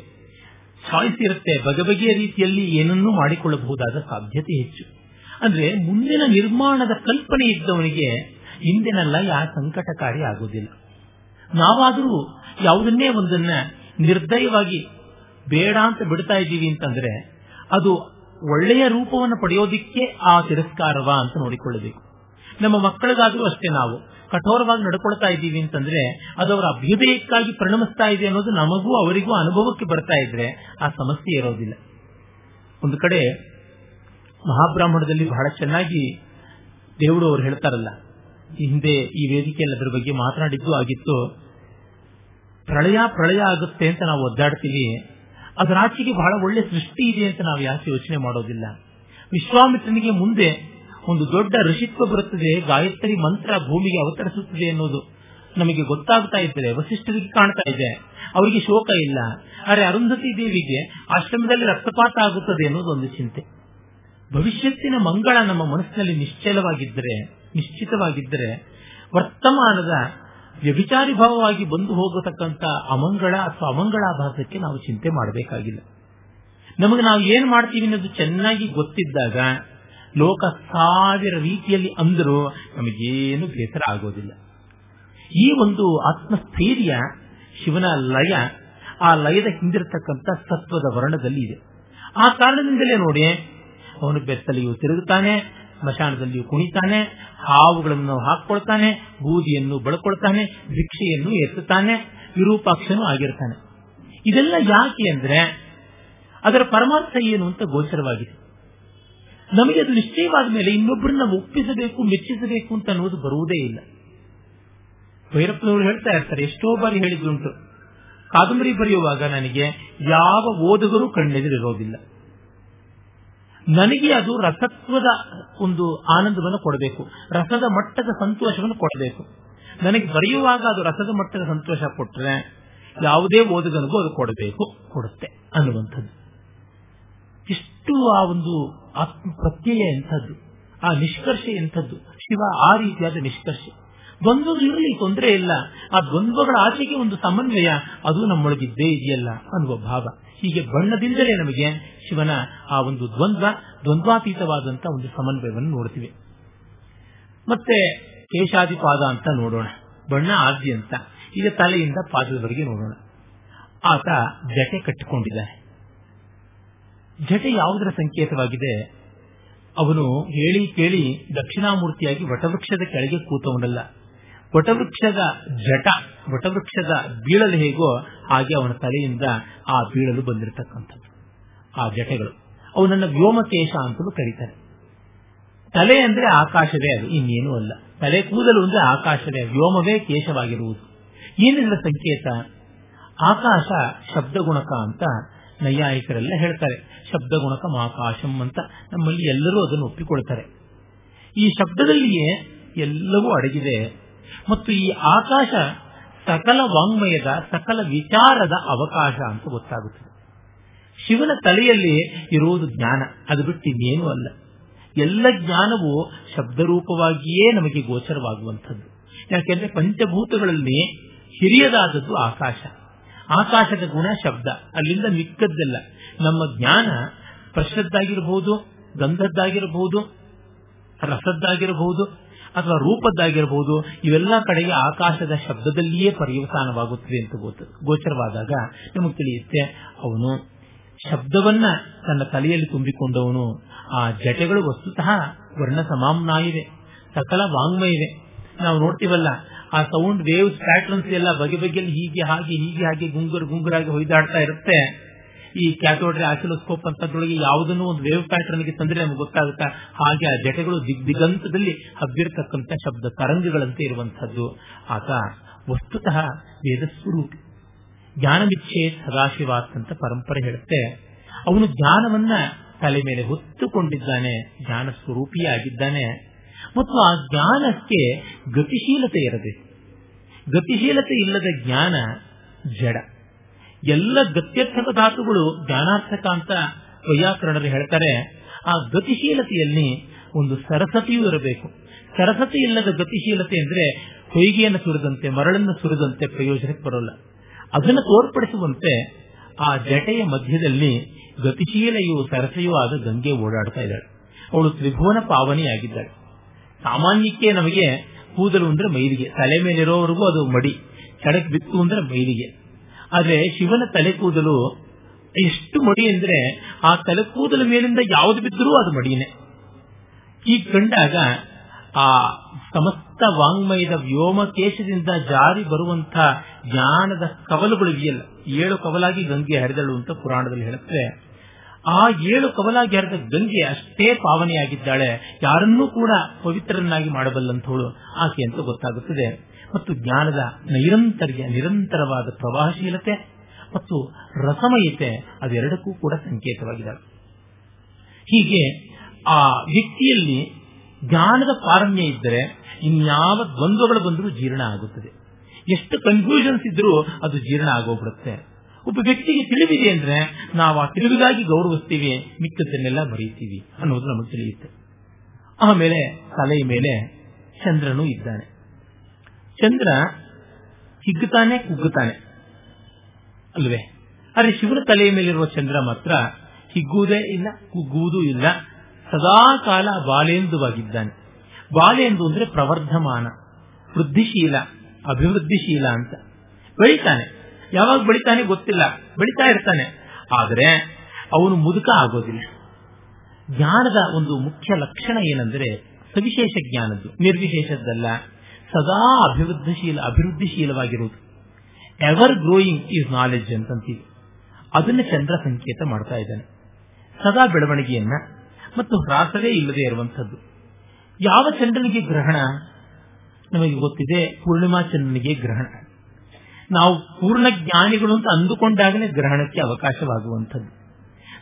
ಚಾಯ್ಸ್ ಇರುತ್ತೆ ಬಗೆ ಬಗೆಯ ರೀತಿಯಲ್ಲಿ ಏನನ್ನೂ ಮಾಡಿಕೊಳ್ಳಬಹುದಾದ ಸಾಧ್ಯತೆ ಹೆಚ್ಚು. ಅಂದ್ರೆ ಮುಂದಿನ ನಿರ್ಮಾಣದ ಕಲ್ಪನೆ ಇದ್ದವನಿಗೆ ಇಂದಿನ ಲಯ ಸಂಕಟಕಾರಿ ಆಗುವುದಿಲ್ಲ. ನಾವಾದರೂ ಯಾವುದನ್ನೇ ಒಂದನ್ನ ನಿರ್ದಯವಾಗಿ ಬೇಡ ಅಂತ ಬಿಡ್ತಾ ಇದ್ದೀವಿ ಅಂತಂದ್ರೆ ಅದು ಒಳ್ಳೆಯ ರೂಪವನ್ನು ಪಡೆಯೋದಿಕ್ಕೆ ಆ ತಿರಸ್ಕಾರವ ಅಂತ ನೋಡಿಕೊಳ್ಳಬೇಕು. ನಮ್ಮ ಮಕ್ಕಳಿಗಾದ್ರೂ ಅಷ್ಟೇ ನಾವು ಕಠೋರವಾಗಿ ನಡ್ಕೊಳ್ತಾ ಇದ್ದೀವಿ ಅಂತಂದ್ರೆ ಅದು ಅವರ ಅಭ್ಯುದಯಕ್ಕಾಗಿ ಪರಿಣಮಿಸ್ತಾ ಇದೆ ಅನ್ನೋದು ನಮಗೂ ಅವರಿಗೂ ಅನುಭವಕ್ಕೆ ಬರ್ತಾ ಇದ್ರೆ ಆ ಸಮಸ್ಯೆ ಇರೋದಿಲ್ಲ. ಒಂದು ಕಡೆ ಮಹಾಬ್ರಾಹ್ಮಣದಲ್ಲಿ ಬಹಳ ಚೆನ್ನಾಗಿ ದೇವರು ಅವರು ಹೇಳ್ತಾರಲ್ಲ ಈ ಹಿಂದೆ ಈ ವೇದಿಕೆಯಲ್ಲಿ ಅದರ ಬಗ್ಗೆ ಮಾತನಾಡಿದ್ದು ಆಗಿತ್ತು. ಪ್ರಳಯ ಪ್ರಳಯ ಆಗುತ್ತೆ ಅಂತ ನಾವು ಒದ್ದಾಡ್ತೀವಿ. ಅದರಾಚೆಗೆ ಬಹಳ ಒಳ್ಳೆ ಸೃಷ್ಟಿ ಇದೆ ಅಂತ ನಾವು ಯಾಕೆ ಯೋಚನೆ ಮಾಡೋದಿಲ್ಲ. ವಿಶ್ವಾಮಿತ್ರನಿಗೆ ಮುಂದೆ ಒಂದು ದೊಡ್ಡ ಋಷಿತ್ವ ಬರುತ್ತದೆ, ಗಾಯತ್ರಿ ಮಂತ್ರ ಭೂಮಿಗೆ ಅವತರಿಸುತ್ತದೆ ಅನ್ನೋದು ನಮಗೆ ಗೊತ್ತಾಗ್ತಾ ಇದ್ದರೆ, ವಸಿಷ್ಠರಿಗೆ ಕಾಣ್ತಾ ಇದೆ. ಅವರಿಗೆ ಶೋಕ ಇಲ್ಲ. ಆದರೆ ಅರುಂಧತಿ ದೇವಿಗೆ ಆಶ್ರಮದಲ್ಲಿ ರಕ್ತಪಾತ ಆಗುತ್ತದೆ ಅನ್ನೋದು ಒಂದು ಚಿಂತೆ. ಭವಿಷ್ಯತ್ತಿನ ಮಂಗಳ ನಮ್ಮ ಮನಸ್ಸಿನಲ್ಲಿ ನಿಶ್ಚಲವಾಗಿದ್ದರೆ ನಿಶ್ಚಿತವಾಗಿದ್ದರೆ ವರ್ತಮಾನದ ವ್ಯಭಿಚಾರಿ ಭಾವವಾಗಿ ಬಂದು ಹೋಗತಕ್ಕಂಥ ಅಮಂಗಳ ಅಥವಾ ಅಮಂಗಳಾಭಾಸಕ್ಕೆ ನಾವು ಚಿಂತೆ ಮಾಡಬೇಕಾಗಿಲ್ಲ. ನಮಗೆ ನಾವು ಏನ್ ಮಾಡ್ತೀವಿ ಅನ್ನೋದು ಚೆನ್ನಾಗಿ ಗೊತ್ತಿದ್ದಾಗ ಲೋಕ ಸಾವಿರ ರೀತಿಯಲ್ಲಿ ಅಂದರೂ ನಮಗೇನು ಬೇಸರ ಆಗೋದಿಲ್ಲ. ಈ ಒಂದು ಆತ್ಮಸ್ಥೈರ್ಯ, ಶಿವನ ಲಯ, ಆ ಲಯದ ಹಿಂದಿರತಕ್ಕಂಥ ಸತ್ವದ ವರ್ಣದಲ್ಲಿ ಇದೆ. ಆ ಕಾರಣದಿಂದಲೇ ನೋಡಿ, ಅವನು ಬೆತ್ತಲೆಯು ತಿರುಗುತ್ತಾನೆ ಸ್ಮಶಾನದಲ್ಲಿಯೂ ಕುಣಿತಾನೆ, ಹಾವುಗಳನ್ನು ಹಾಕೊಳ್ತಾನೆ ಬೂದಿಯನ್ನು ಬಳಕೊಳ್ತಾನೆ, ಭಿಕ್ಷೆಯನ್ನು ಎತ್ತುತ್ತಾನೆ, ವಿರೂಪಾಕ್ಷನೂ ಆಗಿರ್ತಾನೆ. ಇದೆಲ್ಲ ಯಾಕೆ ಅಂದ್ರೆ ಅದರ ಪರಮಾರ್ಥ ಏನು ಅಂತ ಗೋಚರವಾಗಿದೆ. ನಮಗೆ ಅದು ನಿಶ್ಚಯವಾದ ಮೇಲೆ ಇನ್ನೊಬ್ಬರನ್ನ ಒಪ್ಪಿಸಬೇಕು, ಮೆಚ್ಚಿಸಬೇಕು ಅಂತ ಅನ್ನೋದು ಬರುವುದೇ ಇಲ್ಲ. ಭೈರಪ್ಪನವರು ಹೇಳ್ತಾ ಇರ್ತಾರೆ, ಎಷ್ಟೋ ಬಾರಿ ಹೇಳಿದ್ರುಂಟು ಕಾದಂಬರಿ ಬರೆಯುವಾಗ ನನಗೆ ಯಾವ ಓದುಗರು ಕಣ್ಣೆದುರಿರೋದಿಲ್ಲ. ನನಗೆ ಅದು ರಸತ್ವದ ಒಂದು ಆನಂದವನ್ನು ಕೊಡಬೇಕು. ರಸದ ಮಟ್ಟದ ಸಂತೋಷವನ್ನು ಕೊಡಬೇಕು. ನನಗೆ ಬರೆಯುವಾಗ ಅದು ರಸದ ಮಟ್ಟದ ಸಂತೋಷ ಕೊಟ್ಟರೆ ಯಾವುದೇ ಓದುಗನಿಗೂ ಅದು ಕೊಡಬೇಕು, ಕೊಡುತ್ತೆ ಅನ್ನುವಂಥದ್ದು. ಇಷ್ಟು ಆ ಒಂದು ಆತ್ಮ ಪ್ರತ್ಯಯ ಎಂಥದ್ದು, ಆ ನಿಷ್ಕರ್ಷೆ ಎಂಥದ್ದು. ಶಿವ ಆ ರೀತಿಯಾದ ನಿಷ್ಕರ್ಷೆ. ದ್ವಂದ್ವಗಳಿರಲಿ ತೊಂದರೆ ಇಲ್ಲ. ಆ ದ್ವಂದ್ವಗಳ ಆಚೆಗೆ ಒಂದು ಸಮನ್ವಯ, ಅದು ನಮ್ಮೊಳಗಿದ್ದೇ ಇದೆಯಲ್ಲ ಅನ್ನುವ ಭಾವ. ಹೀಗೆ ಬಣ್ಣದಿಂದಲೇ ನಮಗೆ ಶಿವನ ಆ ಒಂದು ದ್ವಂದ್ವ ದ್ವಂದ್ವಾತೀತವಾದಂತಹ ಒಂದು ಸಮನ್ವಯವನ್ನು ನೋಡ್ತೀವಿ. ಮತ್ತೆ ಕೇಶಾದಿಪಾದ ಅಂತ ನೋಡೋಣ. ಬಣ್ಣ ಆದ್ಯ ಅಂತ. ಈಗ ತಲೆಯಿಂದ ಪಾದದವರೆಗೆ ನೋಡೋಣ. ಆತ ಜಟೆ ಕಟ್ಟಿಕೊಂಡಿದ್ದಾನೆ. ಜಟೆ ಯಾವುದರ ಸಂಕೇತವಾಗಿದೆ? ಅವನು ಹೇಳಿ ಕೇಳಿ ದಕ್ಷಿಣಾಮೂರ್ತಿಯಾಗಿ ವಟವೃಕ್ಷದ ಕೆಳಗೆ ಕೂತವನಲ್ಲ. ವಟವೃಕ್ಷದ ಜಟ, ವಟವೃಕ್ಷದ ಬೀಳಲು ಹೇಗೋ ಹಾಗೆ ಅವನ ತಲೆಯಿಂದ ಆ ಬೀಳಲು ಬಂದಿರತಕ್ಕಂಥದ್ದು. ಆ ಜಟೆಗಳು. ಅವನನ್ನ ವ್ಯೋಮಕೇಶ ಅಂತಲೂ ಕರೀತಾರೆ. ತಲೆ ಅಂದ್ರೆ ಆಕಾಶವೇ ಅದು, ಇನ್ನೇನು ಅಲ್ಲ. ತಲೆ ಕೂದಲು ಅಂದ್ರೆ ಆಕಾಶವೇ, ವ್ಯೋಮವೇ ಕೇಶವಾಗಿರುವುದು. ಏನಿಲ್ಲ ಸಂಕೇತ? ಆಕಾಶ ಶಬ್ದಗುಣಕ ಅಂತ ನೈಯಾಯಿಕರೆಲ್ಲ ಹೇಳ್ತಾರೆ. ಶಬ್ದಗುಣಕ ಆಕಾಶಂ ಅಂತ ನಮ್ಮಲ್ಲಿ ಎಲ್ಲರೂ ಅದನ್ನು ಒಪ್ಪಿಕೊಳ್ತಾರೆ. ಈ ಶಬ್ದದಲ್ಲಿಯೇ ಎಲ್ಲವೂ ಅಡಗಿದೆ. ಮತ್ತು ಈ ಆಕಾಶ ಸಕಲ ವಾಂಗ್ಮಯದ, ಸಕಲ ವಿಚಾರದ ಅವಕಾಶ ಅಂತ ಗೊತ್ತಾಗುತ್ತದೆ. ಶಿವನ ತಲೆಯಲ್ಲಿ ಇರುವುದು ಜ್ಞಾನ. ಅದು ಬಿಟ್ಟು ಇನ್ನೇನು ಅಲ್ಲ. ಎಲ್ಲ ಜ್ಞಾನವು ಶಬ್ದರೂಪವಾಗಿಯೇ ನಮಗೆ ಗೋಚರವಾಗುವಂಥದ್ದು. ಯಾಕೆಂದ್ರೆ ಪಂಚಭೂತಗಳಲ್ಲಿ ಹಿರಿಯದಾದದ್ದು ಆಕಾಶ. ಆಕಾಶದ ಗುಣ ಶಬ್ದ. ಅಲ್ಲಿಂದ ಮಿಕ್ಕದ್ದೆಲ್ಲ. ನಮ್ಮ ಜ್ಞಾನ ಸ್ಪರ್ಶದ್ದಾಗಿರಬಹುದು ಗಂಧದ್ದಾಗಿರಬಹುದು ರಸದ್ದಾಗಿರಬಹುದು ಅಥವಾ ರೂಪದ್ದಾಗಿರಬಹುದು ಇವೆಲ್ಲ ಕಡೆಗೆ ಆಕಾಶದ ಶಬ್ದದಲ್ಲಿಯೇ ಪರ್ಯವಸಾನವಾಗುತ್ತದೆ ಅಂತ ಗೋಚರವಾದಾಗ ನಮಗೆ ತಿಳಿಯುತ್ತೆ, ಅವನು ಶಬ್ದವನ್ನ ತನ್ನ ತಲೆಯಲ್ಲಿ ತುಂಬಿಕೊಂಡವನು. ಆ ಜಟೆಗಳು ವಸ್ತುತಃ ವರ್ಣ ಸಮಾಮ್ನ ಇವೆ ಸಕಲ ವಾಂಗ್ಮಯ ಇವೆ ನಾವು ನೋಡ್ತೀವಲ್ಲ, ಆ ಸೌಂಡ್ ವೇವ್ಸ್ ಪ್ಯಾಟರ್ನ್ಸ್ ಎಲ್ಲ ಬಗೆ ಬಗೆಯಲ್ಲಿ ಹೀಗೆ, ಹಾಗೆ ಹೀಗೆ, ಹಾಗೆ ಗುಂಗುರು ಗುಂಗುರಾಗಿ ಹೊಯ್ದಾಡ್ತಾ ಇರುತ್ತೆ. ಈ ಕ್ಯಾಥೋಡ್ರಿ ಆಸಿಲೋಸ್ಕೋಪ್ ಅಂತದ್ರೊಳಗೆ ಯಾವುದನ್ನು ಒಂದು ವೇವ್ ಪ್ಯಾಟರ್ನ್ಗೆ ತಂದ್ರೆ ನಮ್ಗೆ ಗೊತ್ತಾಗುತ್ತಾ? ಹಾಗೆ ಆ ಜಟೆಗಳು ದಿಗ್ ದಿಗಂತದಲ್ಲಿ ಹಬ್ಬಿರತಕ್ಕಂಥ ಶಬ್ದ ತರಂಗಗಳಂತೆ ಇರುವಂತಹದ್ದು ಆತ ವಸ್ತುತಃ ವೇದಸ್ವರೂಪಿ. ಜ್ಞಾನವಿಚ್ಛೇ ಸದಾಶಿವಾತ್ ಅಂತ ಪರಂಪರೆ ಹೇಳುತ್ತೆ. ಅವನು ಜ್ಞಾನವನ್ನ ತಲೆ ಮೇಲೆ ಹೊತ್ತುಕೊಂಡಿದ್ದಾನೆ ಜ್ಞಾನ ಸ್ವರೂಪಿಯಾಗಿದ್ದಾನೆ ಮತ್ತು ಆ ಜ್ಞಾನಕ್ಕೆ ಗತಿಶೀಲತೆ ಇರಬೇಕು. ಗತಿಶೀಲತೆ ಇಲ್ಲದ ಜ್ಞಾನ ಜಡ. ಎಲ್ಲ ಗತ್ಯರ್ಥಕ ಧಾತುಗಳು ಜ್ಞಾನಾರ್ಥಕ ಅಂತ ವೈಯಾಕರಣರು ಹೇಳ್ತಾರೆ. ಆ ಗತಿಶೀಲತೆಯಲ್ಲಿ ಒಂದು ಸರಸತೆಯೂ ಇರಬೇಕು. ಸರಸತೆ ಇಲ್ಲದ ಗತಿಶೀಲತೆ ಅಂದ್ರೆ ಹೊಯ್ಗೆಯನ್ನು ಸುರಿದಂತೆ, ಮರಳನ್ನು ಸುರಿದಂತೆ ಪ್ರಯೋಜನಕ್ಕೆ ಬರೋಲ್ಲ. ಅದನ್ನು ತೋರ್ಪಡಿಸುವಂತೆ ಆ ಜಟೆಯ ಮಧ್ಯದಲ್ಲಿ ಗತಿಶೀಲೆಯು ಸರಸೆಯೂ ಆದ ಗಂಗೆ ಓಡಾಡ್ತಾ ಇದ್ದಾಳೆ. ಅವಳು ತ್ರಿಭುವನ ಪಾವನಿಯಾಗಿದ್ದಾಳೆ ಸಾಮಾನ್ಯಕ್ಕೆ ನಮಗೆ ಕೂದಲು ಅಂದ್ರೆ ಮೈಲಿಗೆ, ತಲೆ ಮೇಲಿರೋವರೆಗೂ ಅದು ಮಡಿ ಕೆಳಗೆ ಬಿತ್ತು ಅಂದ್ರೆ ಮೈಲಿಗೆ. ಆದ್ರೆ ಶಿವನ ತಲೆ ಕೂದಲು ಎಷ್ಟು ಮಡಿ ಅಂದ್ರೆ ಆ ತಲೆ ಕೂದಲ ಮೇಲಿಂದ ಯಾವ್ದು ಬಿದ್ದರೂ ಅದು ಮಡಿನೇ. ಈ ಕಂಡಾಗ ಆ ಸಮಸ್ತ ವಾಂಗ್ಮಯದ ವ್ಯೋಮಕೇಶದಿಂದ ಜಾರಿ ಬರುವಂತ ಜ್ಞಾನದ ಕವಲುಗಳು ಇದೆಯಲ್ಲ ಏಳು ಕವಲಾಗಿ ಗಂಗೆ ಹರಿದಳು ಅಂತ ಪುರಾಣದಲ್ಲಿ ಹೇಳುತ್ತೆ. ಆ ಏಳು ಕವಲಾಗಿ ಹರಿದ ಗಂಗೆ ಅಷ್ಟೇ ಪಾವನೆಯಾಗಿದ್ದಾಳೆ, ಯಾರನ್ನೂ ಕೂಡ ಪವಿತ್ರರನ್ನಾಗಿ ಮಾಡಬಲ್ಲಂಥವಳು ಆಕೆ ಅಂತ ಗೊತ್ತಾಗುತ್ತದೆ. ಮತ್ತು ಜ್ಞಾನದ ನೈರಂತರ್ಯ, ನಿರಂತರವಾದ ಪ್ರವಾಹಶೀಲತೆ ಮತ್ತು ರಸಮಯತೆ ಅದೆರಡಕ್ಕೂ ಕೂಡ ಸಂಕೇತವಾಗಿದೆ ಹೀಗೆ ಆ ವ್ಯಕ್ತಿಯಲ್ಲಿ ಜ್ಞಾನದ ಪಾರಮ್ಯ ಇದ್ದರೆ ಇನ್ಯಾವ ದ್ವಂದ್ವಗಳು ಬಂದರೂ ಜೀರ್ಣ ಆಗುತ್ತದೆ. ಎಷ್ಟು ಕನ್ಫ್ಯೂಷನ್ಸ್ ಇದ್ರೂ ಅದು ಜೀರ್ಣ ಆಗೋಗ್ಬಿಡುತ್ತೆ. ಒಬ್ಬ ವ್ಯಕ್ತಿಗೆ ತಿಳಿದಿದೆ ಅಂದ್ರೆ ನಾವು ಆ ತಿಳಿವಿಗಾಗಿ ಗೌರವಿಸ್ತೀವಿ, ಮಿಕ್ಕದನ್ನೆಲ್ಲ ಮರೆಯುತ್ತೀವಿ ಅನ್ನೋದು ನಮಗೆ ತಿಳಿಯುತ್ತೆ. ಆಮೇಲೆ ತಲೆಯ ಮೇಲೆ ಚಂದ್ರನು ಇದ್ದಾನೆ. ಚಂದ್ರ ಹಿಗ್ಗುತ್ತಾನೆ ಕುಗ್ಗುತ್ತಾನೆ. ಅಲ್ವೇ? ಆದರೆ ಶಿವನ ತಲೆಯ ಮೇಲಿರುವ ಚಂದ್ರ ಮಾತ್ರ ಹಿಗ್ಗುವುದೇ ಇಲ್ಲ, ಕುಗ್ಗುವುದೂ ಇಲ್ಲ. ಸದಾ ಕಾಲ ಬಾಲೇಂದುವಾಗಿದ್ದಾನೆ ಬಾಲೇಂದು ಅಂದ್ರೆ ಪ್ರವರ್ಧಮಾನ, ವೃದ್ಧಿಶೀಲ, ಅಭಿವೃದ್ಧಿಶೀಲ ಅಂತ. ಬೆಳಿತಾನೆ. ಯಾವಾಗ ಬೆಳಿತಾನೆ ಗೊತ್ತಿಲ್ಲ. ಬೆಳಿತಾ ಇರ್ತಾನೆ. ಆದರೆ ಅವನು ಮುದುಕ ಆಗೋದಿಲ್ಲ. ಜ್ಞಾನದ ಒಂದು ಮುಖ್ಯ ಲಕ್ಷಣ ಏನಂದ್ರೆ ಸವಿಶೇಷ ಜ್ಞಾನದ್ದು. ನಿರ್ವಿಶೇಷದ್ದಲ್ಲ. ಸದಾ ಅಭಿವೃದ್ಧಿಶೀಲ, ಅಭಿವೃದ್ಧಿಶೀಲವಾಗಿರುವುದು. ಎವರ್ ಗ್ರೋಯಿಂಗ್ ಈಸ್ ನಾಲೆಡ್ಜ್ ಅಂತಂತೀವಿ. ಅದನ್ನು ಚಂದ್ರ ಸಂಕೇತ ಮಾಡ್ತಾ ಇದ್ದಾನೆ. ಸದಾ ಬೆಳವಣಿಗೆಯನ್ನ ಮತ್ತು ಹ್ರಾಸವೇ ಇಲ್ಲದೆ ಇರುವಂತದ್ದು ಯಾವ ಚಂದ್ರನಿಗೆ ಗ್ರಹಣ? ನಮಗೆ ಗೊತ್ತಿದೆ, ಪೂರ್ಣಿಮಾ ಚಂದ್ರನಿಗೆ ಗ್ರಹಣ. ನಾವು ಪೂರ್ಣ ಜ್ಞಾನಿಗಳು ಅಂತ ಅಂದುಕೊಂಡಾಗಲೇ ಗ್ರಹಣಕ್ಕೆ ಅವಕಾಶವಾಗುವಂಥದ್ದು.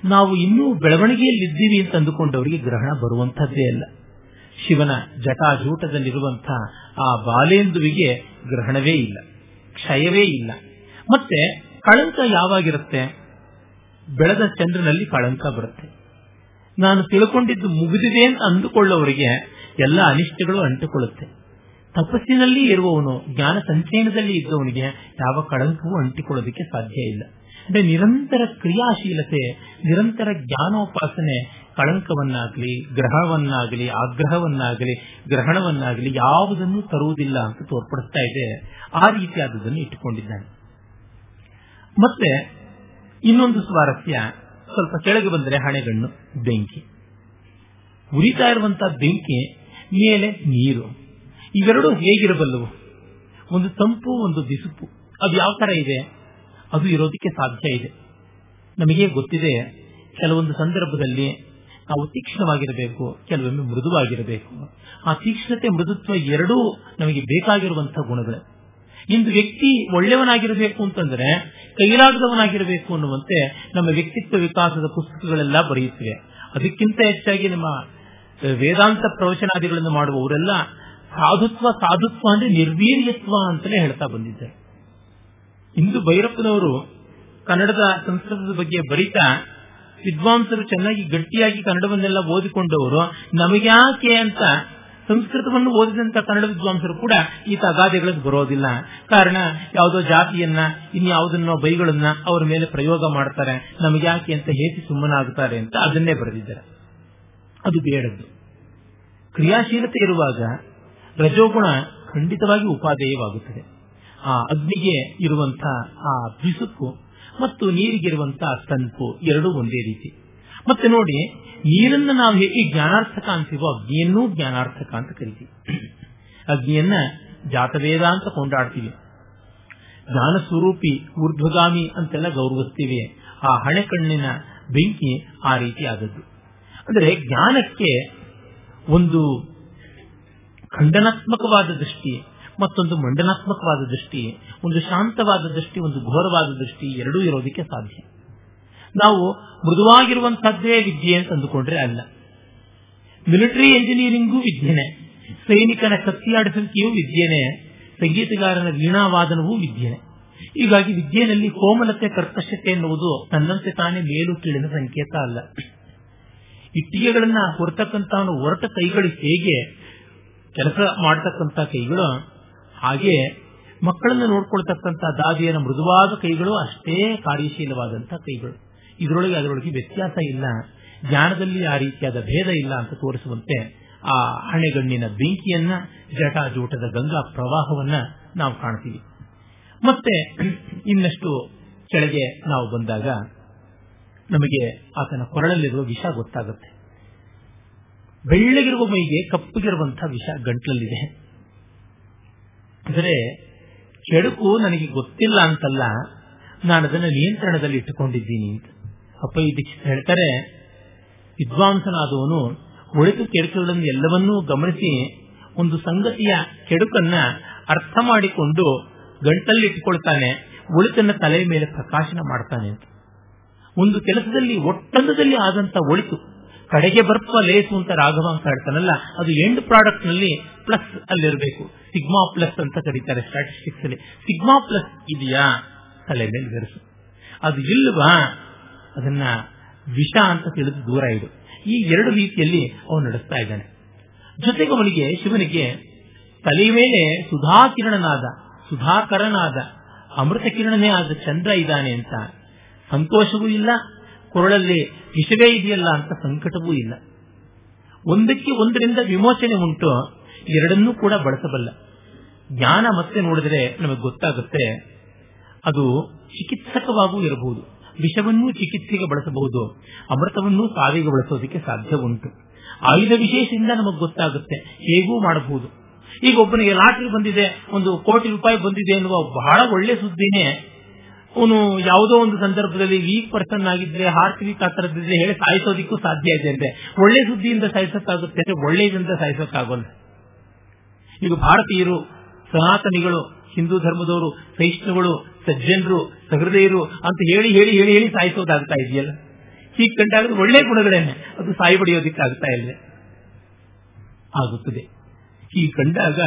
ನಾವು ಇನ್ನೂ ಬೆಳವಣಿಗೆಯಲ್ಲಿದ್ದೀವಿ ಅಂತ ಅಂದುಕೊಂಡವರಿಗೆ ಗ್ರಹಣ ಬರುವಂತಹದ್ದೇ ಅಲ್ಲ. ಶಿವನ ಜಟಾಜೂಟದಲ್ಲಿರುವಂತಹ ಆ ಬಾಲೇಂದುವಿಗೆ ಗ್ರಹಣವೇ ಇಲ್ಲ, ಕ್ಷಯವೇ ಇಲ್ಲ. ಮತ್ತೆ ಕಳಂಕ ಯಾವಾಗಿರುತ್ತೆ? ಬೆಳೆದ ಚಂದ್ರನಲ್ಲಿ ಕಳಂಕ ಬರುತ್ತೆ. ನಾನು ತಿಳ್ಕೊಂಡಿದ್ದು ಮುಗಿದಿದೆ ಅಂತ ಅಂದುಕೊಳ್ಳೋವರಿಗೆ ಎಲ್ಲ ಅನಿಷ್ಟಗಳು ಅಂಟಿಕೊಳ್ಳುತ್ತೆ. ತಪಸ್ಸಿನಲ್ಲಿ ಇರುವವನು, ಜ್ಞಾನ ಸಂಚಯನದಲ್ಲಿ ಇದ್ದವನಿಗೆ ಯಾವ ಕಳಂಕವೂ ಅಂಟಿಕೊಳ್ಳೋದಕ್ಕೆ ಸಾಧ್ಯ ಇಲ್ಲ. ಅಂದ್ರೆ ನಿರಂತರ ಕ್ರಿಯಾಶೀಲತೆ, ನಿರಂತರ ಜ್ಞಾನೋಪಾಸನೆ ಕಳಂಕವನ್ನಾಗಲಿ, ಗ್ರಹವನ್ನಾಗಲಿ, ಆಗ್ರಹವನ್ನಾಗಲಿ, ಗ್ರಹಣವನ್ನಾಗಲಿ ಯಾವುದನ್ನು ತರುವುದಿಲ್ಲ ಅಂತ ತೋರ್ಪಡಿಸ್ತಾ ಇದೆ. ಆ ರೀತಿಯಾದದನ್ನು ಇಟ್ಟುಕೊಂಡಿದ್ದಾನೆ. ಮತ್ತೆ ಇನ್ನೊಂದು ಸ್ವಾರಸ್ಯ, ಸ್ವಲ್ಪ ಕೆಳಗೆ ಬಂದರೆ ಹಣೆಗಣ್ಣು, ಬೆಂಕಿ. ಉರಿತಾ ಇರುವಂತಹ ಬೆಂಕಿ ಮೇಲೆ ನೀರು. ಇವೆರಡೂ ಹೇಗಿರಬಲ್ಲವು? ಒಂದು ತಂಪು, ಒಂದು ಬಿಸುಪು. ಅದು ಯಾವ ತರ ಇದೆ? ಅದು ಇರೋದಕ್ಕೆ ಸಾಧ್ಯ ಇದೆ. ನಮಗೆ ಗೊತ್ತಿದೆ, ಕೆಲವೊಂದು ಸಂದರ್ಭದಲ್ಲಿ ನಾವು ತೀಕ್ಷ್ಣವಾಗಿರಬೇಕು, ಕೆಲವೊಮ್ಮೆ ಮೃದುವಾಗಿರಬೇಕು. ಆ ತೀಕ್ಷ್ಣತೆ, ಮೃದುತ್ವ ಎರಡೂ ನಮಗೆ ಬೇಕಾಗಿರುವಂತಹ ಗುಣಗಳು. ಇಂದು ವ್ಯಕ್ತಿ ಒಳ್ಳೆಯವನಾಗಿರಬೇಕು ಅಂತಂದ್ರೆ, ಕೈಲಾಗದವನಾಗಿರಬೇಕು ಅನ್ನುವಂತೆ ನಮ್ಮ ವ್ಯಕ್ತಿತ್ವ ವಿಕಾಸದ ಪುಸ್ತಕಗಳೆಲ್ಲ ಬರೆಯುತ್ತಿವೆ. ಅದಕ್ಕಿಂತ ಹೆಚ್ಚಾಗಿ ನಮ್ಮ ವೇದಾಂತ ಪ್ರವಚನಾದಿಗಳನ್ನು ಮಾಡುವವರೆಲ್ಲ ಸಾಧುತ್ವ ಸಾಧುತ್ವ ಅಂದ್ರೆ ನಿರ್ವೀರ್ಯತ್ವ ಅಂತಲೇ ಹೇಳ್ತಾ ಬಂದಿದ್ದಾರೆ ಇಂದು ಭೈರಪ್ಪನವರು ಕನ್ನಡದ ಸಂಸ್ಕೃತದ ಬಗ್ಗೆ ಬರಿತಾ ವಿದ್ವಾಂಸರು ಚೆನ್ನಾಗಿ ಗಟ್ಟಿಯಾಗಿ ಕನ್ನಡವನ್ನೆಲ್ಲ ಓದಿಕೊಂಡವರು, ನಮಗ್ಯಾಕೆ ಅಂತ ಸಂಸ್ಕೃತವನ್ನು ಓದಿದಂತ ಕನ್ನಡ ವಿದ್ವಾಂಸರು ಕೂಡ ಈ ತಗಾದೆಗಳಿಗೆ ಬರೋದಿಲ್ಲ. ಕಾರಣ ಯಾವುದೋ ಜಾತಿಯನ್ನ, ಇನ್ಯಾವುದನ್ನೋ ಬೈಗಳನ್ನ ಅವರ ಮೇಲೆ ಪ್ರಯೋಗ ಮಾಡ್ತಾರೆ. ನಮಗ್ಯಾಕೆ ಅಂತ ಹೇಸಿ ಸುಮ್ಮನಾಗುತ್ತಾರೆ ಅಂತ ಅದನ್ನೇ ಬರೆದಿದ್ದಾರೆ. ಅದು ಬೇಡದ್ದು. ಕ್ರಿಯಾಶೀಲತೆ ಇರುವಾಗ ರಜೋಗುಣ ಖಂಡಿತವಾಗಿ ಉಪಾದೇಯವಾಗುತ್ತದೆ. ಆ ಅಗ್ನಿಗೆ ಇರುವಂತಹ ಆ ಬಿಸುಕು ಮತ್ತು ನೀರಿಗಿರುವಂತಹ ತಂಪು ಎರಡೂ ಒಂದೇ ರೀತಿ. ಮತ್ತೆ ನೋಡಿ, ನೀರನ್ನು ನಾವು ಹೇಗೆ ಜ್ಞಾನಾರ್ಥಕ ಅಂತೀವೋ ಅಗ್ನಿಯನ್ನೂ ಜ್ಞಾನಾರ್ಥಕ ಅಂತ ಕರಿತೀವಿ. ಅಗ್ನಿಯನ್ನ ಜಾತವೇದ ಅಂತ ಕೊಂಡಾಡ್ತೀವಿ. ಜ್ಞಾನ ಸ್ವರೂಪಿ ಊರ್ಧ್ವಗಾಮಿ ಅಂತೆಲ್ಲ ಗೌರವಿಸ್ತೀವಿ. ಆ ಹಣೆಕಣ್ಣಿನ ಬೆಂಕಿ ಆ ರೀತಿ ಆದದ್ದು. ಅಂದರೆ ಜ್ಞಾನಕ್ಕೆ ಒಂದು ಖಂಡನಾತ್ಮಕವಾದ ದೃಷ್ಟಿ ಮತ್ತೊಂದು ಮಂಡನಾತ್ಮಕವಾದ ದೃಷ್ಟಿ, ಒಂದು ಶಾಂತವಾದ ದೃಷ್ಟಿ, ಒಂದು ಘೋರವಾದ ದೃಷ್ಟಿ ಎರಡೂ ಇರೋದಕ್ಕೆ ಸಾಧ್ಯ. ನಾವು ಮೃದುವಾಗಿರುವಂತಹದ್ದೇ ವಿದ್ಯೆ ಅಂತ ಅಂದುಕೊಂಡ್ರೆ ಅಲ್ಲ. ಮಿಲಿಟರಿ ಎಂಜಿನಿಯರಿಂಗೂ ವಿದ್ಯೆನೆ, ಸೈನಿಕನ ಕತ್ತಿಯಾಡಿಸುವಿಕೆಯೂ ವಿದ್ಯೆನೆ, ಸಂಗೀತಗಾರನ ವೀಣಾವಾದನವೂ ವಿದ್ಯೆನೆ. ಹೀಗಾಗಿ ವಿದ್ಯೆಯಲ್ಲಿ ಕೋಮಲತೆ, ಕರ್ಕಶತೆ ಎನ್ನುವುದು ತನ್ನಂತೆ ತಾನೇ ಮೇಲು ಕೀಳಿನ ಸಂಕೇತ ಅಲ್ಲ. ಇಟ್ಟಿಗೆಗಳನ್ನ ಹೊರತಕ್ಕಂತ ಹೊರಟ ಕೈಗಳು ಹೇಗೆ, ಕೆಲಸ ಮಾಡತಕ್ಕಂತ ಕೈಗಳು ಹಾಗೆ ಮಕ್ಕಳನ್ನು ನೋಡ್ಕೊಳ್ತಕ್ಕಂಥ ದಾದಿಯರ ಮೃದುವಾದ ಕೈಗಳು ಅಷ್ಟೇ ಕಾರ್ಯಶೀಲವಾದಂತಹ ಕೈಗಳು. ಇದರೊಳಗೆ ಅದರೊಳಗೆ ವ್ಯತ್ಯಾಸ ಇಲ್ಲ. ಜ್ಞಾನದಲ್ಲಿ ಆ ರೀತಿಯಾದ ಭೇದ ಇಲ್ಲ ಅಂತ ತೋರಿಸುವಂತೆ ಆ ಹಣೆಗಣ್ಣಿನ ಬೆಂಕಿಯನ್ನ ಜಟಾಜೂಟದ ಗಂಗಾ ಪ್ರವಾಹವನ್ನ ನಾವು ಕಾಣ್ತೀವಿ. ಮತ್ತೆ ಇನ್ನಷ್ಟು ಕೆಳಗೆ ನಾವು ಬಂದಾಗ ನಮಗೆ ಆತನ ಕೊರಳಲ್ಲಿರುವ ವಿಷ ಗೊತ್ತಾಗುತ್ತೆ. ಬೆಳ್ಳಗಿರುವ ಮೈಗೆ ಕಪ್ಪಗಿರುವಂತಹ ವಿಷ ಗಂಟ್ಲಲ್ಲಿದೆ. ಅಂದರೆ ಕೆಡುಕು ನನಗೆ ಗೊತ್ತಿಲ್ಲ ಅಂತಲ್ಲ, ನಾನು ಅದನ್ನು ನಿಯಂತ್ರಣದಲ್ಲಿ ಇಟ್ಟುಕೊಂಡಿದ್ದೀನಿ ಅಂತ. ಅಪ್ಪ ದೀಕ್ಷಿತ್ ಹೇಳ್ತಾರೆ, ವಿದ್ವಾಂಸನಾದವನು ಒಳಿತು ಕೆಡುಕುಗಳನ್ನು ಎಲ್ಲವನ್ನೂ ಗಮನಿಸಿ, ಒಂದು ಸಂಗತಿಯ ಕೆಡುಕನ್ನ ಅರ್ಥ ಮಾಡಿಕೊಂಡು ಗಂಟಲ್ಲಿ ಇಟ್ಟುಕೊಳ್ತಾನೆ, ಒಳಿತನ್ನ ತಲೆಯ ಮೇಲೆ ಪ್ರಕಾಶನ ಮಾಡ್ತಾನೆ ಒಂದು ಕೆಲಸದಲ್ಲಿ, ಒಟ್ಟಂದದಲ್ಲಿ ಆದಂತ ಒಳಿತು ಕಡೆಗೆ ಬರ್ಪ ಲೇಸು ಅಂತ ರಾಘವ ಅಂತ ಹೇಳ್ತಾನಲ್ಲ, ಅದು ಎಂಡ್ ಪ್ರಾಡಕ್ಟ್ನಲ್ಲಿ ಪ್ಲಸ್ ಅಲ್ಲಿರಬೇಕು. ಸಿಗ್ಮಾ ಪ್ಲಸ್ ಅಂತ ಕರೀತಾರೆ ಸ್ಟಾಟಿಸ್ಟಿಕ್ಸ್ ಅಲ್ಲಿ. ಸಿಗ್ಮಾ ಪ್ಲಸ್ ಇದೆಯಾ? ತಲೆ ಮೇಲೆ ಬೆರೆಸು. ಅದು ಇಲ್ವಾ? ಅದನ್ನ ವಿಷ ಅಂತ ತಿಳಿದು ದೂರ ಇಡು. ಈ ಎರಡು ರೀತಿಯಲ್ಲಿ ಅವನು ನಡೆಸ್ತಾ ಇದ್ದಾನೆ. ಜೊತೆಗೆ ಅವನಿಗೆ, ಶಿವನಿಗೆ ತಲೆ ಮೇಲೆ ಸುಧಾಕಿರಣನಾದ, ಸುಧಾಕರನಾದ, ಅಮೃತ ಕಿರಣನೇ ಆದ ಚಂದ್ರ ಇದ್ದಾನೆ ಅಂತ ಸಂತೋಷವೂ ಇಲ್ಲ ಕೊರಳಲ್ಲಿ ವಿಷವೇ ಇದೆಯಲ್ಲ ಅಂತ ಸಂಕಟವೂ ಇಲ್ಲ. ಒಂದಕ್ಕೆ ಒಂದರಿಂದ ವಿಮೋಚನೆ ಉಂಟು, ಎರಡನ್ನೂ ಕೂಡ ಬಳಸಬಲ್ಲ. ಜ್ಞಾನ ಮತ್ತೆ ನೋಡಿದ್ರೆ ನಮಗೆ ಗೊತ್ತಾಗುತ್ತೆ, ಅದು ಚಿಕಿತ್ಸಕವಾಗೂ ಇರಬಹುದು. ವಿಷವನ್ನೂ ಚಿಕಿತ್ಸೆಗೆ ಬಳಸಬಹುದು, ಅಮೃತವನ್ನೂ ಸಾವಿಗೆ ಬಳಸೋದಕ್ಕೆ ಸಾಧ್ಯ ಉಂಟು. ಆಯುಧ ವಿಶೇಷದಿಂದ ನಮಗೆ ಗೊತ್ತಾಗುತ್ತೆ, ಹೇಗೂ ಮಾಡಬಹುದು. ಈಗ ಒಬ್ಬನಿಗೆ ಲಾಟ್ರಿ ಬಂದಿದೆ, ಒಂದು ಕೋಟಿ ರೂಪಾಯಿ ಬಂದಿದೆ ಎನ್ನುವ ಬಹಳ ಒಳ್ಳೆ ಸುದ್ದಿನೇ ಅವನು ಯಾವುದೋ ಒಂದು ಸಂದರ್ಭದಲ್ಲಿ ವೀಕ್ ಪರ್ಸನ್ ಆಗಿದ್ರೆ ಹಾರ್ಟ್ ವೀಕ್ ಆ ಹೇಳಿ ಸಾಯಿಸೋದಿಕ್ಕೂ ಸಾಧ್ಯ ಇದೆ ಅಂದ್ರೆ ಒಳ್ಳೆ ಸುದ್ದಿಯಿಂದ ಸಾಯಿಸೋಕ್ಕಾಗುತ್ತೆ ಅಂದ್ರೆ ಒಳ್ಳೆಯದಿಂದ ಸಾಯಿಸೋಕ್ಕಾಗಲ್ಲ. ಈಗ ಭಾರತೀಯರು, ಸನಾತನಿಗಳು, ಹಿಂದೂ ಧರ್ಮದವರು ಸಹಿಷ್ಣುಗಳು ಸಜ್ಜನರು, ಸಹೃದಯರು ಅಂತ ಹೇಳಿ ಹೇಳಿ ಹೇಳಿ ಹೇಳಿ ಸಾಯಿಸೋದಾಗ್ತಾ ಇದೆಯಲ್ಲ? ಹೀಗೆ ಕಂಡಾಗ ಒಳ್ಳೆ ಗುಣಗಳೇನೆ. ಅದು ಸಾಯಿ ಬಡಿಯೋದಿಕ್ಕಾಗ್ತಾ ಇಲ್ಲ ಆಗುತ್ತದೆ. ಹೀಗೆ ಕಂಡಾಗ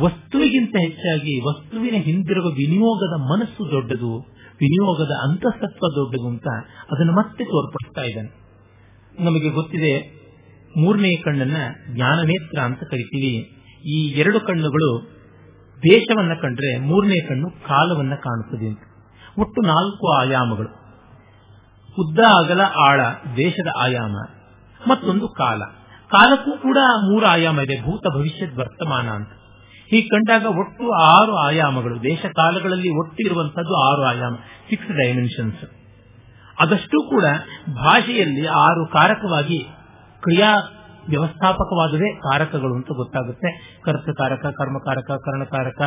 ವಸ್ತುವಿಗಿಂತ ಹೆಚ್ಚಾಗಿ ವಸ್ತುವಿನ ಹಿಂದಿರುವ ವಿನಿಯೋಗದ ಮನಸ್ಸು ದೊಡ್ಡದು, ವಿನಿಯೋಗದ ಅಂತಸ್ತತ್ವ ದೊಡ್ಡದು ಅಂತ ಅದನ್ನು ಮತ್ತೆ ತೋರ್ಪಡಿಸ್ತಾ ಇದ್ದಾನೆ. ನಮಗೆ ಗೊತ್ತಿದೆ, ಮೂರನೇ ಕಣ್ಣನ್ನ ಜ್ಞಾನನೇತ್ರ ಅಂತ ಕರಿತೀವಿ. ಈ ಎರಡು ಕಣ್ಣುಗಳು ದೇಶವನ್ನ ಕಂಡ್ರೆ ಮೂರನೇ ಕಣ್ಣು ಕಾಲವನ್ನ ಕಾಣುತ್ತದೆ ಅಂತ. ಒಟ್ಟು ನಾಲ್ಕು ಆಯಾಮಗಳು. ಉದ್ದ, ಅಗಲ, ಆಳ, ದೇಶದ ಆಯಾಮ, ಮತ್ತೊಂದು ಕಾಲ. ಕಾಲಕ್ಕೂ ಕೂಡ ಮೂರು ಆಯಾಮ ಇದೆ, ಭೂತ ಭವಿಷ್ಯದ ವರ್ತಮಾನ ಅಂತ. ಹೀಗೆ ಕಂಡಾಗ ಒಟ್ಟು ಆರು ಆಯಾಮಗಳು, ದೇಶ ಕಾಲಗಳಲ್ಲಿ ಒಟ್ಟು ಇರುವಂತದ್ದು ಆರು ಆಯಾಮ ಸಿಕ್ಸ್ ಡೈಮೆನ್ಷನ್ಸ್ ಅದಷ್ಟು ಕೂಡ ಭಾಷೆಯಲ್ಲಿ ಆರು ಕಾರಕವಾಗಿ ಕ್ರಿಯಾ ವ್ಯವಸ್ಥಾಪಕವಾದವೇ ಕಾರಕಗಳು ಅಂತ ಗೊತ್ತಾಗುತ್ತೆ. ಕರ್ತಕಾರಕ ಕರ್ಮಕಾರಕ ಕರ್ಣಕಾರಕ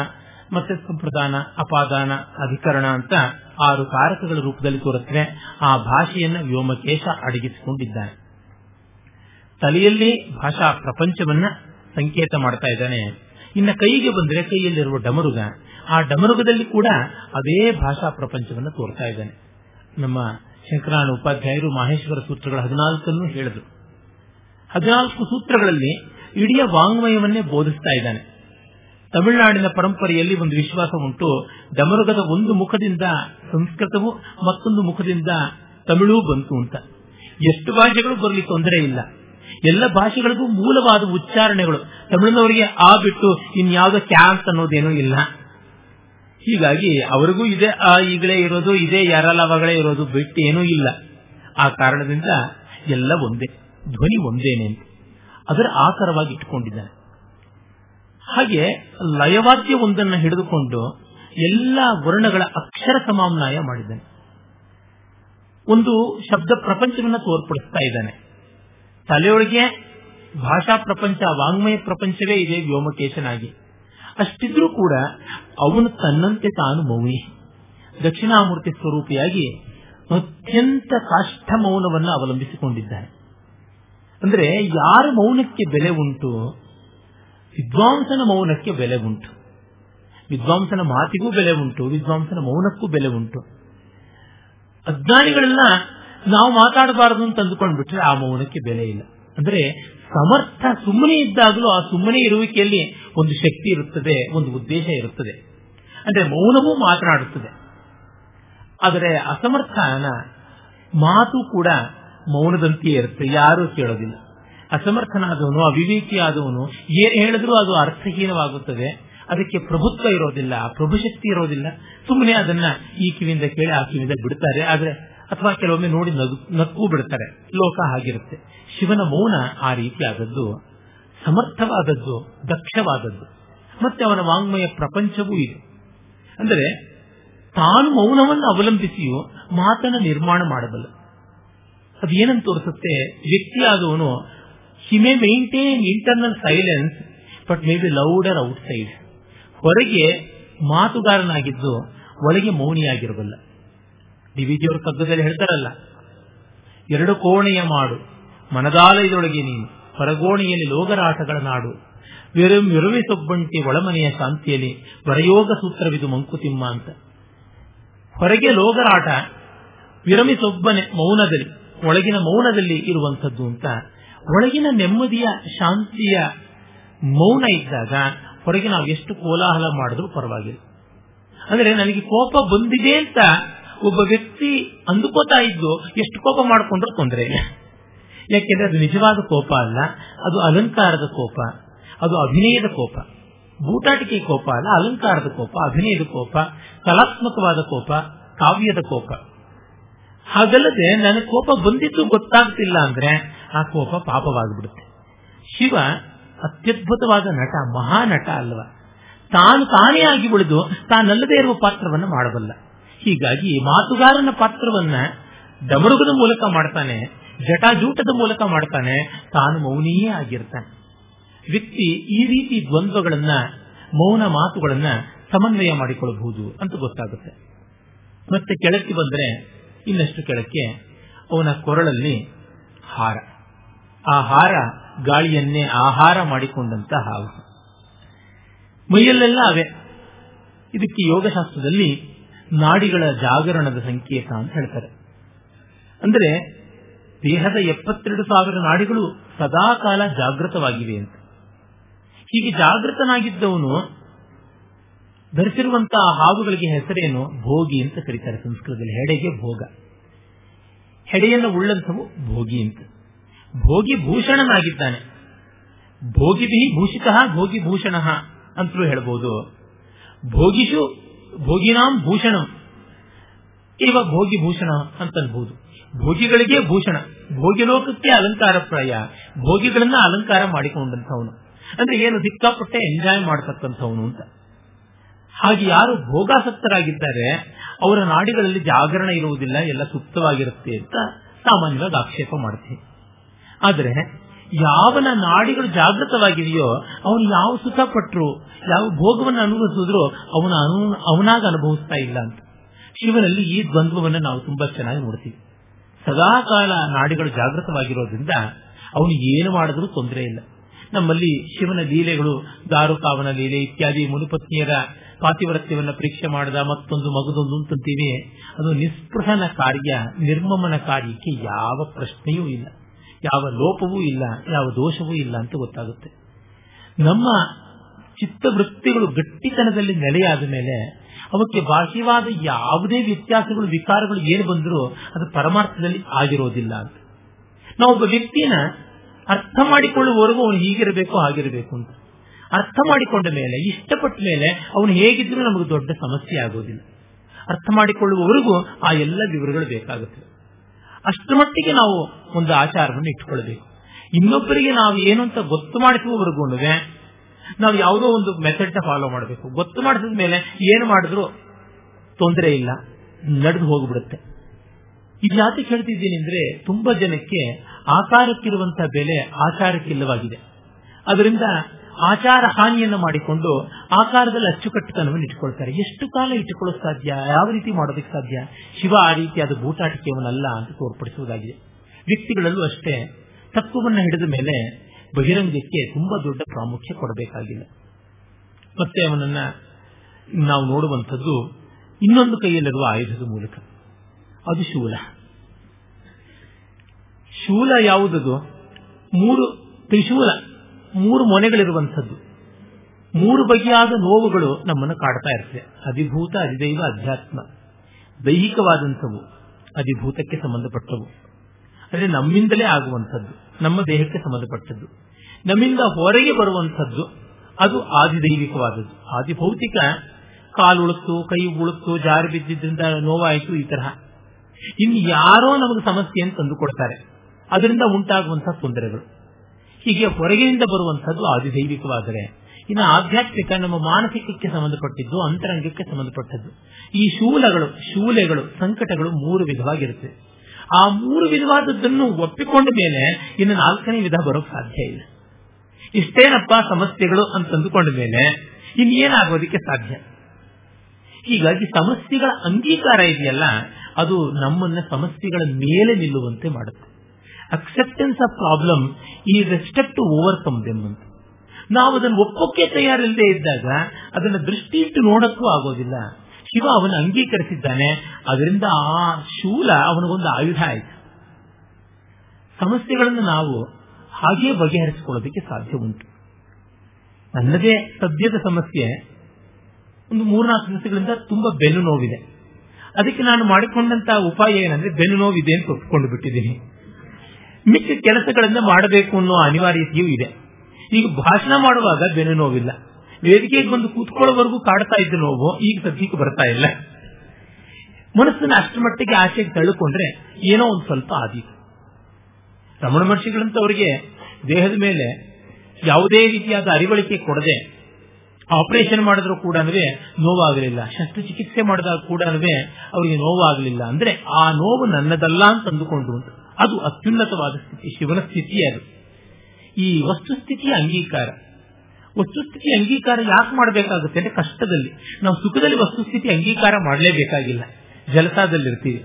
ಮತ್ತೆ ಸಂಪ್ರದಾನ, ಅಪಾದಾನ, ಅಧಿಕರಣ ಅಂತ ಆರು ಕಾರಕಗಳ ರೂಪದಲ್ಲಿ ತೋರುತ್ತವೆ. ಆ ಭಾಷೆಯನ್ನ ವ್ಯೋಮಕೇಶ ಅಡಗಿಸಿಕೊಂಡಿದ್ದಾನೆ. ತಲೆಯಲ್ಲಿ ಭಾಷಾ ಪ್ರಪಂಚವನ್ನ ಸಂಕೇತ ಮಾಡ್ತಾ ಇದ್ದಾನೆ. ಇನ್ನ ಕೈಗೆ ಬಂದ್ರೆ ಕೈಯಲ್ಲಿರುವ ಡಮರುಗ, ಆ ಡಮರುಗದಲ್ಲಿ ಕೂಡ ಅದೇ ಭಾಷಾ ಪ್ರಪಂಚವನ್ನು ತೋರ್ತಾ ಇದ್ದಾನೆ. ನಮ್ಮ ಶಂಕರಾಣ ಉಪಾಧ್ಯಾಯರು ಮಾಹೇಶ್ವರ ಸೂತ್ರಗಳ ಹದಿನಾಲ್ಕನ್ನು ಹೇಳಿದ್ರು. ಹದಿನಾಲ್ಕು ಸೂತ್ರಗಳಲ್ಲಿ ಇಡೀ ವಾಂಗ್ಮಯವನ್ನೇ ಬೋಧಿಸ್ತಾ ಇದ್ದಾನೆ. ತಮಿಳುನಾಡಿನ ಪರಂಪರೆಯಲ್ಲಿ ಒಂದು ವಿಶ್ವಾಸ ಉಂಟು, ಡಮರುಗದ ಒಂದು ಮುಖದಿಂದ ಸಂಸ್ಕೃತವು ಮತ್ತೊಂದು ಮುಖದಿಂದ ತಮಿಳು ಬಂತು ಅಂತ. ಎಷ್ಟು ಭಾಷೆಗಳು ಬರಲಿ ತೊಂದರೆ ಇಲ್ಲ. ಎಲ್ಲ ಭಾಷೆಗಳಿಗೂ ಮೂಲವಾದ ಉಚ್ಚಾರಣೆಗಳು. ತಮಿಳಿನವರಿಗೆ ಆ ಬಿಟ್ಟು ಇನ್ಯಾವುದೋ ಕ್ಯಾಂತ್ ಅನ್ನೋದೇನೂ ಇಲ್ಲ. ಹೀಗಾಗಿ ಅವರಿಗೂ ಇದೇ, ಆ, ಈಗಲೇ ಇರೋದು, ಇದೇ ಯಾರಲ್ಲವಾಗಲೇ ಇರೋದು ಬಿಟ್ಟು ಏನೂ ಇಲ್ಲ. ಆ ಕಾರಣದಿಂದ ಎಲ್ಲ ಒಂದೇ, ಧ್ವನಿ ಒಂದೇನೆ ಅದರ ಆಕಾರವಾಗಿ ಇಟ್ಟುಕೊಂಡಿದ್ದಾನೆ. ಹಾಗೆ ಲಯವಾದ್ಯ ಒಂದನ್ನು ಹಿಡಿದುಕೊಂಡು ಎಲ್ಲ ವರ್ಣಗಳ ಅಕ್ಷರ ಸಮಾನ್ವಯ ಮಾಡಿದ್ದಾನೆ. ಒಂದು ಶಬ್ದ ಪ್ರಪಂಚವನ್ನು ತೋರ್ಪಡಿಸ್ತಾ ಇದ್ದಾನೆ. ತಲೆಯೊಳಗೆ ಭಾಷಾ ಪ್ರಪಂಚ, ವಾಂಗ್ಮಯ ಪ್ರಪಂಚವೇ ಇದೆ ವ್ಯೋಮಕೇಶನಾಗಿ. ಅಷ್ಟಿದ್ರೂ ಕೂಡ ಅವನು ತನ್ನಂತೆ ತಾನು ಮೌನಿ. ದಕ್ಷಿಣಾಮೂರ್ತಿ ಸ್ವರೂಪಿಯಾಗಿ ಅತ್ಯಂತ ಕಾಷ್ಟ ಮೌನವನ್ನು ಅವಲಂಬಿಸಿಕೊಂಡಿದ್ದಾನೆ. ಅಂದ್ರೆ ಯಾರ ಮೌನಕ್ಕೆ ಬೆಲೆ ಉಂಟು? ವಿದ್ವಾಂಸನ ಮೌನಕ್ಕೆ ಬೆಲೆ ಉಂಟು. ವಿದ್ವಾಂಸನ ಮಾತಿಗೂ ಬೆಲೆ ಉಂಟು, ವಿದ್ವಾಂಸನ ಮೌನಕ್ಕೂ ಬೆಲೆ ಉಂಟು. ಅಜ್ಞಾನಿಗಳೆಲ್ಲ ನಾವು ಮಾತಾಡಬಾರದು ಅಂತ ಅಂದುಕೊಂಡ್ಬಿಟ್ರೆ ಆ ಮೌನಕ್ಕೆ ಬೆಲೆ ಇಲ್ಲ. ಅಂದ್ರೆ ಸಮರ್ಥ ಸುಮ್ಮನೆ ಇದ್ದಾಗಲೂ ಆ ಸುಮ್ಮನೆ ಇರುವಿಕೆಯಲ್ಲಿ ಒಂದು ಶಕ್ತಿ ಇರುತ್ತದೆ, ಒಂದು ಉದ್ದೇಶ ಇರುತ್ತದೆ. ಅಂದ್ರೆ ಮೌನವೂ ಮಾತನಾಡುತ್ತದೆ. ಆದರೆ ಅಸಮರ್ಥನ ಮಾತು ಕೂಡ ಮೌನದಂತೆಯೇ ಇರುತ್ತೆ, ಯಾರೂ ಕೇಳೋದಿಲ್ಲ. ಅಸಮರ್ಥನಾದವನು, ಅವಿವೇಕಿಯಾದವನು, ಏನ್ ಹೇಳಿದ್ರೂ ಅದು ಅರ್ಥಹೀನವಾಗುತ್ತದೆ. ಅದಕ್ಕೆ ಪ್ರಭುತ್ವ ಇರೋದಿಲ್ಲ, ಪ್ರಭುಶಕ್ತಿ ಇರೋದಿಲ್ಲ. ಸುಮ್ಮನೆ ಅದನ್ನ ಈ ಕಿವಿಯಿಂದ ಕೇಳಿ ಆ ಕಿವಿಯಿಂದ ಬಿಡ್ತಾರೆ. ಆದ್ರೆ ಅಥವಾ ಕೆಲವೊಮ್ಮೆ ನೋಡಿ ನಗು ನಕ್ಕೂ ಬಿಡ್ತಾರೆ ಲೋಕ ಹಾಗಿರುತ್ತೆ. ಶಿವನ ಮೌನ ಆ ರೀತಿಯಾದದ್ದು, ಸಮರ್ಥವಾದದ್ದು, ದಕ್ಷವಾದದ್ದು. ಮತ್ತೆ ಅವನ ವಾಂಗ್ಮಯ ಪ್ರಪಂಚವೂ ಇದೆ. ಅಂದರೆ, ತಾನು ಮೌನವನ್ನು ಅವಲಂಬಿಸಿಯೂ ಮಾತನ್ನು ನಿರ್ಮಾಣ ಮಾಡಬಲ್ಲ. ಅದೇನಂತ ತೋರಿಸುತ್ತೆ? ವ್ಯಕ್ತಿಯಾದವನು he may maintain internal silence, but may be louder outside. ಹೊರಗೆ ಮಾತುಗಾರನಾಗಿದ್ದು, ಒಳಗೆ ಮೌನಿಯಾಗಿರಬಲ್ಲ. ಡಿವಿಜಿಯವರು ಕಗ್ಗದಲ್ಲಿ ಹೇಳ್ತಾರಲ್ಲ, ಎರಡು ಕೋಣೆಯ ಮಾಡು, ಮನದಾಲಯದೊಳಗೆ ನೀನು ಹೊರಗೋಣೆಯಲ್ಲಿ ಲೋಗರಾಟಗಳ ನಾಡು, ವಿರಂ ಒಳಮನೆಯ ಶಾಂತಿಯಲ್ಲಿ ವರಯೋಗ ಸೂತ್ರವಿದು ಮಂಕುತಿಮ್ಮ ಅಂತ. ಹೊರಗೆ ಲೋಗರಾಟ ವಿರಮಿಸೊಬ್ಬನೆ ಮೌನದಲ್ಲಿ, ಒಳಗಿನ ಮೌನದಲ್ಲಿ ಇರುವಂಥದ್ದು ಅಂತ. ಒಳಗಿನ ನೆಮ್ಮದಿಯ, ಶಾಂತಿಯ ಮೌನ ಇದ್ದಾಗ ಹೊರಗೆ ನಾವು ಎಷ್ಟು ಕೋಲಾಹಲ ಮಾಡಿದ್ರೂ ಪರವಾಗಿಲ್ಲ. ಅಂದ್ರೆ ನನಗೆ ಕೋಪ ಬಂದಿದೆ ಅಂತ ಒಬ್ಬ ವ್ಯಕ್ತಿ ಅಂದುಕೋತಾ ಇದ್ದು ಎಷ್ಟು ಕೋಪ ಮಾಡಿಕೊಂಡ್ರೂ ತೊಂದರೆ ಯಾಕೆಂದ್ರೆ ಅದು ನಿಜವಾದ ಕೋಪ ಅಲ್ಲ, ಅದು ಅಲಂಕಾರದ ಕೋಪ, ಅದು ಅಭಿನಯದ ಕೋಪ. ಬೂಟಾಟಿಕೆ ಕೋಪ ಅಲ್ಲ, ಅಲಂಕಾರದ ಕೋಪ, ಅಭಿನಯದ ಕೋಪ, ಕಲಾತ್ಮಕವಾದ ಕೋಪ, ಕಾವ್ಯದ ಕೋಪ. ಹಾಗಲ್ಲದೆ ನನಗೆ ಕೋಪ ಬಂದಿದ್ದು ಗೊತ್ತಾಗ್ತಿಲ್ಲ ಅಂದ್ರೆ ಆ ಕೋಪ ಪಾಪವಾಗಿಬಿಡುತ್ತೆ. ಶಿವ ಅತ್ಯದ್ಭುತವಾದ ನಟ, ಮಹಾನಟ ಅಲ್ವಾ? ತಾನು ತಾನೇ ಆಗಿ ಉಳಿದು ತಾನಲ್ಲದೇ ಇರುವ ಪಾತ್ರವನ್ನು ಮಾಡಬಲ್ಲ. ಹೀಗಾಗಿ ಮಾತುಗಾರನ ಪಾತ್ರವನ್ನ ಡಮರುಗದ ಮೂಲಕ ಮಾಡ್ತಾನೆ, ಜಟಾಜೂಟದ ಮೂಲಕ ಮಾಡ್ತಾನೆ, ತಾನು ಮೌನಿಯೇ ಆಗಿರ್ತಾನೆ. ವ್ಯಕ್ತಿ ಈ ರೀತಿ ದ್ವಂದ್ವಗಳನ್ನ, ಮೌನ ಮಾತುಗಳನ್ನ ಸಮನ್ವಯ ಮಾಡಿಕೊಳ್ಳಬಹುದು ಅಂತ ಗೊತ್ತಾಗುತ್ತೆ. ಮತ್ತೆ ಕೆಳಕ್ಕೆ ಬಂದ್ರೆ ಇನ್ನಷ್ಟು ಕೆಳಕ್ಕೆ ಅವನ ಕೊರಳಲ್ಲಿ ಹಾರ. ಆ ಹಾರ ಗಾಳಿಯನ್ನೇ ಆಹಾರ ಮಾಡಿಕೊಂಡಂತ ಹಾವು. ಮೈಯಲ್ಲೆಲ್ಲ ಅವೆ. ಇದಕ್ಕೆ ಯೋಗಶಾಸ್ತ್ರದಲ್ಲಿ ನಾಡಿಗಳ ಜಾಗರಣದ ಸಂಕೇತ ಅಂತ ಹೇಳ್ತಾರೆ. ಅಂದರೆ ದೇಹದ ಎಪ್ಪತ್ತೆರಡು ಸಾವಿರ ನಾಡಿಗಳು ಸದಾಕಾಲ ಜಾಗೃತವಾಗಿವೆ ಅಂತ. ಹೀಗೆ ಜಾಗೃತನಾಗಿದ್ದವನು ಧರಿಸಿರುವಂತಹ ಹಾವುಗಳಿಗೆ ಹೆಸರೇನು? ಭೋಗಿ ಅಂತ ಕರೀತಾರೆ ಸಂಸ್ಕೃತದಲ್ಲಿ. ಹೆಡೆಗೆ ಭೋಗ. ಹೆಡೆಯನ್ನು ಉಳ್ಳಂಥವು ಭೋಗಿ ಅಂತ. ಭೋಗಿ ಭೂಷಣನಾಗಿದ್ದಾನೆ. ಭೋಗಿ ಭೂಷಿತ ಭೋಗಿ ಭೂಷಣ ಅಂತಲೂ ಹೇಳಬಹುದು ಭೋಗಿಷು ಭೋಗಿನಾಂ ಭೂಷಣ. ಇವ ಭೋಗಿ ಭೂಷಣ ಅಂತ ಅನ್ಬಹುದು ಭೋಗಿಗಳಿಗೆ ಭೂಷಣ. ಭೋಗಿ ಲೋಕಕ್ಕೆ ಅಲಂಕಾರ ಪ್ರಾಯ. ಭೋಗಿಗಳನ್ನ ಅಲಂಕಾರ ಮಾಡಿಕೊಂಡಂತವನು ಅಂದ್ರೆ ಏನು ಸಿಕ್ಕಾಪಟ್ಟೆ ಎಂಜಾಯ್ ಮಾಡತಕ್ಕಂಥವನು ಅಂತ. ಹಾಗೆ ಯಾರು ಭೋಗಾಸಕ್ತರಾಗಿದ್ದಾರೆ, ಅವರ ನಾಡಿಗಳಲ್ಲಿ ಜಾಗರಣ ಇರುವುದಿಲ್ಲ, ಎಲ್ಲ ಸುಪ್ತವಾಗಿರುತ್ತೆ ಅಂತ ಸಾಮಾನ್ಯವಾಗಿ ಆಕ್ಷೇಪ ಮಾಡ್ತೀನಿ ಆದರೆ ಯಾವನ ನಾಡಿಗಳು ಜಾಗೃತವಾಗಿದೆಯೋ, ಅವನು ಯಾವ ಸುಖ ಪಟ್ಟರು ಯಾವ ಭೋಗವನ್ನು ಅನುಭವಿಸಿದ್ರು ಅವನ ಅನು, ಅವನಾಗ ಅನುಭವಿಸ್ತಾ ಇಲ್ಲ ಅಂತ. ಶಿವನಲ್ಲಿ ಈ ದ್ವಂದ್ವವನ್ನು ನಾವು ತುಂಬಾ ಚೆನ್ನಾಗಿ ನೋಡ್ತೀವಿ. ಸದಾಕಾಲ ನಾಡಿಗಳು ಜಾಗೃತವಾಗಿರೋದ್ರಿಂದ ಅವನು ಏನು ಮಾಡಿದ್ರೂ ತೊಂದರೆ ಇಲ್ಲ. ನಮ್ಮಲ್ಲಿ ಶಿವನ ಲೀಲೆಗಳು, ದಾರುಕಾವನ ಲೀಲೆ ಇತ್ಯಾದಿ ಮುನಿಪತ್ನಿಯರ ಪಾತಿವ್ರತ್ಯವನ್ನು ಪರೀಕ್ಷೆ ಮಾಡಿದ ಮತ್ತೊಂದು ಮಗದೊಂದು ಅಂತಂತೀವಿ ಅದು ನಿಸ್ಪೃಹನ ಕಾರ್ಯ, ನಿರ್ಮಮನ ಕಾರ್ಯಕ್ಕೆ ಯಾವ ಪ್ರಶ್ನೆಯೂ ಇಲ್ಲ. ಯಾವ ಲೋಪವೂ ಇಲ್ಲ, ಯಾವ ದೋಷವೂ ಇಲ್ಲ ಅಂತ ಗೊತ್ತಾಗುತ್ತೆ. ನಮ್ಮ ಚಿತ್ತವೃತ್ತಿಗಳು ಗಟ್ಟಿತನದಲ್ಲಿ ನೆಲೆಯಾದ ಮೇಲೆ ಅವಕ್ಕೆ ಬಾಹ್ಯವಾದ ಯಾವುದೇ ವ್ಯತ್ಯಾಸಗಳು, ವಿಕಾರಗಳು ಏನು ಬಂದರೂ ಅದು ಪರಮಾರ್ಥದಲ್ಲಿ ಆಗಿರೋದಿಲ್ಲ ಅಂತ. ನಾವೊಬ್ಬ ವ್ಯಕ್ತಿನ ಅರ್ಥ ಮಾಡಿಕೊಳ್ಳುವವರೆಗೂ ಅವನು ಹೀಗಿರಬೇಕು ಹಾಗಿರಬೇಕು ಅಂತ. ಅರ್ಥ ಮಾಡಿಕೊಂಡ ಮೇಲೆ, ಇಷ್ಟಪಟ್ಟ ಮೇಲೆ ಅವನು ಹೇಗಿದ್ರೂ ನಮಗೆ ದೊಡ್ಡ ಸಮಸ್ಯೆ ಆಗೋದಿಲ್ಲ. ಅರ್ಥ ಮಾಡಿಕೊಳ್ಳುವವರೆಗೂ ಆ ಎಲ್ಲ ವಿವರಗಳು ಬೇಕಾಗುತ್ತೆ ಅಷ್ಟರ ಮಟ್ಟಿಗೆ ನಾವು ಒಂದು ಆಚಾರವನ್ನು ಇಟ್ಕೊಳ್ಬೇಕು ಇನ್ನೊಬ್ಬರಿಗೆ ನಾವು ಏನು ಅಂತ ಗೊತ್ತು ಮಾಡಿಸುವವರೆಗೂ ನಾವು ಯಾವುದೋ ಒಂದು ಮೆಥಡ್ನ ಫಾಲೋ ಮಾಡಬೇಕು. ಗೊತ್ತು ಮಾಡಿಸಿದ ಮೇಲೆ ಏನು ಮಾಡಿದ್ರು ತೊಂದರೆ ಇಲ್ಲ, ನಡೆದು ಹೋಗ್ಬಿಡುತ್ತೆ. ಇದು ಯಾಕೆ ಹೇಳ್ತಿದ್ದೀನಿ ಅಂದ್ರೆ ತುಂಬಾ ಜನಕ್ಕೆ ಆಕಾರಕ್ಕಿರುವಂತಹ ಬೆಲೆ ಆಚಾರಕ್ಕಿಲ್ಲವಾಗಿದೆ ಅದರಿಂದ ಆಚಾರ ಹಾನಿಯನ್ನು ಮಾಡಿಕೊಂಡು ಆಕಾರದಲ್ಲಿ ಅಚ್ಚುಕಟ್ಟುತನವನ್ನು ಇಟ್ಟುಕೊಳ್ತಾರೆ. ಎಷ್ಟು ಕಾಲ ಇಟ್ಟುಕೊಳ್ಳೋಕೆ ಸಾಧ್ಯ? ಯಾವ ರೀತಿ ಮಾಡೋದಕ್ಕೆ ಸಾಧ್ಯ? ಶಿವ ಆ ರೀತಿಯಾದ ಬೂಟಾಟಿಕೆಯವನಲ್ಲ ಅಂತ ತೋರ್ಪಡಿಸುವುದಾಗಿದೆ. ವ್ಯಕ್ತಿಗಳಲ್ಲೂ ಅಷ್ಟೇ ತತ್ವವನ್ನು ಹಿಡಿದ ಮೇಲೆ ಬಹಿರಂಗಕ್ಕೆ ತುಂಬಾ ದೊಡ್ಡ ಪ್ರಾಮುಖ್ಯ ಕೊಡಬೇಕಾಗಿಲ್ಲ. ಮತ್ತೆ ಅವನನ್ನ ನಾವು ನೋಡುವಂಥದ್ದು ಇನ್ನೊಂದು ಕೈಯಲ್ಲಿರುವ ಆಯುಧದ ಮೂಲಕ. ಅದು ಶೂಲ. ಶೂಲ ಯಾವುದದು? ಮೂರು ತ್ರಿಶೂಲ. ಮೂರು ಮೊನೆಗಳಿರುವಂಥದ್ದು. ಮೂರು ಬಗೆಯಾದ ನೋವುಗಳು ನಮ್ಮನ್ನು ಕಾಡ್ತಾ ಇರ್ತವೆ ಅಧಿಭೂತ, ಅಧಿದೈವ, ಅಧ್ಯಾತ್ಮ. ದೈಹಿಕವಾದಂಥವು ಅಧಿಭೂತಕ್ಕೆ ಸಂಬಂಧಪಟ್ಟವು. ಅಂದ್ರೆ ನಮ್ಮಿಂದಲೇ ಆಗುವಂಥದ್ದು, ನಮ್ಮ ದೇಹಕ್ಕೆ ಸಂಬಂಧಪಟ್ಟದ್ದು. ನಮ್ಮಿಂದ ಹೊರಗೆ ಬರುವಂಥದ್ದು ಅದು ಆದಿದೈವಿಕವಾದದ್ದು. ಆದಿಭೌತಿಕ ಕಾಲುಳುತ್ತು ಕೈ ಉಳುತ್ತು, ಜಾರಿ ಬಿದ್ದಿದ್ದರಿಂದ ನೋವಾಯಿತು, ಈ ತರಹ. ಇನ್ನು ಯಾರೋ ನಮಗೆ ಸಮಸ್ಯೆಯನ್ನು ತಂದುಕೊಡ್ತಾರೆ. ಅದರಿಂದ ಉಂಟಾಗುವಂತಹ ತೊಂದರೆಗಳು. ಹೀಗೆ ಹೊರಗಿನಿಂದ ಬರುವಂತಹದ್ದು ಆದಿದೈವಿಕವಾದರೆ. ಇನ್ನು ಆಧ್ಯಾತ್ಮಿಕ ನಮ್ಮ ಮಾನಸಿಕಕ್ಕೆ ಸಂಬಂಧಪಟ್ಟಿದ್ದು, ಅಂತರಂಗಕ್ಕೆ ಸಂಬಂಧಪಟ್ಟದ್ದು. ಈ ಶೂಲಗಳು, ಶೂಲೆಗಳು, ಸಂಕಟಗಳು ಮೂರು ವಿಧವಾಗಿರುತ್ತೆ. ಆ ಮೂರು ವಿಧವಾದದ್ದನ್ನು ಒಪ್ಪಿಕೊಂಡ ಮೇಲೆ ಇನ್ನು ನಾಲ್ಕನೇ ವಿಧ ಬರೋಕ್ ಸಾಧ್ಯ ಇಲ್ಲ. ಇಷ್ಟೇನಪ್ಪ ಸಮಸ್ಯೆಗಳು ಅಂತ ಅಂದುಕೊಂಡ ಮೇಲೆ ಇನ್ನೇನಾಗೋದಕ್ಕೆ ಸಾಧ್ಯ? ಹೀಗಾಗಿ ಸಮಸ್ಯೆಗಳ ಅಂಗೀಕಾರ ಇದೆಯಲ್ಲ, ಅದು ನಮ್ಮನ್ನ ಸಮಸ್ಯೆಗಳ ಮೇಲೆ ನಿಲ್ಲುವಂತೆ ಮಾಡುತ್ತೆ. ಅಕ್ಸೆಪ್ಟೆನ್ಸ್ ಆಫ್ ಪ್ರಾಬ್ಲಮ್ ಈ ರೆಸ್ಟೆಪ್ ಟು ಓವರ್ಕಮ್ ದೆಮ್ ಅಂತ ನಾವು ಅದನ್ನು ಒಪ್ಪಕ್ಕೆ ತಯಾರಿಲ್ಲದೆ ಇದ್ದಾಗ ಅದನ್ನ ದೃಷ್ಟಿ ಇಟ್ಟು ನೋಡಕ್ಕೂ ಆಗೋದಿಲ್ಲ. ಶಿವ ಅವನು ಅಂಗೀಕರಿಸಿದ್ದಾನೆ. ಅದರಿಂದ ಆ ಶೂಲ ಅವನಿಗೊಂದು ಆಯುಧ ಆಯಿತು. ಸಮಸ್ಯೆಗಳನ್ನು ನಾವು ಹಾಗೆ ಬಗೆಹರಿಸಿಕೊಳ್ಳೋದಕ್ಕೆ ಸಾಧ್ಯ ಉಂಟು. ನನ್ನದೇ ಸದ್ಯದ ಸಮಸ್ಯೆ ಒಂದು ಮೂರ್ನಾಲ್ಕು ದಿವಸಗಳಿಂದ ತುಂಬಾ ಬೆನ್ನು ನೋವಿದೆ. ಅದಕ್ಕೆ ನಾನು ಮಾಡಿಕೊಂಡಂತಹ ಉಪಾಯ ಏನಂದ್ರೆ ಬೆನ್ನು ನೋವಿದೆ ಅಂತ ಒಪ್ಪಿಕೊಂಡು ಬಿಟ್ಟಿದ್ದೀನಿ. ಮಿಕ್ಕ ಕೆಲಸಗಳನ್ನು ಮಾಡಬೇಕು ಅನ್ನೋ ಅನಿವಾರ್ಯತೆಯೂ ಇದೆ. ಈಗ ಭಾಷಣ ಮಾಡುವಾಗ ಬೆನ್ನು ನೋವಿಲ್ಲ. ವೇದಿಕೆಗೆ ಬಂದು ಕೂತ್ಕೊಳ್ಳೋವರೆಗೂ ಕಾಡ್ತಾ ಇದ್ದ ನೋವು ಈಗ ಸದ್ಯಕ್ಕೆ ಬರ್ತಾ ಇಲ್ಲ. ಮನಸ್ಸನ್ನ ಅಷ್ಟರ ಮಟ್ಟಿಗೆ ಆಚೆಗೆ ತಳ್ಳಿಕೊಂಡ್ರೆ ಏನೋ ಒಂದು ಸ್ವಲ್ಪ ಆದೀತು. ರಮಣ ಮಹರ್ಷಿಗಳಂತವರಿಗೆ ದೇಹದ ಮೇಲೆ ಯಾವುದೇ ರೀತಿಯಾದ ಅರಿವಳಿಕೆ ಕೊಡದೆ ಆಪರೇಷನ್ ಮಾಡಿದ್ರು ಕೂಡ ನೋವಾಗಲಿಲ್ಲ. ಶಸ್ತ್ರಚಿಕಿತ್ಸೆ ಮಾಡಿದಾಗ ಕೂಡ ಅವರಿಗೆ ನೋವಾಗಲಿಲ್ಲ. ಅಂದ್ರೆ ಆ ನೋವು ನನ್ನದಲ್ಲ ಅಂತ ಅಂದುಕೊಂಡು ಅದು ಅತ್ಯುನ್ನತವಾದ ಸ್ಥಿತಿ, ಶಿವನ ಸ್ಥಿತಿ ಅದು. ಈ ವಸ್ತುಸ್ಥಿತಿಯ ಅಂಗೀಕಾರ. ವಸ್ತುಸ್ಥಿತಿ ಅಂಗೀಕಾರ ಯಾಕೆ ಮಾಡಬೇಕಾಗುತ್ತೆ ಅಂದ್ರೆ ಕಷ್ಟದಲ್ಲಿ. ನಾವು ಸುಖದಲ್ಲಿ ವಸ್ತುಸ್ಥಿತಿ ಅಂಗೀಕಾರ ಮಾಡಲೇಬೇಕಾಗಿಲ್ಲ. ಜಲಸಾದಲ್ಲಿರ್ತೀವಿ.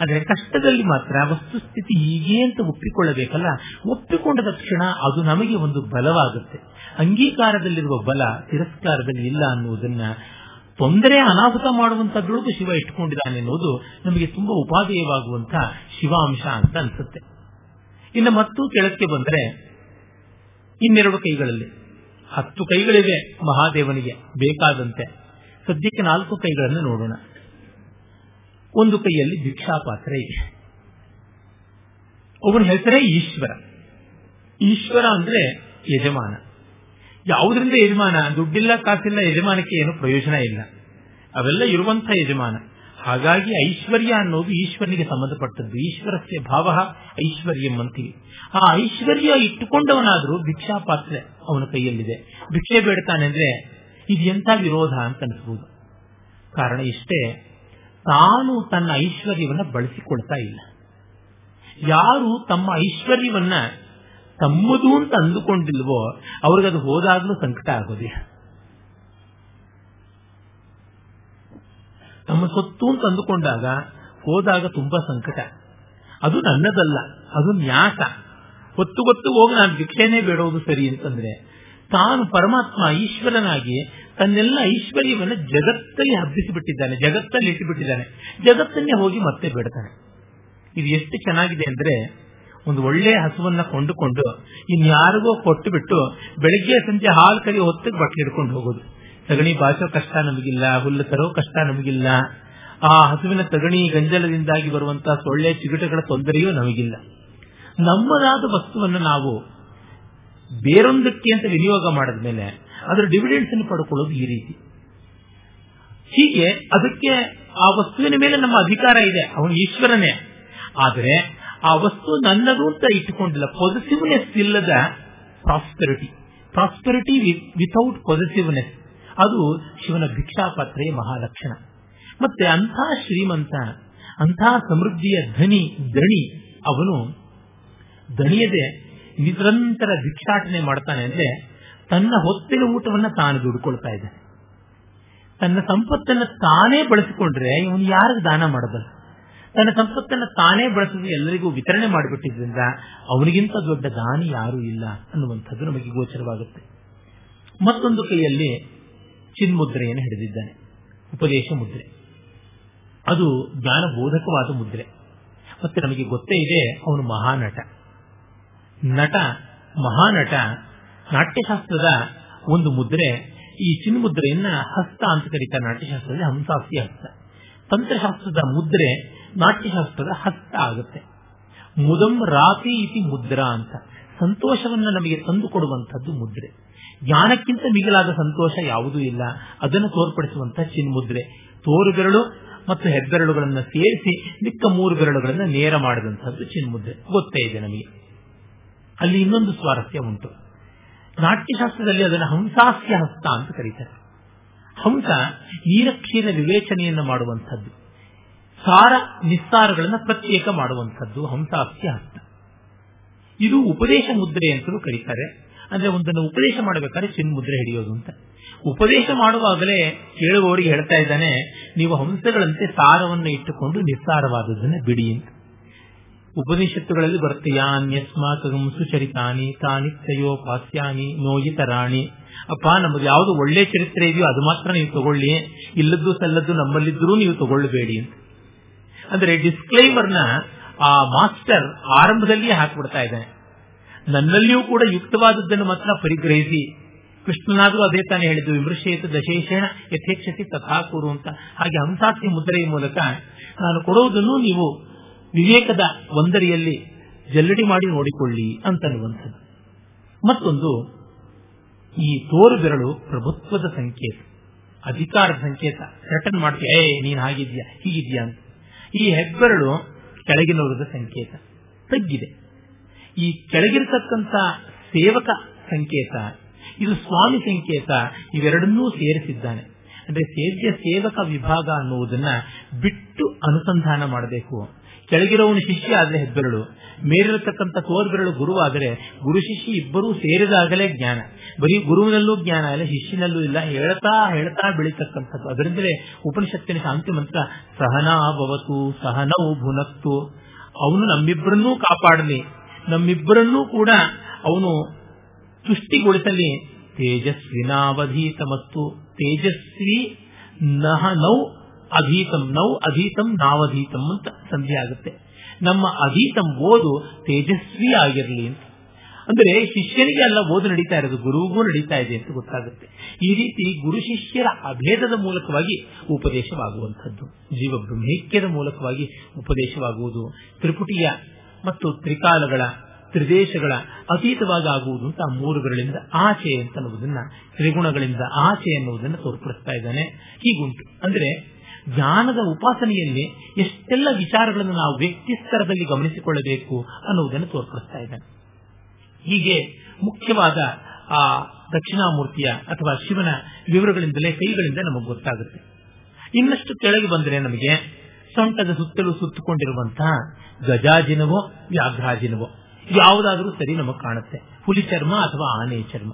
ಆದರೆ ಕಷ್ಟದಲ್ಲಿ ಮಾತ್ರ ವಸ್ತುಸ್ಥಿತಿ ಹೀಗೆ ಅಂತ ಒಪ್ಪಿಕೊಳ್ಳಬೇಕಲ್ಲ? ಒಪ್ಪಿಕೊಂಡ ತಕ್ಷಣ ಅದು ನಮಗೆ ಒಂದು ಬಲವಾಗುತ್ತೆ. ಅಂಗೀಕಾರದಲ್ಲಿರುವ ಬಲ ತಿರಸ್ಕಾರದಲ್ಲಿ ಇಲ್ಲ ಅನ್ನುವುದನ್ನ ತೊಂದರೆ ಅನಾಹುತ ಮಾಡುವಂತಹದ್ರೊಳಗೂ ಶಿವ ಇಟ್ಟುಕೊಂಡಿದ್ದಾನೆ ಅನ್ನೋದು ನಮಗೆ ತುಂಬಾ ಉಪಾದೇಯವಾಗುವಂತಹ ಶಿವಾಂಶ ಅಂತ ಅನ್ಸುತ್ತೆ. ಇನ್ನು ಮತ್ತೂ ಕೆಳಕ್ಕೆ ಬಂದರೆ ಇನ್ನೆರಡು ಕೈಗಳಲ್ಲಿ. ಹತ್ತು ಕೈಗಳಿವೆ ಮಹಾದೇವನಿಗೆ ಬೇಕಾದಂತೆ. ಸದ್ಯಕ್ಕೆ ನಾಲ್ಕು ಕೈಗಳನ್ನು ನೋಡೋಣ. ಒಂದು ಕೈಯಲ್ಲಿ ಭಿಕ್ಷಾ ಪಾತ್ರೆ ಇದೆ. ಅವನ ಹೆಸರೇ ಈಶ್ವರ. ಈಶ್ವರ ಅಂದ್ರೆ ಯಜಮಾನ. ಯಾವುದರಿಂದ ಯಜಮಾನ? ದುಡ್ಡಿಲ್ಲ, ಕಾಸಿಲ್ಲ, ಯಜಮಾನಕ್ಕೆ ಏನು ಪ್ರಯೋಜನ ಇಲ್ಲ. ಅವೆಲ್ಲ ಇರುವಂತಹ ಯಜಮಾನ. ಹಾಗಾಗಿ ಐಶ್ವರ್ಯ ಅನ್ನೋದು ಈಶ್ವರನಿಗೆ ಸಂಬಂಧಪಟ್ಟದ್ದು. ಈಶ್ವರಸ್ಯ ಭಾವ, ಐಶ್ವರ್ಯಂ ಅಂತೀವಿ. ಆ ಐಶ್ವರ್ಯ ಇಟ್ಟುಕೊಂಡವನಾದ್ರೂ ಭಿಕ್ಷಾ ಪಾತ್ರೆ ಅವನ ಕೈಯಲ್ಲಿದೆ. ಭಿಕ್ಷೆ ಬೇಡ್ತಾನೆ ಅಂದ್ರೆ ಇದು ಎಂಥ ವಿರೋಧ ಅಂತ ಅನಿಸಬಹುದು ಕಾರಣ ಇಷ್ಟೇ, ತಾನು ತನ್ನ ಐಶ್ವರ್ಯವನ್ನ ಬಳಸಿಕೊಳ್ತಾ ಇಲ್ಲ. ಯಾರು ತಮ್ಮ ಐಶ್ವರ್ಯವನ್ನ ತಮ್ಮದು ಅಂತ ಅಂದುಕೊಂಡಿಲ್ವೋ ಅವ್ರಿಗದು ಹೋದಾಗ್ಲೂ ಸಂಕಟ ಆಗೋದಿಲ್ಲ ತಮ್ಮ ಸೊತ್ತು ಅಂತ ಅಂದುಕೊಂಡಾಗ ಹೋದಾಗ ತುಂಬಾ ಸಂಕಟ. ಅದು ನನ್ನದಲ್ಲ, ಅದು ನ್ಯಾಸ. ಹೊತ್ತು ಗೊತ್ತು ಹೋಗಿ ನಾನು ಭಿಕ್ಷೆನೇ ಬೇಡೋದು ಸರಿ ಅಂತಂದ್ರೆ, ತಾನು ಪರಮಾತ್ಮ ಈಶ್ವರನಾಗಿ ತನ್ನೆಲ್ಲ ಐಶ್ವರ್ಯವನ್ನು ಜಗತ್ತಲ್ಲಿ ಹಬ್ಬಿಸಿಬಿಟ್ಟಿದ್ದಾನೆ, ಜಗತ್ತಲ್ಲಿ ಇಟ್ಟುಬಿಟ್ಟಿದ್ದಾನೆ. ಜಗತ್ತನ್ನೇ ಹೋಗಿ ಮತ್ತೆ ಬೇಡ್ತಾನೆ. ಇದು ಎಷ್ಟು ಚೆನ್ನಾಗಿದೆ ಅಂದ್ರೆ ಒಂದು ಒಳ್ಳೆಯ ಹಸುವನ್ನ ಕೊಂಡುಕೊಂಡು ಇನ್ಯಾರಿಗೋ ಕೊಟ್ಟು ಬಿಟ್ಟು ಬೆಳಿಗ್ಗೆ ಸಂಜೆ ಹಾಲು ಕರಿ ಹೊತ್ತಿಗೆ ಬಟ್ಟೆ ಹಿಡ್ಕೊಂಡು ಹೋಗೋದು. ತಗಣಿ ಬಾಚೋ ಕಷ್ಟ ನಮಗಿಲ್ಲ, ಹುಲ್ಲು ತರೋ ಕಷ್ಟ ನಮಗಿಲ್ಲ. ಆ ಹಸುವಿನ ತಗಣಿ ಗಂಜಲದಿಂದಾಗಿ ಬರುವಂತಹ ಸೊಳ್ಳೆ ಚಿಗುಟಗಳ ತೊಂದರೆಯೂ ನಮಗಿಲ್ಲ. ನಮ್ಮದಾದ ವಸ್ತುವನ್ನು ನಾವು ಬೇರೊಂದಕ್ಕೆ ಅಂತ ವಿನಿಯೋಗ ಮಾಡಿದ ಮೇಲೆ ಅದರ ಡಿವಿಡೆಂಡ್ಸ್ ಅನ್ನು ಪಡ್ಕೊಳ್ಳೋದು ಈ ರೀತಿ. ಹೀಗೆ ಅದಕ್ಕೆ ಆ ವಸ್ತುವಿನ ಮೇಲೆ ನಮ್ಮ ಅಧಿಕಾರ ಇದೆ, ಅವನು ಈಶ್ವರನೇ. ಆದರೆ ಆ ವಸ್ತು ನನ್ನದು ಅಂತ ಇಟ್ಟುಕೊಂಡಿಲ್ಲ. ಪಾಸಿಟಿವ್ನೆಸ್ ಇಲ್ಲದ ಪ್ರಾಸ್ಪೆರಿಟಿ ಪ್ರಾಸ್ಪೆರಿಟಿ ವಿತೌಟ್ ಪಾಸಿಟಿವ್ನೆಸ್ ಅದು ಶಿವನ ಭಿಕ್ಷಾಪಾತ್ರೆಯ ಮಹಾಲಕ್ಷಣ. ಮತ್ತೆ ಅಂಥ ಶ್ರೀಮಂತ, ಅಂಥ ಸಮೃದ್ಧಿಯ ಧನಿ ದಣಿ ಅವನು ದಣಿಯದೆ ನಿರಂತರ ಭಿಕ್ಷಾಟನೆ ಮಾಡ್ತಾನೆ ಅಂದ್ರೆ ತನ್ನ ಹೊತ್ತಿನ ಊಟವನ್ನ ತಾನು ದುಡ್ಕೊಳ್ತಾ ಇದ್ದಾನೆ. ತನ್ನ ಸಂಪತ್ತನ್ನು ತಾನೇ ಬಳಸಿಕೊಂಡ್ರೆ ಇವನು ಯಾರಿಗೆ ದಾನ ಮಾಡಬಲ್ಲ? ತನ್ನ ಸಂಪತ್ತನ್ನು ತಾನೇ ಬಳಸಿದ್ರೆ ಎಲ್ಲರಿಗೂ ವಿತರಣೆ ಮಾಡಿಬಿಟ್ಟಿದ್ರಿಂದ ಅವನಿಗಿಂತ ದೊಡ್ಡ ದಾನಿ ಯಾರೂ ಇಲ್ಲ ಅನ್ನುವಂಥದ್ದು ನಮಗೆ ಗೋಚರವಾಗುತ್ತೆ. ಮತ್ತೊಂದು ಕೈಯಲ್ಲಿ ಚಿನ್ಮುದ್ರೆಯನ್ನು ಹಿಡಿದಿದ್ದಾನೆ. ಉಪದೇಶ ಮುದ್ರೆ. ಅದು ಜ್ಞಾನ ಬೋಧಕವಾದ ಮುದ್ರೆ. ಮತ್ತೆ ನಮಗೆ ಗೊತ್ತೇ ಇದೆ, ಅವನು ಮಹಾನಟ. ನಟ, ಮಹಾನಟ, ನಾಟ್ಯಶಾಸ್ತ್ರದ ಒಂದು ಮುದ್ರೆ. ಈ ಚಿನ್ಮುದ್ರೆಯನ್ನ ಹಸ್ತ ಅಂತ ಕರೀತಾರೆ ನಾಟ್ಯಶಾಸ್ತ್ರದಲ್ಲಿ ಹಂಸಾಸ್ತಿ ಹಸ್ತ ತಂತ್ರಶಾಸ್ತ್ರದ ಮುದ್ರೆ ನಾಟ್ಯಶಾಸ್ತ್ರದ ಹಸ್ತ ಆಗುತ್ತೆ. ಮುದಂ ರಾತಿ ಇತಿ ಮುದ್ರಾ ಅಂತ. ಸಂತೋಷವನ್ನ ನಮಗೆ ತಂದು ಕೊಡುವಂತದ್ದು ಮುದ್ರೆ. ಜ್ಞಾನಕ್ಕಿಂತ ಮಿಗಿಲಾದ ಸಂತೋಷ ಯಾವುದೂ ಇಲ್ಲ. ಅದನ್ನು ತೋರ್ಪಡಿಸುವಂತಹ ಚಿನ್ಮುದ್ರೆ. ತೋರು ಬೆರಳು ಮತ್ತು ಹೆಬ್ಬೆರಳುಗಳನ್ನು ಸೇರಿಸಿ ಮಿಕ್ಕ ಮೂರು ಬೆರಳುಗಳನ್ನು ನೇರ ಮಾಡಿದಂತಹದ್ದು ಚಿನ್ಮುದ್ರೆ. ಗೊತ್ತೇ ಇದೆ ನಮಗೆ. ಅಲ್ಲಿ ಇನ್ನೊಂದು ಸ್ವಾರಸ್ಯ ಉಂಟು. ನಾಟ್ಯಶಾಸ್ತ್ರದಲ್ಲಿ ಅದನ್ನು ಹಂಸಾಸ್ಯ ಹಸ್ತ ಅಂತ ಕರೀತಾರೆ. ಹಂಸ ನೀರಕ್ಷೀರ ವಿವೇಚನೆಯನ್ನು ಮಾಡುವಂಥದ್ದು. ಸಾರ ನಿಸ್ಸಾರಗಳನ್ನು ಪ್ರತ್ಯೇಕ ಮಾಡುವಂಥದ್ದು ಹಂಸಾಸ್ಯ ಹಸ್ತ ಇದು ಉಪದೇಶ ಮುದ್ರೆ ಅಂತಲೂ ಕರೀತಾರೆ. ಅಂದ್ರೆ ಒಂದನ್ನು ಉಪದೇಶ ಮಾಡಬೇಕಾದ್ರೆ ಚಿನ್ಮುದ್ರೆ ಹಿಡಿಯೋದು ಅಂತ. ಉಪದೇಶ ಮಾಡುವಾಗಲೇ ಕೇಳುವವರಿಗೆ ಹೇಳ್ತಾ ಇದ್ದಾನೆ, ನೀವು ಹಂಸಗಳಂತೆ ಸಾರವನ್ನು ಇಟ್ಟುಕೊಂಡು ನಿಸ್ಸಾರವಾದದ್ದನ್ನು ಬಿಡಿ ಅಂತ. ಉಪನಿಷತ್ತುಗಳಲ್ಲಿ ಬರುತ್ತೆ ಯಾನ್ಯಸ್ಮಾಕಂ ಸುಚರಿತಾನಿ ತಾನಿತ್ಯಯೋ ಪಾಸ್ಯಾನಿ ನೋಯಿತರಾಣಿ ಅಪ್ಪ, ನಮಗೆ ಯಾವುದು ಒಳ್ಳೆ ಚರಿತ್ರೆ ಇದೆಯೋ ಅದು ಮಾತ್ರ ನೀವು ತಗೊಳ್ಳಿ. ಇಲ್ಲದ್ದು ಸಲ್ಲದ್ದು ನಮ್ಮಲ್ಲಿದ್ದರೂ ನೀವು ತಗೊಳ್ಳಬೇಡಿ ಅಂತ. ಅಂದ್ರೆ ಡಿಸ್ಕ್ಲೈಮರ್ನ ಆ ಮಾಸ್ಟರ್ ಆರಂಭದಲ್ಲಿಯೇ ಹಾಕ್ಬಿಡ್ತಾ ಇದ್ದಾನೆ. ನನ್ನಲ್ಲಿಯೂ ಕೂಡ ಯುಕ್ತವಾದದ್ದನ್ನು ಮಾತ್ರ ಪರಿಗ್ರಹಿಸಿ. ಕೃಷ್ಣನಾದರೂ ಅದೇ ತಾನೇ ಹೇಳಿದ್ದು ವಿಮರ್ಶೇತ ದಶೇಷಣ ತಥಾ ಕೂರು ಅಂತ. ಹಾಗೆ ಹಂಸಾಸ್ತಿ ಮುದ್ರೆಯ ಮೂಲಕ ನಾನು ಕೊಡುವುದನ್ನು ನೀವು ವಿವೇಕದ ಒಂದರಿಯಲ್ಲಿ ಜಲ್ಲಡಿ ಮಾಡಿ ನೋಡಿಕೊಳ್ಳಿ ಅಂತನ್ನುವಂಥದ್ದು. ಮತ್ತೊಂದು, ಈ ತೋರು ಬೆರಳು ಪ್ರಭುತ್ವದ ಸಂಕೇತ ಅಧಿಕಾರದ ಸಂಕೇತ. ಸೆಟನ್ ಮಾಡ್ತೀಯ, ಏ, ನೀನ್ ಹಾಗಿದ್ಯಾ, ಹೀಗಿದ್ಯಾ ಅಂತ. ಈ ಹೆಬ್ಬೆರಳು ಕೆಳಗಿನವರದ ಸಂಕೇತ, ತಗ್ಗಿದೆ. ಈ ಕೆಳಗಿರ್ತಕ್ಕಂಥ ಸೇವಕ ಸಂಕೇತ, ಇದು ಸ್ವಾಮಿ ಸಂಕೇತ, ಇವೆರಡನ್ನೂ ಸೇರಿಸಿದ್ದಾನೆ. ಅಂದ್ರೆ ಸೇವ್ಯ ಸೇವಕ ವಿಭಾಗ ಅನ್ನುವುದನ್ನ ಬಿಟ್ಟು ಅನುಸಂಧಾನ ಮಾಡಬೇಕು. ಕೆಳಗಿರೋವನು ಶಿಷ್ಯ ಆದ್ರೆ ಹೆಬ್ಬೆರಳು. ಮೇಲಿರತಕ್ಕಂಥ ತೋರ್ಬೆರಳು ಗುರುವಾದರೆ ಗುರು ಶಿಷ್ಯ ಇಬ್ಬರೂ ಸೇರಿದಾಗಲೇ ಜ್ಞಾನ. ಬರೀ ಗುರುವಿನಲ್ಲೂ ಜ್ಞಾನ ಇಲ್ಲ, ಶಿಷ್ಯನಲ್ಲೂ ಇಲ್ಲ. ಹೇಳ್ತಾ ಹೇಳ್ತಾ ಬೆಳೀತಕ್ಕಂಥದ್ದು. ಅದರಿಂದಲೇ ಉಪನಿಷತ್ತಿನ ಶಾಂತಿ ಮಂತ್ರ, ಸಹನಾ ಭವತು, ಸಹನೌ ಭುನಕ್ತು. ಅವನು ನಮ್ಮಿಬ್ಬರನ್ನೂ ಕಾಪಾಡಲಿ. ನಮ್ಮಿಬ್ಬರನ್ನೂ ಕೂಡ ಅವನು ತುಷ್ಟಿಗೊಳಿಸಲಿ. ತೇಜಸ್ವಿನಾವಧೀತಮಸ್ತು ತೇಜಸ್ವಿ ನಹ ನೌ ಅಧೀತಂ ನೌ ಅಧೀತಂ ನಾವಧೀತಂ ಅಂತ ಸಂಧಿ ಆಗುತ್ತೆ. ನಮ್ಮ ಅಧೀತಂ ಓದು ತೇಜಸ್ವಿ ಆಗಿರಲಿ ಅಂತ. ಅಂದ್ರೆ ಶಿಷ್ಯನಿಗೆ ಅಲ್ಲ, ಓದು ನಡೀತಾ ಇರೋದು, ಗುರುಗೂ ನಡೀತಾ ಇದೆ ಅಂತ ಗೊತ್ತಾಗುತ್ತೆ. ಈ ರೀತಿ ಗುರು ಶಿಷ್ಯರ ಅಭೇದದ ಮೂಲಕವಾಗಿ ಉಪದೇಶವಾಗುವಂಥದ್ದು. ಜೀವ ಬ್ರಹ್ಮೈಕ್ಯದ ಮೂಲಕವಾಗಿ ಉಪದೇಶವಾಗುವುದು. ತ್ರಿಪುಟಿಯ ಮತ್ತು ತ್ರಿಕಾಲಗಳ, ತ್ರಿದೇಶಗಳ ಅತೀತವಾಗಿ ಆಗುವುದು ಅಂತ ಮೂರುಗಳಿಂದ ಆಚೆ ಅಂತ ಅನ್ನುವುದನ್ನ ತ್ರಿಗುಣಗಳಿಂದ ಆಚೆ ಅನ್ನುವುದನ್ನ ತೋರ್ಪಡಿಸ್ತಾ ಇದ್ದಾನೆ. ಹೀಗುಂಟು. ಅಂದ್ರೆ ಜ್ಞಾನದ ಉಪಾಸನೆಯಲ್ಲಿ ಎಷ್ಟೆಲ್ಲ ವಿಚಾರಗಳನ್ನು ನಾವು ವ್ಯಕ್ತಿ ಸ್ತರದಲ್ಲಿ ಗಮನಿಸಿಕೊಳ್ಳಬೇಕು ಅನ್ನುವುದನ್ನು ತೋರ್ಪಡಿಸ್ತಾ ಇದ್ದಾನೆ. ಹೀಗೆ ಮುಖ್ಯವಾದ ಆ ದಕ್ಷಿಣಾಮೂರ್ತಿಯ ಅಥವಾ ಶಿವನ ವಿವರಗಳಿಂದಲೇ, ಕೈಗಳಿಂದ ನಮಗೆ ಗೊತ್ತಾಗುತ್ತೆ. ಇನ್ನಷ್ಟು ಕೆಳಗೆ ಬಂದರೆ ನಮಗೆ ಸೊಂಟದ ಸುತ್ತಲೂ ಸುತ್ತಕೊಂಡಿರುವಂತಹ ಗಜಾಜಿನವೋ, ವ್ಯಾಘ್ರಾಜಿನವೋ, ಯಾವುದಾದರೂ ಸರಿ ನಮಗೆ ಕಾಣುತ್ತೆ. ಹುಲಿ ಚರ್ಮ ಅಥವಾ ಆನೆ ಚರ್ಮ.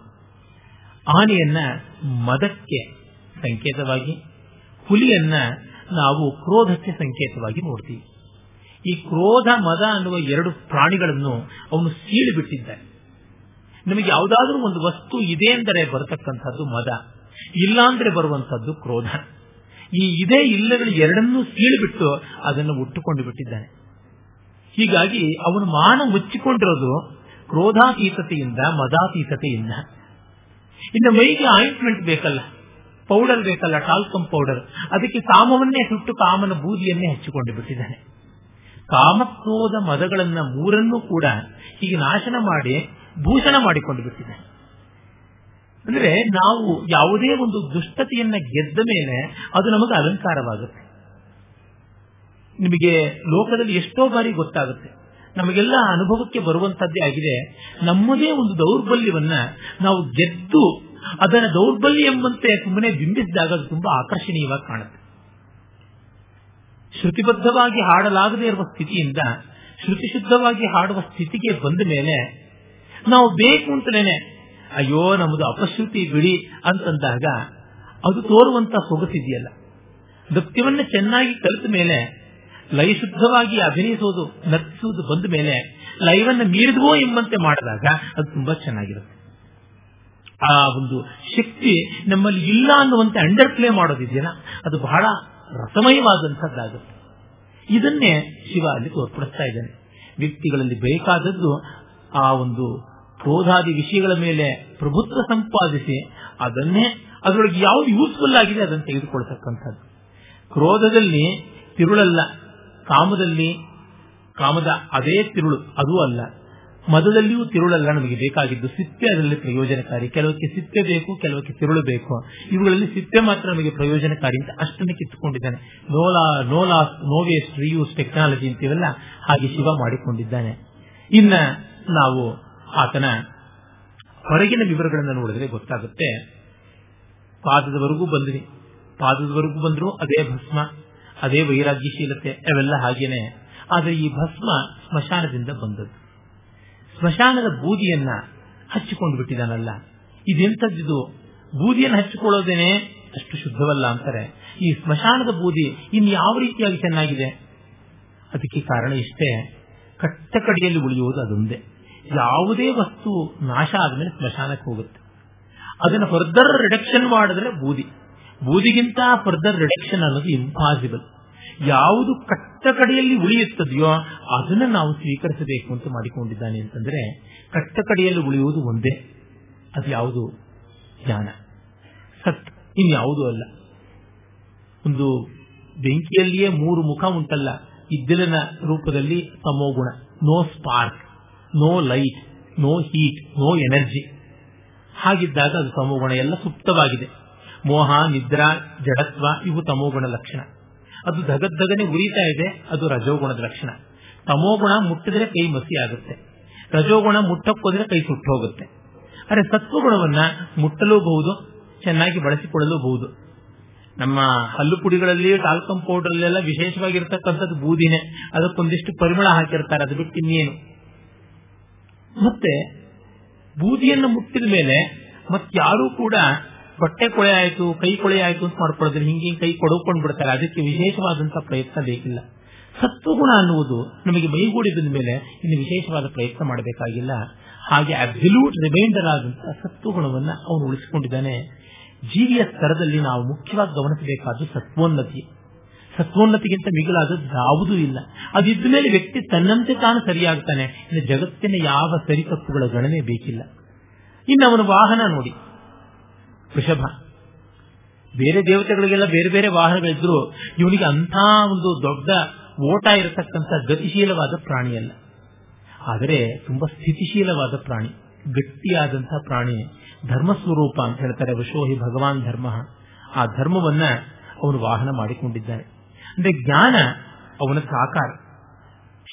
ಆನೆಯನ್ನ ಮದಕ್ಕೆ ಸಂಕೇತವಾಗಿ ಹುಲಿಯನ್ನ ನಾವು ಕ್ರೋಧಕ್ಕೆ ಸಂಕೇತವಾಗಿ ನೋಡ್ತೀವಿ. ಈ ಕ್ರೋಧ, ಮದ ಅನ್ನುವ ಎರಡು ಪ್ರಾಣಿಗಳನ್ನು ಅವನು ಸೀಳು ಬಿಟ್ಟಿದ್ದಾನೆ. ನಿಮಗೆ ಯಾವುದಾದ್ರೂ ಒಂದು ವಸ್ತು ಇದೆ ಅಂದರೆ ಬರತಕ್ಕಂಥದ್ದು ಮದ ಇಲ್ಲಾಂದ್ರೆ ಬರುವಂತದ್ದು ಕ್ರೋಧ. ಈ ಇದೇ, ಇಲ್ಲಗಳು ಎರಡನ್ನೂ ಸೀಳುಬಿಟ್ಟು ಅದನ್ನು ಉಟ್ಟುಕೊಂಡು ಬಿಟ್ಟಿದ್ದಾನೆ. ಹೀಗಾಗಿ ಅವನು ಮಾನ ಮುಚ್ಚಿಕೊಂಡಿರೋದು ಕ್ರೋಧಾತೀತತೆಯಿಂದ ಮದಾತೀತತೆಯಿಂದ. ಇನ್ನು ಮೈಗೆ ಆಯಿಂಟ್ಮೆಂಟ್ ಬೇಕಲ್ಲ. ಪೌಡರ್ ಬೇಕಲ್ಲ ಟಾಲ್ಕಮ್ ಪೌಡರ್ ಅದಕ್ಕೆ ಕಾಮವನ್ನೇ ಸುಟ್ಟು ಕಾಮನ ಬೂದಿಯನ್ನೇ ಹಚ್ಚಿಕೊಂಡು ಬಿಟ್ಟಿದ್ದಾನೆ. ಕಾಮಕ್ರೋಧ ಮದಗಳನ್ನ ಮೂರನ್ನೂ ಕೂಡ ಹೀಗೆ ನಾಶನ ಮಾಡಿ, ಭೂಷಣ ಮಾಡಿಕೊಂಡು ಬಿಟ್ಟಿದ್ದಾನೆ. ಅಂದ್ರೆ ನಾವು ಯಾವುದೇ ಒಂದು ದುಷ್ಟತೆಯನ್ನ ಗೆದ್ದ ಮೇಲೆ ಅದು ನಮಗೆ ಅಲಂಕಾರವಾಗುತ್ತೆ. ನಿಮಗೆ ಲೋಕದಲ್ಲಿ ಎಷ್ಟೋ ಬಾರಿ ಗೊತ್ತಾಗುತ್ತೆ. ನಮಗೆಲ್ಲ ಅನುಭವಕ್ಕೆ ಬರುವಂತದ್ದೇ ಆಗಿದೆ. ನಮ್ಮದೇ ಒಂದು ದೌರ್ಬಲ್ಯವನ್ನ ನಾವು ಗೆದ್ದು ಅದರ ದೌರ್ಬಲ್ಯ ಎಂಬಂತೆ ಸುಮ್ಮನೆ ಬಿಂಬಿಸಿದಾಗ ಅದು ತುಂಬಾ ಆಕರ್ಷಣೀಯವಾಗಿ ಕಾಣುತ್ತೆ. ಶ್ರುತಿಬದ್ಧವಾಗಿ ಹಾಡಲಾಗದೇ ಇರುವ ಸ್ಥಿತಿಯಿಂದ ಶ್ರುತಿಶುದ್ಧವಾಗಿ ಹಾಡುವ ಸ್ಥಿತಿಗೆ ಬಂದ ಮೇಲೆ ನಾವು ಬೇಕು ಅಂತಲೇನೆ ಅಯ್ಯೋ ನಮ್ಮದು ಅಪಶ್ರುತಿ ಬಿಡಿ ಅಂತಂದಾಗ ಅದು ತೋರುವಂತ ಸೊಗಸಿದೆಯಲ್ಲ. ನೃತ್ಯವನ್ನು ಚೆನ್ನಾಗಿ ಕಲಿತ ಮೇಲೆ ಲಯಶುದ್ಧವಾಗಿ ಅಭಿನಯಿಸುವುದು ನರ್ತಿಸುವುದು ಬಂದ ಮೇಲೆ ಲಯವನ್ನ ಮೀರಿದ್ವೋ ಎಂಬಂತೆ ಮಾಡಿದಾಗ ಅದು ತುಂಬಾ ಚೆನ್ನಾಗಿರುತ್ತೆ. ಆ ಒಂದು ಶಕ್ತಿ ನಮ್ಮಲ್ಲಿ ಇಲ್ಲ ಅನ್ನುವಂತೆ ಅಂಡರ್ ಪ್ಲೇ ಮಾಡೋದಿದೆಯಲ್ಲ ಅದು ಬಹಳ ರಸಮಯವಾದಂಥದ್ದಾಗುತ್ತೆ. ಇದನ್ನೇ ಶಿವ ಅಲ್ಲಿ ತೋರ್ಪಡಿಸ್ತಾ ಇದ್ದಾನೆ. ವ್ಯಕ್ತಿಗಳಲ್ಲಿ ಬೇಕಾದದ್ದು ಆ ಒಂದು ಕ್ರೋಧಾದಿ ವಿಷಯಗಳ ಮೇಲೆ ಪ್ರಭುತ್ವ ಸಂಪಾದಿಸಿ ಅದನ್ನೇ ಅದರೊಳಗೆ ಯಾವುದು ಯೂಸ್ಫುಲ್ ಆಗಿದೆ ಅದನ್ನು ತೆಗೆದುಕೊಳ್ತಕ್ಕಂಥದ್ದು. ಕ್ರೋಧದಲ್ಲಿ ತಿರುಳಲ್ಲ. ಕಾಮದಲ್ಲಿ ಕಾಮದ ಅದೇ ತಿರುಳು. ಅದೂ ಅಲ್ಲ. ಮದದಲ್ಲಿಯೂ ತಿರುಳಲ್ಲ ನಮಗೆ ಬೇಕಾಗಿದ್ದು ಸಿಪ್ಪೆ ಅದರಲ್ಲಿ ಪ್ರಯೋಜನಕಾರಿ. ಕೆಲವಕ್ಕೆ ಸಿಪ್ಪೆ ಬೇಕು, ಕೆಲವಕ್ಕೆ ತಿರುಳು ಬೇಕು. ಇವುಗಳಲ್ಲಿ ಸಿಪ್ಪೆ ಮಾತ್ರ ನಮಗೆ ಪ್ರಯೋಜನಕಾರಿ ಅಂತ ಅಷ್ಟನ್ನು ಕಿತ್ತುಕೊಂಡಿದ್ದಾನೆ. ನೋಲಾ ನೋಲಾ ನೋವೇಸ್ಟ್ ರಿಯೂಸ್ ಟೆಕ್ನಾಲಜಿ ಅಂತೀವಲ್ಲ? ಹಾಗೆ ಶಿವ ಮಾಡಿಕೊಂಡಿದ್ದಾನೆ. ಇನ್ನ ನಾವು ಆತನ ಹೊರಗಿನ ವಿವರಗಳನ್ನು ನೋಡಿದ್ರೆ ಗೊತ್ತಾಗುತ್ತೆ. ಪಾದದವರೆಗೂ ಬಂದ್ವಿ ಪಾದದವರೆಗೂ ಬಂದರೂ ಅದೇ ಭಸ್ಮ, ಅದೇ ವೈರಾಗ್ಯಶೀಲತೆ, ಅವೆಲ್ಲ ಹಾಗೇನೆ. ಆದರೆ ಈ ಭಸ್ಮ ಸ್ಮಶಾನದಿಂದ ಬಂದದ್ದು. ಸ್ಮಶಾನದ ಬೂದಿಯನ್ನ ಹಚ್ಚಿಕೊಂಡು ಬಿಟ್ಟಿದ್ದಾನಲ್ಲ. ಇದೆಂತದ್ದು ಬೂದಿಯನ್ನು ಹಚ್ಚಿಕೊಳ್ಳೋದೇನೆ ಅಷ್ಟು ಶುದ್ಧವಲ್ಲ ಅಂತಾರೆ. ಈ ಸ್ಮಶಾನದ ಬೂದಿ ಇನ್ನು ಯಾವ ರೀತಿಯಾಗಿ ಚೆನ್ನಾಗಿದೆ? ಅದಕ್ಕೆ ಕಾರಣ ಇಷ್ಟೇ. ಕಟ್ಟ ಕಡೆಯಲ್ಲಿ ಉಳಿಯುವುದು ಅದೊಂದೇ. ಯಾವುದೇ ವಸ್ತು ನಾಶ ಆದಮೇಲೆ ಸ್ಮಶಾನಕ್ಕೆ ಹೋಗುತ್ತೆ. ಅದನ್ನು ಫರ್ದರ್ ರಿಡಕ್ಷನ್ ಮಾಡಿದ್ರೆ ಬೂದಿ. ಬೂದಿಗಿಂತ ಫರ್ದರ್ ರಿಡಕ್ಷನ್ ಅನ್ನೋದು ಇಂಪಾಸಿಬಲ್ ಯಾವುದು ಕಟ್ಟ ಕಡೆಯಲ್ಲಿ ಉಳಿಯುತ್ತದೆಯೋ ಅದನ್ನು ನಾವು ಸ್ವೀಕರಿಸಬೇಕು ಅಂತ ಮಾಡಿಕೊಂಡಿದ್ದಾನೆ ಅಂತಂದ್ರೆ ಕಟ್ಟ ಕಡೆಯಲ್ಲಿ ಉಳಿಯುವುದು ಒಂದೇ. ಅದು ಯಾವುದು? ಜ್ಞಾನ. ಸತ್, ಇನ್ಯಾವುದೂ ಅಲ್ಲ. ಒಂದು ಬೆಂಕಿಯಲ್ಲಿಯೇ ಮೂರು ಮುಖ ಉಂಟಲ್ಲ, ಇದ್ದಿಲಿನ ರೂಪದಲ್ಲಿ ತಮೋಗುಣ no spark, no light, no heat, no energy. ಹಾಗಿದ್ದಾಗ ಅದು ತಮೋಗುಣ ಎಲ್ಲ ಸುಪ್ತವಾಗಿದೆ. ಮೋಹ, ನಿದ್ರಾ, ಜಡತ್ವ, ಇವು ತಮೋಗುಣ ಲಕ್ಷಣ. ಅದು ಧಗದ್ದಗನೆ ಉರಿತಾ ಇದೆ, ಅದು ರಜೋಗುಣದ ಲಕ್ಷಣ. ತಮೋಗುಣ ಮುಟ್ಟಿದ್ರೆ ಕೈ ಮಸಿ ಆಗುತ್ತೆ. ರಜೋಗುಣ ಮುಟ್ಟಕ್ಕೋದ್ರೆ ಕೈ ಸುಟ್ಟು ಹೋಗುತ್ತೆ. ಅರೆ ಸತ್ವಗುಣವನ್ನ ಮುಟ್ಟಲೂಬಹುದು, ಚೆನ್ನಾಗಿ ಬಳಸಿಕೊಳ್ಳಲೂಬಹುದು. ನಮ್ಮ ಹಲ್ಲು ಪುಡಿಗಳಲ್ಲಿ ಟಾಲ್ಕಮ್ ಪೌಡರ್ ಅಲ್ಲೆಲ್ಲ ವಿಶೇಷವಾಗಿರ್ತಕ್ಕಂಥದ್ದು ಬೂದಿನೇ. ಅದಕ್ಕೊಂದಿಷ್ಟು ಪರಿಮಳ ಹಾಕಿರ್ತಾರೆ, ಅದು ಬಿಟ್ಟು ಇನ್ನೇನು. ಮತ್ತೆ ಬೂದಿಯನ್ನು ಮುಟ್ಟಿದ ಮೇಲೆ ಮತ್ತಾರೂ ಕೂಡ ಬಟ್ಟೆ ಕೊಳೆ ಆಯ್ತು, ಕೈ ಕೊಳೆ ಆಯ್ತು ಅಂತ ಮಾಡ್ಕೊಳ್ಳೋದ್ರೆ ಹಿಂಗೆ ಕೈ ಕೊಡಕೊಂಡು ಬಿಡ್ತಾರೆ. ಅದಕ್ಕೆ ವಿಶೇಷವಾದಂತಹ ಪ್ರಯತ್ನ ಬೇಕಿಲ್ಲ. ಸತ್ವಗುಣ ಅನ್ನುವುದು ನಮಗೆ ಮೈಗೂಡಿ ಬಂದ ಮೇಲೆ ಇನ್ನು ವಿಶೇಷವಾದ ಪ್ರಯತ್ನ ಮಾಡಬೇಕಾಗಿಲ್ಲ. ಹಾಗೆ ಅಬ್ಸಲ್ಯೂಟ್ ರಿಮೈಂಡರ್ ಆದಂತಹ ಸತ್ವಗುಣವನ್ನು ಅವನು ಉಳಿಸಿಕೊಂಡಿದ್ದಾನೆ. ಜೀವಿಯ ಸ್ತರದಲ್ಲಿ ನಾವು ಮುಖ್ಯವಾಗಿ ಗಮನಿಸಬೇಕಾದ್ದು ಸತ್ವೋನ್ನತಿ. ಸತ್ವೋನ್ನತಿಗಿಂತ ಮಿಗಿಲಾದದ್ದು ಯಾವುದೂ ಇಲ್ಲ. ಅದಿದ್ದ ಮೇಲೆ ವ್ಯಕ್ತಿ ತನ್ನಂತೆ ತಾನು ಸರಿಯಾಗ್ತಾನೆ. ಇನ್ನು ಜಗತ್ತಿನ ಯಾವ ಸರಿತಪ್ಪುಗಳ ಗಣನೆ ಬೇಕಿಲ್ಲ. ಇನ್ನು ಅವನ ವಾಹನ ನೋಡಿ. ವೃಷಭ. ಬೇರೆ ದೇವತೆಗಳಿಗೆಲ್ಲ ಬೇರೆ ಬೇರೆ ವಾಹನಗಳಿದ್ರು, ಇವನಿಗೆ ಅಂಥ ಒಂದು ದೊಡ್ಡ ಓಟ ಇರತಕ್ಕಂಥ ಗತಿಶೀಲವಾದ ಪ್ರಾಣಿಯಲ್ಲ. ಆದರೆ ತುಂಬಾ ಸ್ಥಿತಿಶೀಲವಾದ ಪ್ರಾಣಿ ಗಟ್ಟಿಯಾದಂತಹ ಪ್ರಾಣಿ ಧರ್ಮ ಸ್ವರೂಪ ಅಂತ ಹೇಳ್ತಾರೆ ವಶೋಹಿ ಭಗವಾನ್ ಧರ್ಮ. ಆ ಧರ್ಮವನ್ನ ಅವನು ವಾಹನ ಮಾಡಿಕೊಂಡಿದ್ದಾನೆ. ಅಂದ್ರೆ ಜ್ಞಾನ ಅವನ ಸಾಕಾರ.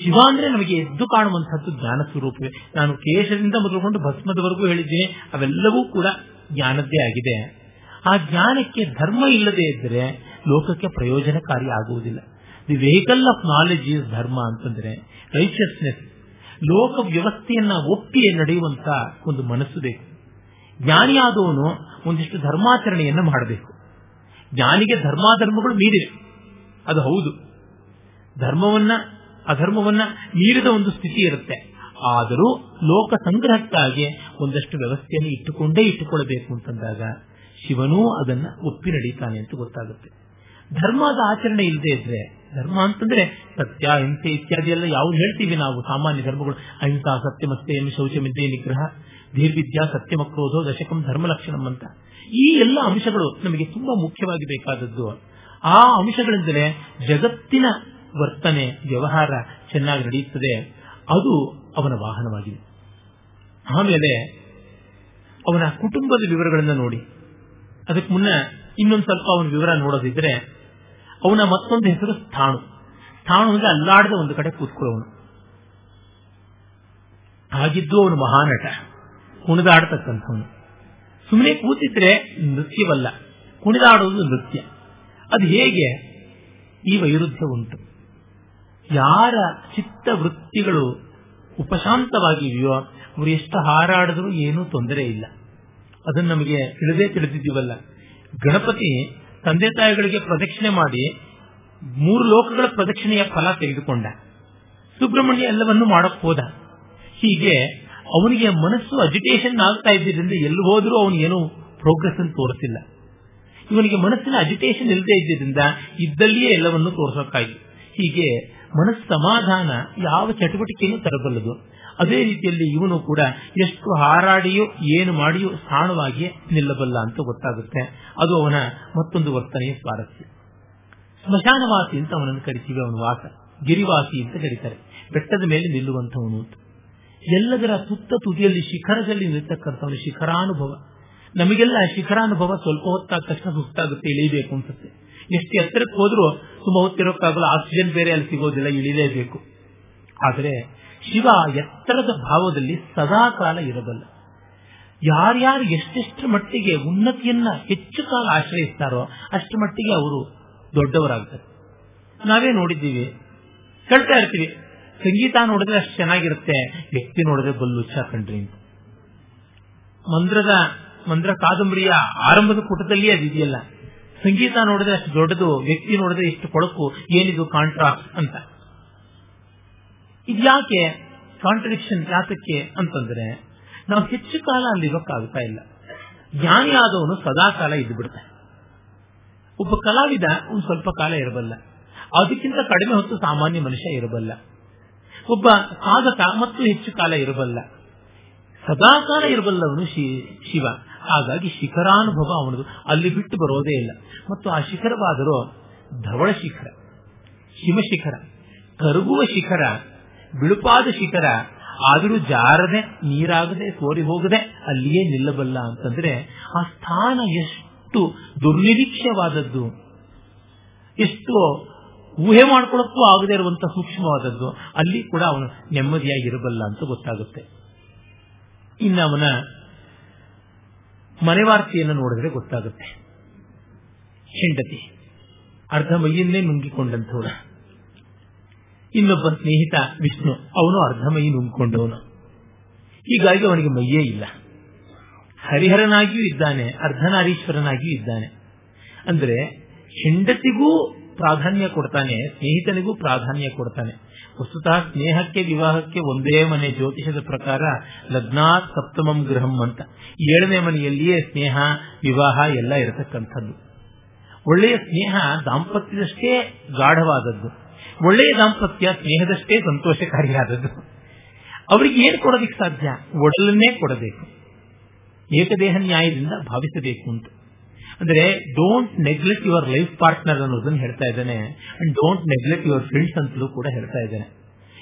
ಶಿವ ಅಂದ್ರೆ ನಮಗೆ ಎದ್ದು ಕಾಣುವಂತಹದ್ದು ಜ್ಞಾನ ಸ್ವರೂಪವೇ ನಾನು ಕೇಶದಿಂದ ಮೊದಲುಕೊಂಡು ಭಸ್ಮದವರೆಗೂ ಹೇಳಿದ್ದೇನೆ, ಅವೆಲ್ಲವೂ ಕೂಡ ಜ್ಞಾನದ್ದೇ ಆಗಿದೆ. ಆ ಜ್ಞಾನಕ್ಕೆ ಧರ್ಮ ಇಲ್ಲದೆ ಇದ್ದರೆ ಲೋಕಕ್ಕೆ ಪ್ರಯೋಜನಕಾರಿ ಆಗುವುದಿಲ್ಲ. The vehicle of knowledge is dharma ಅಂತಂದ್ರೆ ರೈಚಸ್ನೆಸ್ ಲೋಕ ವ್ಯವಸ್ಥೆಯನ್ನ ಒಪ್ಪಿ ನಡೆಯುವಂತ ಒಂದು ಮನಸ್ಸು ಬೇಕು. ಜ್ಞಾನಿಯಾದವನು ಒಂದಿಷ್ಟು ಧರ್ಮಾಚರಣೆಯನ್ನ ಮಾಡಬೇಕು. ಜ್ಞಾನಿಗೆ ಧರ್ಮಾಧರ್ಮಗಳು ಮೀರಿವೆ ಅದು ಹೌದು. ಧರ್ಮವನ್ನ, ಅಧರ್ಮವನ್ನ ಮೀರಿದ ಒಂದು ಸ್ಥಿತಿ ಇರುತ್ತೆ. ಆದರೂ ಲೋಕ ಸಂಗ್ರಹಕ್ಕಾಗಿ ಒಂದಷ್ಟು ವ್ಯವಸ್ಥೆಯನ್ನು ಇಟ್ಟುಕೊಂಡೇ ಇಟ್ಟುಕೊಳ್ಳಬೇಕು ಅಂತಂದಾಗ ಶಿವನೂ ಅದನ್ನ ಒಪ್ಪಿ ನಡೀತಾನೆ ಅಂತ ಗೊತ್ತಾಗುತ್ತೆ. ಧರ್ಮದ ಆಚರಣೆ ಇಲ್ಲದೆ ಇದ್ರೆ, ಧರ್ಮ ಅಂತಂದ್ರೆ ಸತ್ಯ, ಹಿಂಸೆ ಇತ್ಯಾದಿ ಎಲ್ಲ ಯಾವ್ದು ಹೇಳ್ತೀವಿ ನಾವು, ಸಾಮಾನ್ಯ ಧರ್ಮಗಳು, ಅಹಿಂಸಾ ಸತ್ಯಮಸ್ತೆಯನ್ನು ಶೌಚಮಿದ್ದೆ ನಿಗ್ರಹ ಧೀರ್ವಿದ್ಯಾ ಸತ್ಯಮಕ್ರೋಧೋ ದಶಕಂ ಧರ್ಮ ಲಕ್ಷಣಂ ಅಂತ. ಈ ಎಲ್ಲ ಅಂಶಗಳು ನಮಗೆ ತುಂಬಾ ಮುಖ್ಯವಾಗಿ ಬೇಕಾದದ್ದು. ಆ ಅಂಶಗಳೆಂದರೆ ಜಗತ್ತಿನ ವರ್ತನೆ, ವ್ಯವಹಾರ ಚೆನ್ನಾಗಿ ನಡೆಯುತ್ತದೆ. ಅದು ಅವನ ವಾಹನವಾಗಿದೆ. ಆಮೇಲೆ ಅವನ ಕುಟುಂಬದ ವಿವರಗಳನ್ನು ನೋಡಿ. ಅದಕ್ಕೆ ಮುನ್ನ ಇನ್ನೊಂದು ಸ್ವಲ್ಪ ಅವನ ವಿವರ ನೋಡೋದಿದ್ರೆ ಅವನ ಮತ್ತೊಂದು ಹೆಸರು ಸ್ಥಾಣು. ಸ್ಥಾಣು ಅಂದ್ರೆ ಅಲ್ಲಾಡದ ಒಂದು ಕಡೆ ಕೂತ್ಕೊಳ್ಳೋನು ಹಾಗಿದ್ದು ಅವನು ಮಹಾನಟ. ಕುಣಿದಾಡತಕ್ಕಂಥವನು. ಸುಮ್ಮನೆ ಕೂತಿದ್ರೆ ನೃತ್ಯವಲ್ಲ. ಕುಣಿದಾಡುವುದು ನೃತ್ಯ. ಅದು ಹೇಗೆ? ಈ ವೈರುಧ್ಯ ಉಂಟು ಯಾರ ಚಿತ್ತ ವೃತ್ತಿಗಳು ಉಪಶಾಂತವಾಗಿವೆಯೋ ಅವರು ಎಷ್ಟು ಹಾರಾಡಿದ್ರೂ ಏನೂ ತೊಂದರೆ ಇಲ್ಲ. ಅದನ್ನು ನಮಗೆ ತಿಳಿದೇ ತಿಳಿದಿದ್ದೀವಲ್ಲ. ಗಣಪತಿ ತಂದೆ ತಾಯಿಗಳಿಗೆ ಪ್ರದಕ್ಷಿಣೆ ಮಾಡಿ ಮೂರು ಲೋಕಗಳ ಪ್ರದಕ್ಷಿಣೆಯ ಫಲ ತೆಗೆದುಕೊಂಡ. ಸುಬ್ರಹ್ಮಣ್ಯ ಎಲ್ಲವನ್ನೂ ಮಾಡಕ್ ಹೋದ. ಹೀಗೆ ಅವನಿಗೆ ಮನಸ್ಸು ಅಜಿಟೇಷನ್ ಆಗ್ತಾ ಇದ್ದಿದ್ದರಿಂದ ಎಲ್ಲಿ ಹೋದರೂ ಅವನು ಏನು ಪ್ರೋಗ್ರೆಸ್ ಅನ್ನು ತೋರಿಸಿಲ್ಲ. ಇವನಿಗೆ ಮನಸ್ಸಿನ ಅಜಿಟೇಷನ್ ಇಲ್ಲದೆ ಇದ್ದರಿಂದ ಇದ್ದಲ್ಲಿಯೇ ಎಲ್ಲವನ್ನೂ ತೋರಿಸೋಕ್ಕಾಗಿ ಹೀಗೆ ಮನಸ್ಸು ಸಮಾಧಾನ ಯಾವ ಚಟುವಟಿಕೆಯನ್ನು ತರಬಲ್ಲದು. ಅದೇ ರೀತಿಯಲ್ಲಿ ಇವನು ಕೂಡ ಎಷ್ಟು ಹಾರಾಡಿಯೋ ಏನು ಮಾಡಿಯೋ ಸ್ಥಾನವಾಗಿ ನಿಲ್ಲಬಲ್ಲ ಅಂತ ಗೊತ್ತಾಗುತ್ತೆ. ಅದು ಅವನ ಮತ್ತೊಂದು ವರ್ತನೆಯ ಸ್ವಾರಸ್ಯ. ಸ್ಮಶಾನವಾಸಿ ಅಂತ ಅವನನ್ನು ಕರಿತೀವಿ ಅವನ ವಾಸ. ಗಿರಿವಾಸಿ ಅಂತ ಕರೀತಾರೆ. ಬೆಟ್ಟದ ಮೇಲೆ ನಿಲ್ಲುವಂತವನು ಎಲ್ಲದರ ಸುತ್ತ ತುದಿಯಲ್ಲಿ ಶಿಖರದಲ್ಲಿ ನಿಲ್ತಕ್ಕಂಥವನು ಶಿಖರಾನುಭವ. ನಮಗೆಲ್ಲ ಶಿಖರಾನುಭವ ಸ್ವಲ್ಪ ಹೊತ್ತಾದ ತಕ್ಷಣ ಸುಸ್ತಾಗುತ್ತೆ ಇಳಿಬೇಕು ಅನ್ಸುತ್ತೆ. ಎಷ್ಟು ಎತ್ತರಕ್ಕೆ ಹೋದ್ರೂ ತುಂಬ ಹೊತ್ತಿರೋಕ್ಕಾಗಲ್ಲ, ಆಕ್ಸಿಜನ್ ಬೇರೆ ಅಲ್ಲಿ ಸಿಗೋದಿಲ್ಲ, ಇಳಿಲೇಬೇಕು. ಆದರೆ ಶಿವ ಎತ್ತರದ ಭಾವದಲ್ಲಿ ಸದಾ ಕಾಲ ಇರಬಲ್ಲ ಯಾರ್ಯಾರು ಎಷ್ಟೆಷ್ಟು ಮಟ್ಟಿಗೆ ಉನ್ನತಿಯನ್ನ ಹೆಚ್ಚು ಕಾಲ ಆಶ್ರಯಿಸ್ತಾರೋ ಅಷ್ಟು ಮಟ್ಟಿಗೆ ಅವರು ದೊಡ್ಡವರಾಗ್ತಾರೆ. ನಾವೇ ನೋಡಿದ್ದೀವಿ. ಕೇಳ್ತಾ ಇರ್ತೀವಿ. ಸಂಗೀತ ನೋಡಿದ್ರೆ ಅಷ್ಟು ಚೆನ್ನಾಗಿರುತ್ತೆ, ವ್ಯಕ್ತಿ ನೋಡಿದ್ರೆ ಬಲ್ಲು ಕಂಡ್ರಿ ಅಂತ. ಮಂದ್ರದ, ಮಂದ್ರ ಕಾದಂಬರಿಯ ಆರಂಭದ ಪುಟದಲ್ಲಿ ಅದಿದೆಯಲ್ಲ. ಸಂಗೀತ ನೋಡಿದ್ರೆ ಅಷ್ಟು ದೊಡ್ಡದು, ವ್ಯಕ್ತಿ ನೋಡಿದ್ರೆ ಇಷ್ಟು ಕೊಳಕು, ಏನಿದು ಕಾಂಟ್ರಾಕ್ಟ್ ಅಂತ. ಇದ್ಯಾಕೆ ಕಾಂಟ್ರಡಿಕ್ಷನ್ ಯಾತಕ್ಕೆ ಅಂತಂದ್ರೆ, ನಾವು ಹೆಚ್ಚು ಕಾಲ ಅಲ್ಲಿ ಇರೋಕ್ಕಾಗ್ತಾ ಇಲ್ಲ. ಜ್ಞಾನಿ ಆದವನು ಸದಾ ಕಾಲ ಇದ್ದು ಬಿಡ್ತಾನೆ ಒಬ್ಬ ಕಲಾವಿದ ಒಂದು ಸ್ವಲ್ಪ ಕಾಲ ಇರಬಲ್ಲ. ಅದಕ್ಕಿಂತ ಕಡಿಮೆ ಹೊತ್ತು ಸಾಮಾನ್ಯ ಮನುಷ್ಯ ಇರಬಲ್ಲ. ಒಬ್ಬ ಸಾಧಕ ಮತ್ತು ಹೆಚ್ಚು ಕಾಲ ಇರಬಲ್ಲ. ಸದಾ ಸದಾಕಾಲ ಇರಬಲ್ಲವನು ಶಿವ. ಹಾಗಾಗಿ ಶಿಖರಾನುಭವ ಅವನದು. ಅಲ್ಲಿ ಬಿಟ್ಟು ಬರೋದೇ ಇಲ್ಲ. ಮತ್ತು ಆ ಶಿಖರವಾದರೂ ಧವಳ ಶಿಖರ ಹಿಮಶಿಖರ ಕರಗುವ ಶಿಖರ, ಬಿಳುಪಾದ ಶಿಖರ, ಆದರೂ ಜಾರದೆ, ನೀರಾಗದೆ, ಸೋರಿ ಹೋಗದೆ ಅಲ್ಲಿಯೇ ನಿಲ್ಲಬಲ್ಲ ಅಂತಂದ್ರೆ ಆ ಸ್ಥಾನ ಎಷ್ಟು ದುರ್ನಿರೀಕ್ಷವಾದದ್ದು, ಎಷ್ಟು ಊಹೆ ಮಾಡ್ಕೊಳ್ಳೋಕ್ಕೂ ಆಗದೇ ಇರುವಂತಹ ಸೂಕ್ಷ್ಮವಾದದ್ದು, ಅಲ್ಲಿ ಕೂಡ ಅವನು ನೆಮ್ಮದಿಯಾಗಿರಬಲ್ಲ ಅಂತ ಗೊತ್ತಾಗುತ್ತೆ. ಇನ್ನು ಮನೆವಾರ್ತೆಯನ್ನು ನೋಡಿದ್ರೆ ಗೊತ್ತಾಗುತ್ತೆ. ಹೆಂಡತಿ, ಅರ್ಧ ಮೈಯನ್ನೇ ನುಂಗಿಕೊಂಡಂಥವನ ಇನ್ನೊಬ್ಬ ಸ್ನೇಹಿತ ವಿಷ್ಣು, ಅವನು ಅರ್ಧ ಮೈ ನುಂಗಿಕೊಂಡವನು. ಹೀಗಾಗಿ ಅವನಿಗೆ ಮೈಯೇ ಇಲ್ಲ. ಹರಿಹರನಾಗಿಯೂ ಇದ್ದಾನೆ, ಅರ್ಧನಾರೀಶ್ವರನಾಗಿಯೂ ಇದ್ದಾನೆ. ಅಂದ್ರೆ ಹೆಂಡತಿಗೂ ಪ್ರಾಧಾನ್ಯ ಕೊಡ್ತಾನೆ, ಸ್ನೇಹಿತನಿಗೂ ಪ್ರಾಧಾನ್ಯ ಕೊಡ್ತಾನೆ. ವಸ್ತುತಃ ಸ್ನೇಹಕ್ಕೆ ವಿವಾಹಕ್ಕೆ ಒಂದೇ ಮನೆ ಜ್ಯೋತಿಷದ ಪ್ರಕಾರ ಲಗ್ನಾ ಸಪ್ತಮಂ ಗೃಹಂ ಅಂತ. ಏಳನೇ ಮನೆಯಲ್ಲಿಯೇ ಸ್ನೇಹ, ವಿವಾಹ ಎಲ್ಲ ಇರತಕ್ಕಂಥದ್ದು. ಒಳ್ಳೆಯ ಸ್ನೇಹ ದಾಂಪತ್ಯದಷ್ಟೇ ಗಾಢವಾದದ್ದು. ಒಳ್ಳೆಯ ದಾಂಪತ್ಯ ಸ್ನೇಹದಷ್ಟೇ ಸಂತೋಷಕಾರಿಯಾದದ್ದು. ಅವರಿಗೆ ಏನು ಕೊಡೋದಿಕ್ಕೆ ಸಾಧ್ಯ? ಒಡಲನ್ನೇ ಕೊಡಬೇಕು. ಏಕದೇಹ ನ್ಯಾಯದಿಂದ ಭಾವಿಸಬೇಕು ಅಂತ. ಅಂದ್ರೆ don't neglect your life partner ಅನ್ನೋದನ್ನ ಹೇಳ್ತಾ ಇದ್ದಾನೆ. And don't neglect your friends ಅಂತಲೂ ಕೂಡ ಹೇಳ್ತಾ ಇದ್ದಾನೆ.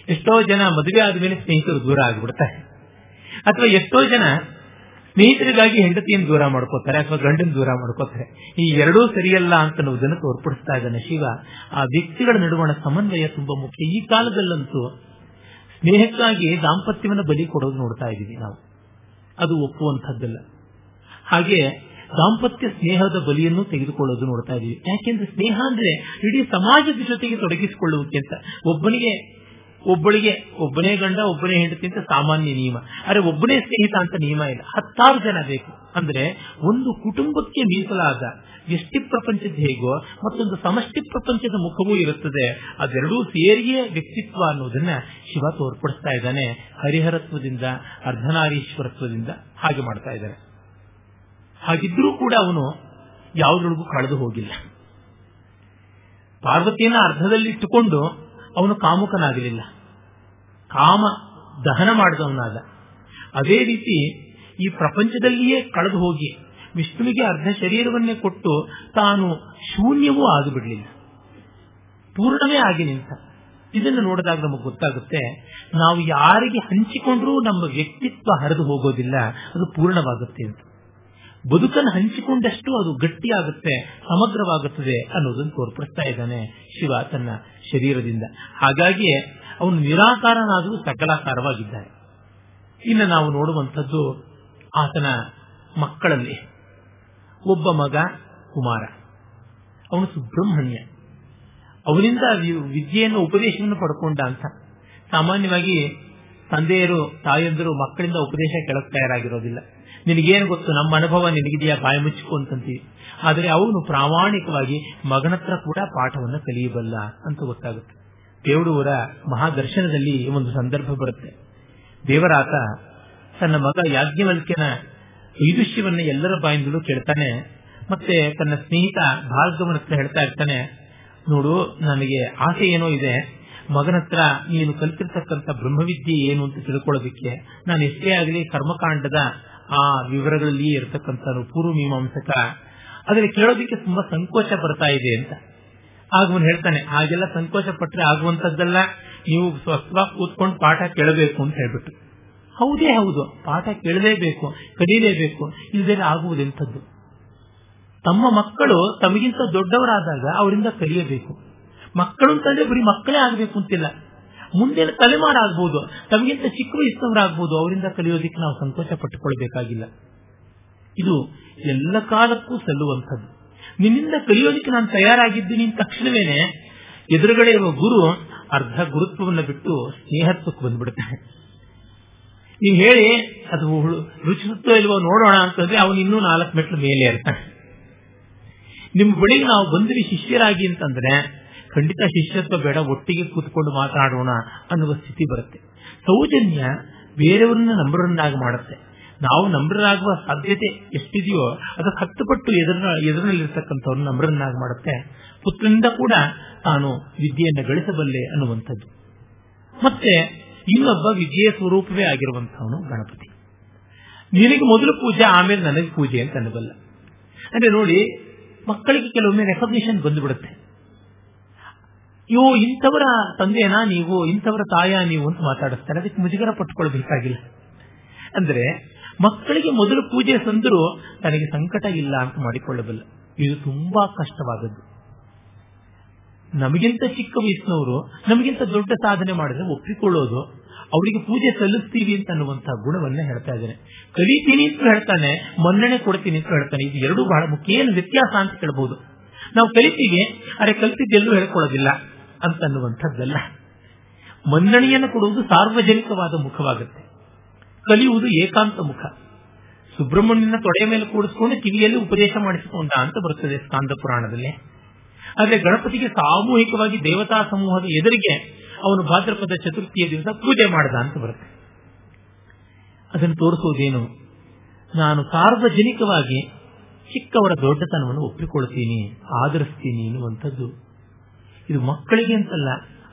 ಎಷ್ಟೋ ಜನ ಮದುವೆ ಆದ್ಮೇಲೆ ಸ್ನೇಹಿತರು ದೂರ ಆಗ್ಬಿಡ್ತಾರೆ ಅಥವಾ ಎಷ್ಟೋ ಜನ ಸ್ನೇಹಿತರಿಗಾಗಿ ಹೆಂಡತಿಯನ್ನು ದೂರ ಮಾಡ್ಕೋತಾರೆ, ಅಥವಾ ಗಂಡನ ದೂರ ಮಾಡ್ಕೋತಾರೆ. ಈ ಎರಡೂ ಸರಿಯಲ್ಲ ಅಂತ ಅನ್ನೋದನ್ನು ತೋರ್ಪಡಿಸ್ತಾ ಇದ್ದಾನೆ ಶಿವ. ಆ ವ್ಯಕ್ತಿಗಳ ನಡುವಣ ಸಮನ್ವಯ ತುಂಬಾ ಮುಖ್ಯ. ಈ ಕಾಲದಲ್ಲಂತೂ ಸ್ನೇಹಕ್ಕಾಗಿ ದಾಂಪತ್ಯವನ್ನು ಬಲಿ ಕೊಡೋದು ನೋಡ್ತಾ ಇದ್ದೀವಿ ನಾವು. ಅದು ಒಪ್ಪುವಂತಹದ್ದಲ್ಲ ಹಾಗೆ ದಾಂಪತ್ಯ ಸ್ನೇಹದ ಬಲಿಯನ್ನು ತೆಗೆದುಕೊಳ್ಳೋದು ನೋಡ್ತಾ ಇದೀವಿ. ಯಾಕೆಂದ್ರೆ ಸ್ನೇಹ ಅಂದ್ರೆ ಇಡೀ ಸಮಾಜದ ಜೊತೆಗೆ ತೊಡಗಿಸಿಕೊಳ್ಳುವುದಕ್ಕೆ ಅಂತ ಒಬ್ಬನಿಗೆ ಒಬ್ಬಳಿಗೆ ಒಬ್ಬನೇ ಗಂಡ, ಒಬ್ಬನೇ ಹೆಂಡತಿ ಅಂತ ಸಾಮಾನ್ಯ ನಿಯಮ. ಅರೆ ಒಬ್ಬನೇ ಸ್ನೇಹಿತ ಅಂತ ನಿಯಮ ಇಲ್ಲ. ಹತ್ತಾರು ಜನ ಬೇಕು. ಅಂದ್ರೆ ಒಂದು ಕುಟುಂಬಕ್ಕೆ ಮೀಸಲಾದ ಎಷ್ಟಿ ಪ್ರಪಂಚದ ಹೇಗೋ ಮತ್ತೊಂದು ಸಮಷ್ಟಿ ಪ್ರಪಂಚದ ಮುಖವೂ ಇರುತ್ತದೆ. ಅದೆರಡೂ ಸೇರಿಯೇ ವ್ಯಕ್ತಿತ್ವ ಅನ್ನೋದನ್ನ ಶಿವ ತೋರ್ಪಡಿಸ್ತಾ ಇದ್ದಾನೆ. ಹರಿಹರತ್ವದಿಂದ, ಅರ್ಧನಾರೀಶ್ವರತ್ವದಿಂದ ಹಾಗೆ ಮಾಡ್ತಾ ಹಾಗಿದ್ರೂ ಕೂಡ ಅವನು ಯಾವುದ್ರೊಳಗೂ ಕಳೆದು ಹೋಗಿಲ್ಲ. ಪಾರ್ವತಿಯನ್ನ ಅರ್ಧದಲ್ಲಿಟ್ಟುಕೊಂಡು ಅವನು ಕಾಮುಕನಾಗಲಿಲ್ಲ. ಕಾಮ ದಹನ ಮಾಡಿದವನಾದ. ಅದೇ ರೀತಿ ಈ ಪ್ರಪಂಚದಲ್ಲಿಯೇ ಕಳೆದು ಹೋಗಿ ವಿಷ್ಣುವಿಗೆ ಅರ್ಧ ಶರೀರವನ್ನೇ ಕೊಟ್ಟು ತಾನು ಶೂನ್ಯವೂ ಆಗಿಬಿಡಲಿಲ್ಲ. ಪೂರ್ಣವೇ ಆಗಿ ನಿಂತ. ಇದನ್ನು ನೋಡಿದಾಗ ನಮಗೆ ಗೊತ್ತಾಗುತ್ತೆ, ನಾವು ಯಾರಿಗೆ ಹಂಚಿಕೊಂಡ್ರೂ ನಮ್ಮ ವ್ಯಕ್ತಿತ್ವ ಹರಿದು ಹೋಗೋದಿಲ್ಲ, ಅದು ಪೂರ್ಣವಾಗುತ್ತೆ ಅಂತ. ಬದುಕನ್ನು ಹಂಚಿಕೊಂಡಷ್ಟು ಅದು ಗಟ್ಟಿಯಾಗುತ್ತೆ, ಸಮಗ್ರವಾಗುತ್ತದೆ ಅನ್ನೋದನ್ನು ತೋರ್ಪಡಿಸ್ತಾ ಇದ್ದಾನೆ ಶಿವ ತನ್ನ ಶರೀರದಿಂದ. ಹಾಗಾಗಿಯೇ ಅವನು ನಿರಾಕಾರನಾದರೂ ಸಕಲಾಕಾರವಾಗಿದ್ದಾನೆ. ಇನ್ನು ನಾವು ನೋಡುವಂಥದ್ದು ಆತನ ಮಕ್ಕಳಲ್ಲಿ. ಒಬ್ಬ ಮಗ ಕುಮಾರ. ಅವನು ಸುಬ್ರಹ್ಮಣ್ಯ. ಅವನಿಂದ ವಿದ್ಯೆಯನ್ನು, ಉಪದೇಶವನ್ನು ಪಡ್ಕೊಂಡ ಅಂತ. ಸಾಮಾನ್ಯವಾಗಿ ತಂದೆಯರು ತಾಯಂದರು ಮಕ್ಕಳಿಂದ ಉಪದೇಶ ಕೆಳಕ್ ತಯಾರಾಗಿರೋದಿಲ್ಲ. ನಿನಗೇನು ಗೊತ್ತು? ನಮ್ಮ ಅನುಭವ ನಿನಗಿದೆಯಾ? ಬಾಯಿ ಮುಚ್ಚಿಕೊ ಅಂತಂತೀವಿ. ಆದರೆ ಅವನು ಪ್ರಾಮಾಣಿಕವಾಗಿ ಮಗನತ್ರ ಕೂಡ ಪಾಠವನ್ನು ಕಲಿಯಬಲ್ಲ ಅಂತ ಗೊತ್ತಾಗುತ್ತೆ. ದೇವರೂರ ಮಹಾದರ್ಶನದಲ್ಲಿ ಒಂದು ಸಂದರ್ಭ ಬರುತ್ತೆ. ದೇವರಾತ ತನ್ನ ಮಗ ಯಾಜ್ಞವಲ್ಕ್ಯನ ವೈದುಷ್ಯವನ್ನ ಎಲ್ಲರ ಬಾಯಿಂದಲೂ ಕೇಳ್ತಾನೆ. ಮತ್ತೆ ತನ್ನ ಸ್ನೇಹಿತ ಭಾರ್ಗವನ ಹೇಳ್ತಾ ಇರ್ತಾನೆ, ನೋಡು, ನನಗೆ ಆಸೆ ಏನೋ ಇದೆ. ಮಗನ ಹತ್ರ ನೀನು ಕಲಿತಿರ್ತಕ್ಕಂಥ ಬ್ರಹ್ಮವಿದ್ಯೆ ಏನು ಅಂತ ತಿಳ್ಕೊಳ್ಳೋದಕ್ಕೆ? ನಾನು ಎಷ್ಟೇ ಆಗಲಿ ಕರ್ಮಕಾಂಡದ ಆ ವಿವರಗಳಲ್ಲಿ ಇರತಕ್ಕಂತ ಪೂರ್ವ ಮೀಮಾಂಸಕ ಅದನ್ನ ಕೇಳೋದಿಕ್ಕೆ ತುಂಬಾ ಸಂಕೋಚ ಬರ್ತಾ ಇದೆ ಅಂತ. ಆಗ ಅವನು ಹೇಳ್ತಾನೆ, ಹಾಗೆಲ್ಲ ಸಂಕೋಚ ಪಟ್ಟರೆ ಆಗುವಂತದ್ದಲ್ಲ ನೀವು ಸ್ವಸ್ಥವಾಗಿ ಕೂತ್ಕೊಂಡು ಪಾಠ ಕೇಳಬೇಕು ಅಂತ ಹೇಳ್ಬಿಟ್ಟು. ಹೌದೇ ಹೌದು, ಪಾಠ ಕೇಳಲೇಬೇಕು ಕಲೀಲೇಬೇಕು ಇಲ್ಲದೆ ಆಗುವುದೆಂಥದ್ದು? ತಮ್ಮ ಮಕ್ಕಳು ತಮಗಿಂತ ದೊಡ್ಡವರಾದಾಗ ಅವರಿಂದ ಕಲಿಯಬೇಕು. ಮಕ್ಕಳು ಅಂತಂದ್ರೆ ಬರೀ ಮಕ್ಕಳೇ ಆಗಬೇಕು ಅಂತಿಲ್ಲ. ಮುಂದಿನ ತಲೆಮಾರಾಗಬಹುದು ತಮಗಿಂತ ಚಿಕ್ಕ ವಯಸ್ಸವರಾಗಬಹುದು ಅವರಿಂದ ಕಲಿಯೋದಿಕ್ಕೆ ನಾವು ಸಂತೋಷ ಪಟ್ಟುಕೊಳ್ಬೇಕಾಗಿಲ್ಲ ಇದು ಎಲ್ಲ ಕಾಲಕ್ಕೂ ಸಲ್ಲುವಂಥದ್ದು. ನಿನ್ನಿಂದ ಕಲಿಯೋದಿಕ್ಕೆ ನಾನು ತಯಾರಾಗಿದ್ದೀನಿ ತಕ್ಷಣವೇನೆ ಎದುರುಗಡೆ ಇರುವ ಗುರು ಅರ್ಧ ಗುರುತ್ವವನ್ನು ಬಿಟ್ಟು ಸ್ನೇಹತ್ವಕ್ಕೆ ಬಂದ್ಬಿಡ್ತಾನೆ. ನೀವು ಹೇಳಿ, ಅದು ರುಚಿಸುತ್ತೋ ಇಲ್ವೋ ನೋಡೋಣ ಅಂತಂದ್ರೆ ಅವನು ಇನ್ನೂ ನಾಲ್ಕು ಮೆಟ್ಲು ಮೇಲೆ ಇರ್ತಾನೆ. ನಿಮ್ಮ ಬಳಿ ನಾವು ಬಂದ್ವಿ ಶಿಷ್ಯರಾಗಿ ಅಂತಂದ್ರೆ ಖಂಡಿತ ಶಿಷ್ಯತ್ವ ಬೇಡ, ಒಟ್ಟಿಗೆ ಕೂತ್ಕೊಂಡು ಮಾತಾಡೋಣ ಅನ್ನುವ ಸ್ಥಿತಿ ಬರುತ್ತೆ. ಸೌಜನ್ಯ ಬೇರೆಯವರನ್ನ ನಂಬರನ್ನಾಗಿ ಮಾಡುತ್ತೆ. ನಾವು ನಂಬರಾಗುವ ಸಾಧ್ಯತೆ ಎಷ್ಟಿದೆಯೋ ಅದಕ್ಕೆ ಹತ್ತು ಪಟ್ಟು ಎದುರ ಎದುರಿನಲ್ಲಿರ್ತಕ್ಕಂಥವ್ರನ್ನ ನಂಬರನ್ನಾಗಿ ಮಾಡುತ್ತೆ. ಪುತ್ರನಿಂದ ಕೂಡ ತಾನು ವಿದ್ಯೆಯನ್ನು ಗಳಿಸಬಲ್ಲೆ ಅನ್ನುವಂಥದ್ದು. ಮತ್ತೆ, ಇನ್ನೊಬ್ಬ ವಿದ್ಯೆಯ ಸ್ವರೂಪವೇ ಆಗಿರುವಂತಹವನು ಗಣಪತಿ. ನಿನಗೆ ಮೊದಲು ಪೂಜೆ, ಆಮೇಲೆ ನನಗೆ ಪೂಜೆ ಅಂತ ಅನ್ನಬಲ್ಲ. ಅಂದ್ರೆ ನೋಡಿ, ಮಕ್ಕಳಿಗೆ ಕೆಲವೊಮ್ಮೆ ರೆಕಗ್ನಿಷನ್ ಬಂದುಬಿಡುತ್ತೆ. ಇವು ಇಂಥವರ ತಂದೆನಾ ನೀವು, ಇಂಥವರ ತಾಯ ನೀವು ಅಂತ ಮಾತಾಡಿಸ್ತಾರೆ. ಅದಕ್ಕೆ ಮುಜುಗರ ಪಟ್ಟುಕೊಳ್ಬೇಕಾಗಿಲ್ಲ. ಅಂದ್ರೆ ಮಕ್ಕಳಿಗೆ ಮೊದಲು ಪೂಜೆ ಸಂದರು ತನಗೆ ಸಂಕಟ ಇಲ್ಲ ಅಂತ ಮಾಡಿಕೊಳ್ಳಬಲ್ಲ. ಇದು ತುಂಬಾ ಕಷ್ಟವಾದದ್ದು. ನಮಗಿಂತ ಚಿಕ್ಕ ವಯಸ್ಸಿನವರು, ನಮಗಿಂತ ದೊಡ್ಡ ಸಾಧನೆ ಮಾಡಿದ್ರೆ ಒಪ್ಪಿಕೊಳ್ಳೋದು, ಅವರಿಗೆ ಪೂಜೆ ಸಲ್ಲಿಸ್ತೀವಿ ಅಂತ ಅನ್ನುವಂತಹ ಗುಣವನ್ನ ಹೇಳ್ತಾ ಇದ್ದಾನೆ. ಕಲಿತೀನಿ ಅಂತ ಹೇಳ್ತಾನೆ, ಮನ್ನಣೆ ಕೊಡ್ತೀನಿ ಅಂತ ಹೇಳ್ತಾನೆ. ಇದು ಎರಡೂ ಬಹಳ ಮುಖ್ಯ ಏನು ವ್ಯತ್ಯಾಸ ಅಂತ ಕೇಳಬಹುದು ನಾವು ಕಲಿತೀವಿ ಅರೆ ಕಲಿತಿದ್ದೆಲ್ಲೂ ಹೇಳ್ಕೊಳ್ಳೋದಿಲ್ಲ. ಅಂತ ಅನ್ನುವಂಥದ್ದಲ್ಲ ಮನ್ನಣೆಯನ್ನು ಕೊಡುವುದು ಸಾರ್ವಜನಿಕವಾದ ಮುಖವಾಗುತ್ತೆ. ಕಲಿಯುವುದು ಏಕಾಂತ ಮುಖ. ಸುಬ್ರಹ್ಮಣ್ಯನ ತೊಡೆಯ ಮೇಲೆ ಕೂಡಿಸ್ಕೊಂಡು ಕಿವಿಯಲ್ಲಿ ಉಪದೇಶ ಮಾಡಿಸಿಕೊಂಡ ಅಂತ ಬರುತ್ತದೆ ಸ್ಕಾಂದ ಪುರಾಣದಲ್ಲಿ. ಆದರೆ ಗಣಪತಿಗೆ ಸಾಮೂಹಿಕವಾಗಿ ದೇವತಾ ಸಮೂಹದ ಎದುರಿಗೆ ಅವನು ಭಾದ್ರಪದ ಚತುರ್ಥಿಯ ದಿವಸ ಪೂಜೆ ಮಾಡಿದ ಅಂತ ಬರುತ್ತೆ. ಅದನ್ನು ತೋರಿಸುವುದೇನು ನಾನು ಸಾರ್ವಜನಿಕವಾಗಿ ಚಿಕ್ಕವರ ದೊಡ್ಡತನವನ್ನು ಒಪ್ಪಿಕೊಳ್ತೀನಿ ಆದರಿಸ್ತೀನಿ ಎನ್ನುವಂಥದ್ದು ಇದು ಮಕ್ಕಳಿಗೆ ಅಂತಲ್ಲ,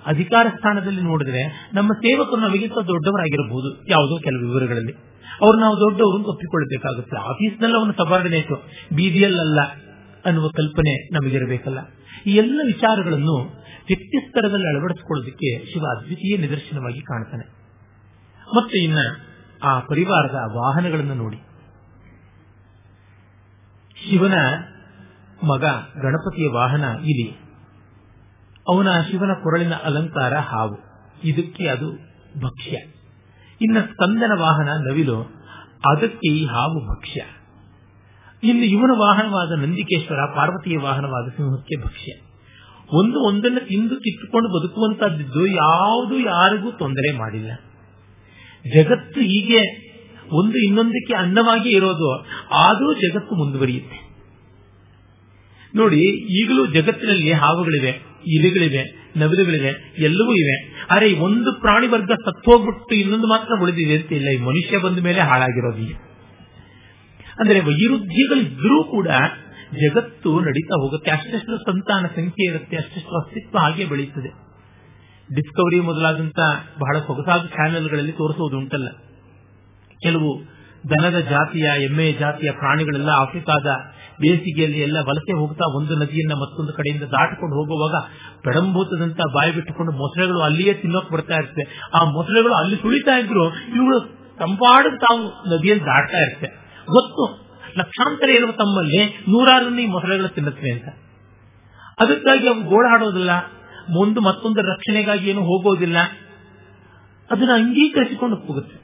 ಅಧಿಕಾರ ಸ್ಥಾನದಲ್ಲಿ ನೋಡಿದ್ರೆ ನಮ್ಮ ಸೇವಕರು ನಮಗಿಂತ ದೊಡ್ಡವರಾಗಿರಬಹುದು, ಯಾವುದೋ ಕೆಲವು ವಿವರಗಳಲ್ಲಿ. ಅವ್ರು ನಾವು ದೊಡ್ಡವರು ಒಪ್ಪಿಕೊಳ್ಬೇಕಾಗುತ್ತೆ ಅವನು ಅವನ ಸಬಾರ್ಡಿನೇಟು ಅಲ್ಲ ಅನ್ನುವ ಕಲ್ಪನೆ ನಮಗಿರಬೇಕಲ್ಲ. ಈ ಎಲ್ಲ ವಿಚಾರಗಳನ್ನು ವ್ಯಕ್ತಿ ಸ್ತರದಲ್ಲಿ ಅಳವಡಿಸಿಕೊಳ್ಳೋದಕ್ಕೆ ಶಿವ ಅದ್ವಿತೀಯ ನಿದರ್ಶನವಾಗಿ ಕಾಣ್ತಾನೆ. ಮತ್ತೆ ಇನ್ನ ಆ ಪರಿವಾರದ ವಾಹನಗಳನ್ನು ನೋಡಿ. ಶಿವನ ಮಗ ಗಣಪತಿಯ ವಾಹನ ಇಲಿ ಅವನ ಶಿವನ ಕೊರಳಿನ ಅಲಂಕಾರ ಹಾವು. ಇದಕ್ಕೆ ಅದು ಭಕ್ಷ್ಯ. ಇನ್ನ ಸ್ಕಂದನ ವಾಹನ ನವಿಲು, ಅದಕ್ಕೆ ಈ ಹಾವು ಭಕ್ಷ್ಯ. ಇನ್ನು ಇವನ ವಾಹನವಾದ ನಂದಿಕೇಶ್ವರ, ಪಾರ್ವತಿಯ ವಾಹನವಾದ ಸಿಂಹಕ್ಕೆ ಭಕ್ಷ್ಯ. ಒಂದು ಒಂದನ್ನು ತಿಂದು ಕಿತ್ತುಕೊಂಡು ಬದುಕುವಂತಹದ್ದು ಯಾವುದು ಯಾರಿಗೂ ತೊಂದರೆ ಮಾಡಿಲ್ಲ. ಜಗತ್ತು ಹೀಗೆ ಒಂದು ಇನ್ನೊಂದಕ್ಕೆ ಅನ್ನವಾಗಿ ಇರೋದು, ಆದರೂ ಜಗತ್ತು ಮುಂದುವರಿಯುತ್ತೆ. ನೋಡಿ, ಈಗಲೂ ಜಗತ್ತಿನಲ್ಲಿ ಹಾವುಗಳಿವೆ. ಇಲಿಗಳಿವೆ, ನವಿಲುಗಳಿವೆ, ಎಲ್ಲವೂ ಇವೆ. ಆದರೆ ಒಂದು ಪ್ರಾಣಿ ವರ್ಗ ಸತ್ತೋಗ್ಬಿಟ್ಟು ಇನ್ನೊಂದು ಮಾತ್ರ ಉಳಿದಿದೆ ಅಂತ ಇಲ್ಲ. ಈ ಮನುಷ್ಯ ಬಂದ ಮೇಲೆ ಹಾಳಾಗಿರೋದು ಅಂದ್ರೆ ವೈರುಧ್ಯಗಳಿದ್ರೂ ಕೂಡ ಜಗತ್ತು ನಡೀತಾ ಹೋಗುತ್ತೆ. ಅಷ್ಟೆಷ್ಟು ಸಂತಾನ ಸಂಖ್ಯೆ ಇರುತ್ತೆ, ಅಷ್ಟೆಷ್ಟು ಅಸ್ತಿತ್ವ ಹಾಗೆ ಬೆಳೆಯುತ್ತದೆ ಡಿಸ್ಕವರಿ ಮೊದಲಾದಂತ ಬಹಳ ಸೊಗಸಾದ ಚಾನೆಲ್ಗಳಲ್ಲಿ ತೋರಿಸುವುದುಂಟಲ್ಲ ಕೆಲವು ದನದ ಜಾತಿಯ ಎಮ್ಮೆಯ ಜಾತಿಯ ಪ್ರಾಣಿಗಳೆಲ್ಲ ಆಫ್ರಿಕಾದ ಬೇಸಿಗೆಯಲ್ಲಿ ಎಲ್ಲ ವಲಸೆ ಹೋಗ್ತಾ ಒಂದು ನದಿಯನ್ನ ಮತ್ತೊಂದು ಕಡೆಯಿಂದ ದಾಟಿಕೊಂಡು ಹೋಗುವಾಗ ಪೆಡಂಭೂತದಂತ ಬಾಯಿ ಬಿಟ್ಟುಕೊಂಡು ಮೊಸಳೆಗಳು ಅಲ್ಲಿಯೇ ತಿನ್ನೋಕ್ ಬರ್ತಾ ಇರುತ್ತೆ. ಆ ಮೊಸಳೆಗಳು ಅಲ್ಲಿ ಸುಳಿತಾ ಇದ್ರು ಇವುಗಳು ತಂಪಾಡು ತಾವು ನದಿಯಲ್ಲಿ ದಾಟ್ತಾ ಇರುತ್ತೆ. ಗೊತ್ತು? ಲಕ್ಷಾಂತರ ಇರುವ ತಮ್ಮಲ್ಲಿ ನೂರಾರು ಮೊಸಳೆಗಳು ತಿನ್ನುತ್ತವೆ ಅಂತ. ಅದಕ್ಕಾಗಿ ಅವು ಗೋಳಾಡೋದಿಲ್ಲ ಒಂದು ಮತ್ತೊಂದು ರಕ್ಷಣೆಗಾಗಿ ಏನು ಹೋಗೋದಿಲ್ಲ. ಅದನ್ನ ಅಂಗೀಕರಿಸಿಕೊಂಡು ಹೋಗುತ್ತೆ.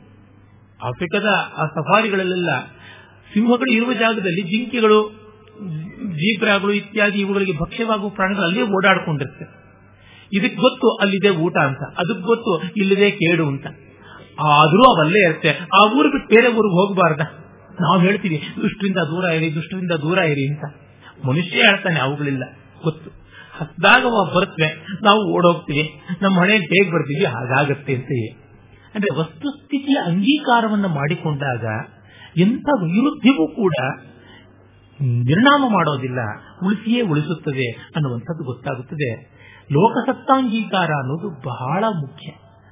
ಆಫ್ರಿಕಾದ ಆ ಸಫಾರಿಗಳಲ್ಲೆಲ್ಲ ಸಿಂಹಗಳು ಇರುವ ಜಾಗದಲ್ಲಿ ಜಿಂಕೆಗಳು ಜೀಬ್ರಾಗಳು ಇತ್ಯಾದಿ ಇವುಗಳಿಗೆ ಭಕ್ಷ್ಯವಾಗುವ ಪ್ರಾಣಿಗಳು ಅಲ್ಲೇ ಓಡಾಡ್ಕೊಂಡಿರ್ತವೆ ಇದಕ್ಕೆ ಗೊತ್ತು ಅಲ್ಲಿದೆ ಊಟ ಅಂತ. ಅದಕ್ಕೆ ಗೊತ್ತು ಇಲ್ಲಿದೆ ಕೇಡು ಅಂತ. ಆದ್ರೂ ಅವಲ್ಲೇ ಇರುತ್ತೆ. ಆ ಊರು ಬಿಟ್ಟು ಬೇರೆ ಊರಿಗೆ ಹೋಗಬಾರ್ದ. ನಾವು ಹೇಳ್ತೀವಿ, ದುಷ್ಟರಿಂದ ದೂರ ಇರಿ, ದುಷ್ಟರಿಂದ ದೂರ ಇರಿ ಅಂತ. ಮನುಷ್ಯ ಹೇಳ್ತಾನೆ, ಅವುಗಳಿಲ್ಲ. ಗೊತ್ತು. ಹತ್ತಾಗ ಬರುತ್ತವೆ ನಾವು ಓಡೋಗ್ತೀವಿ. ನಮ್ಮ ಹಣೆ ಹೇಗೆ ಬರ್ತೀವಿ, ಹಾಗಾಗತ್ತೆ ಅಂತ ಅಂದ್ರೆ ವಸ್ತುಸ್ಥಿತಿಯ ಅಂಗೀಕಾರವನ್ನು ಮಾಡಿಕೊಂಡಾಗ ಎಂಥ ವೈರುಧ್ಯವೂ ಕೂಡ ನಿರ್ನಾಮ ಮಾಡೋದಿಲ್ಲ, ಉಳಿಸಿಯೇ ಉಳಿಸುತ್ತದೆ ಅನ್ನುವಂಥದ್ದು ಗೊತ್ತಾಗುತ್ತದೆ. ಲೋಕಸತ್ತಾಂಗೀಕಾರ ಅನ್ನೋದು ಬಹಳ ಮುಖ್ಯ.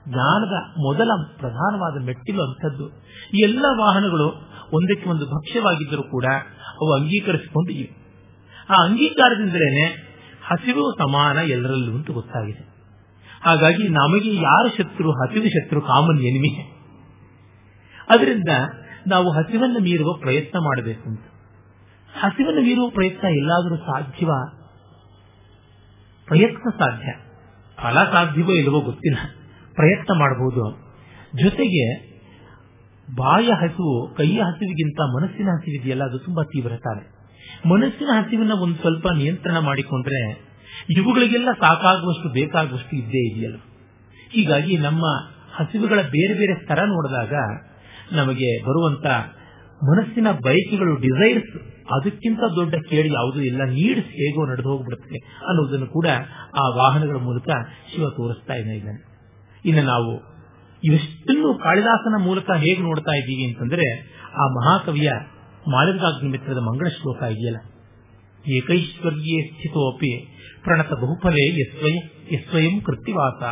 ಜ್ಞಾನದ ಮೊದಲ ಪ್ರಧಾನವಾದ ಮೆಟ್ಟಿಲು ಅಂಥದ್ದು. ಈ ಎಲ್ಲ ವಾಹನಗಳು ಒಂದಕ್ಕೆ ಒಂದು ಭಕ್ಷ್ಯವಾಗಿದ್ದರೂ ಕೂಡ ಅವು ಅಂಗೀಕರಿಸಿಕೊಂಡು ಇವೆ. ಆ ಅಂಗೀಕಾರದಿಂದಲೇ ಹಸಿರು ಸಮಾನ ಎಲ್ಲರಲ್ಲೂ ಅಂತ ಗೊತ್ತಾಗಿದೆ. ಹಾಗಾಗಿ ನಮಗೆ ಯಾರು ಶತ್ರು ಹಸಿರು ಶತ್ರು, ಕಾಮನ್ ಎನಿಮಿ ಅದರಿಂದ ನಾವು ಹಸಿವನ್ನು ಮೀರುವ ಪ್ರಯತ್ನ ಮಾಡಬೇಕು ಅಂತ. ಹಸಿವನ್ನು ಮೀರುವ ಪ್ರಯತ್ನ ಎಲ್ಲಾದರೂ ಸಾಧ್ಯವ? ಪ್ರಯತ್ನ ಸಾಧ್ಯ. ಫಲ ಸಾಧ್ಯವೋ ಇಲ್ಲವೋ ಗೊತ್ತಿಲ್ಲ. ಪ್ರಯತ್ನ ಮಾಡಬಹುದು. ಜೊತೆಗೆ ಬಾಯ ಹಸಿವು, ಕೈಯ ಹಸಿವಿಗಿಂತ ಮನಸ್ಸಿನ ಹಸಿವಿದೆಯಲ್ಲ, ಅದು ತುಂಬಾ ತೀವ್ರತಾನೆ ಮನಸ್ಸಿನ ಹಸಿವನ್ನ ಒಂದು ಸ್ವಲ್ಪ ನಿಯಂತ್ರಣ ಮಾಡಿಕೊಂಡ್ರೆ ಇವುಗಳಿಗೆಲ್ಲ ಸಾಕಾಗುವಷ್ಟು ಬೇಕಾಗುವಷ್ಟು ಇದ್ದೇ ಇದೆಯಲ್ಲ. ಹೀಗಾಗಿ ನಮ್ಮ ಹಸಿವುಗಳ ಬೇರೆ ಬೇರೆ ಸ್ತರ ನೋಡಿದಾಗ ನಮಗೆ ಬರುವಂತ ಮನಸ್ಸಿನ ಬಯಕೆಗಳು ಡಿಸೈರ್ಸ್ ಅದಕ್ಕಿಂತ ದೊಡ್ಡ ಕೇಳಿ ಯಾವುದೂ ಇಲ್ಲ. ನೀಡ್ಸ್ ಹೇಗೋ ನಡೆದು ಹೋಗ್ಬಿಡುತ್ತೆ ಅನ್ನೋದನ್ನು ಕೂಡ ಆ ವಾಹನಗಳ ಮೂಲಕ ಶಿವ ತೋರಿಸ್ತಾ ಇದ್ದಾನೆ ಇನ್ನು ನಾವು ಇವೆಷ್ಟನ್ನು ಕಾಳಿದಾಸನ ಮೂಲಕ ಹೇಗೆ ನೋಡ್ತಾ ಇದ್ದೀವಿ ಅಂತಂದ್ರೆ, ಆ ಮಹಾಕವಿಯ ಮಾಲಿಕಾಗ್ನಿ ಮಿತ್ರದ ಮಂಗಳ ಶ್ಲೋಕ ಇದೆಯಲ್ಲ. ಏಕೈಶ್ವರ್ಯೇ ಸ್ಥಿತೋಪಿ ಪ್ರಣತ ಬಹುಫಲೇ ಯಸ್ವಯಂ ಕೃತಿವಾಸ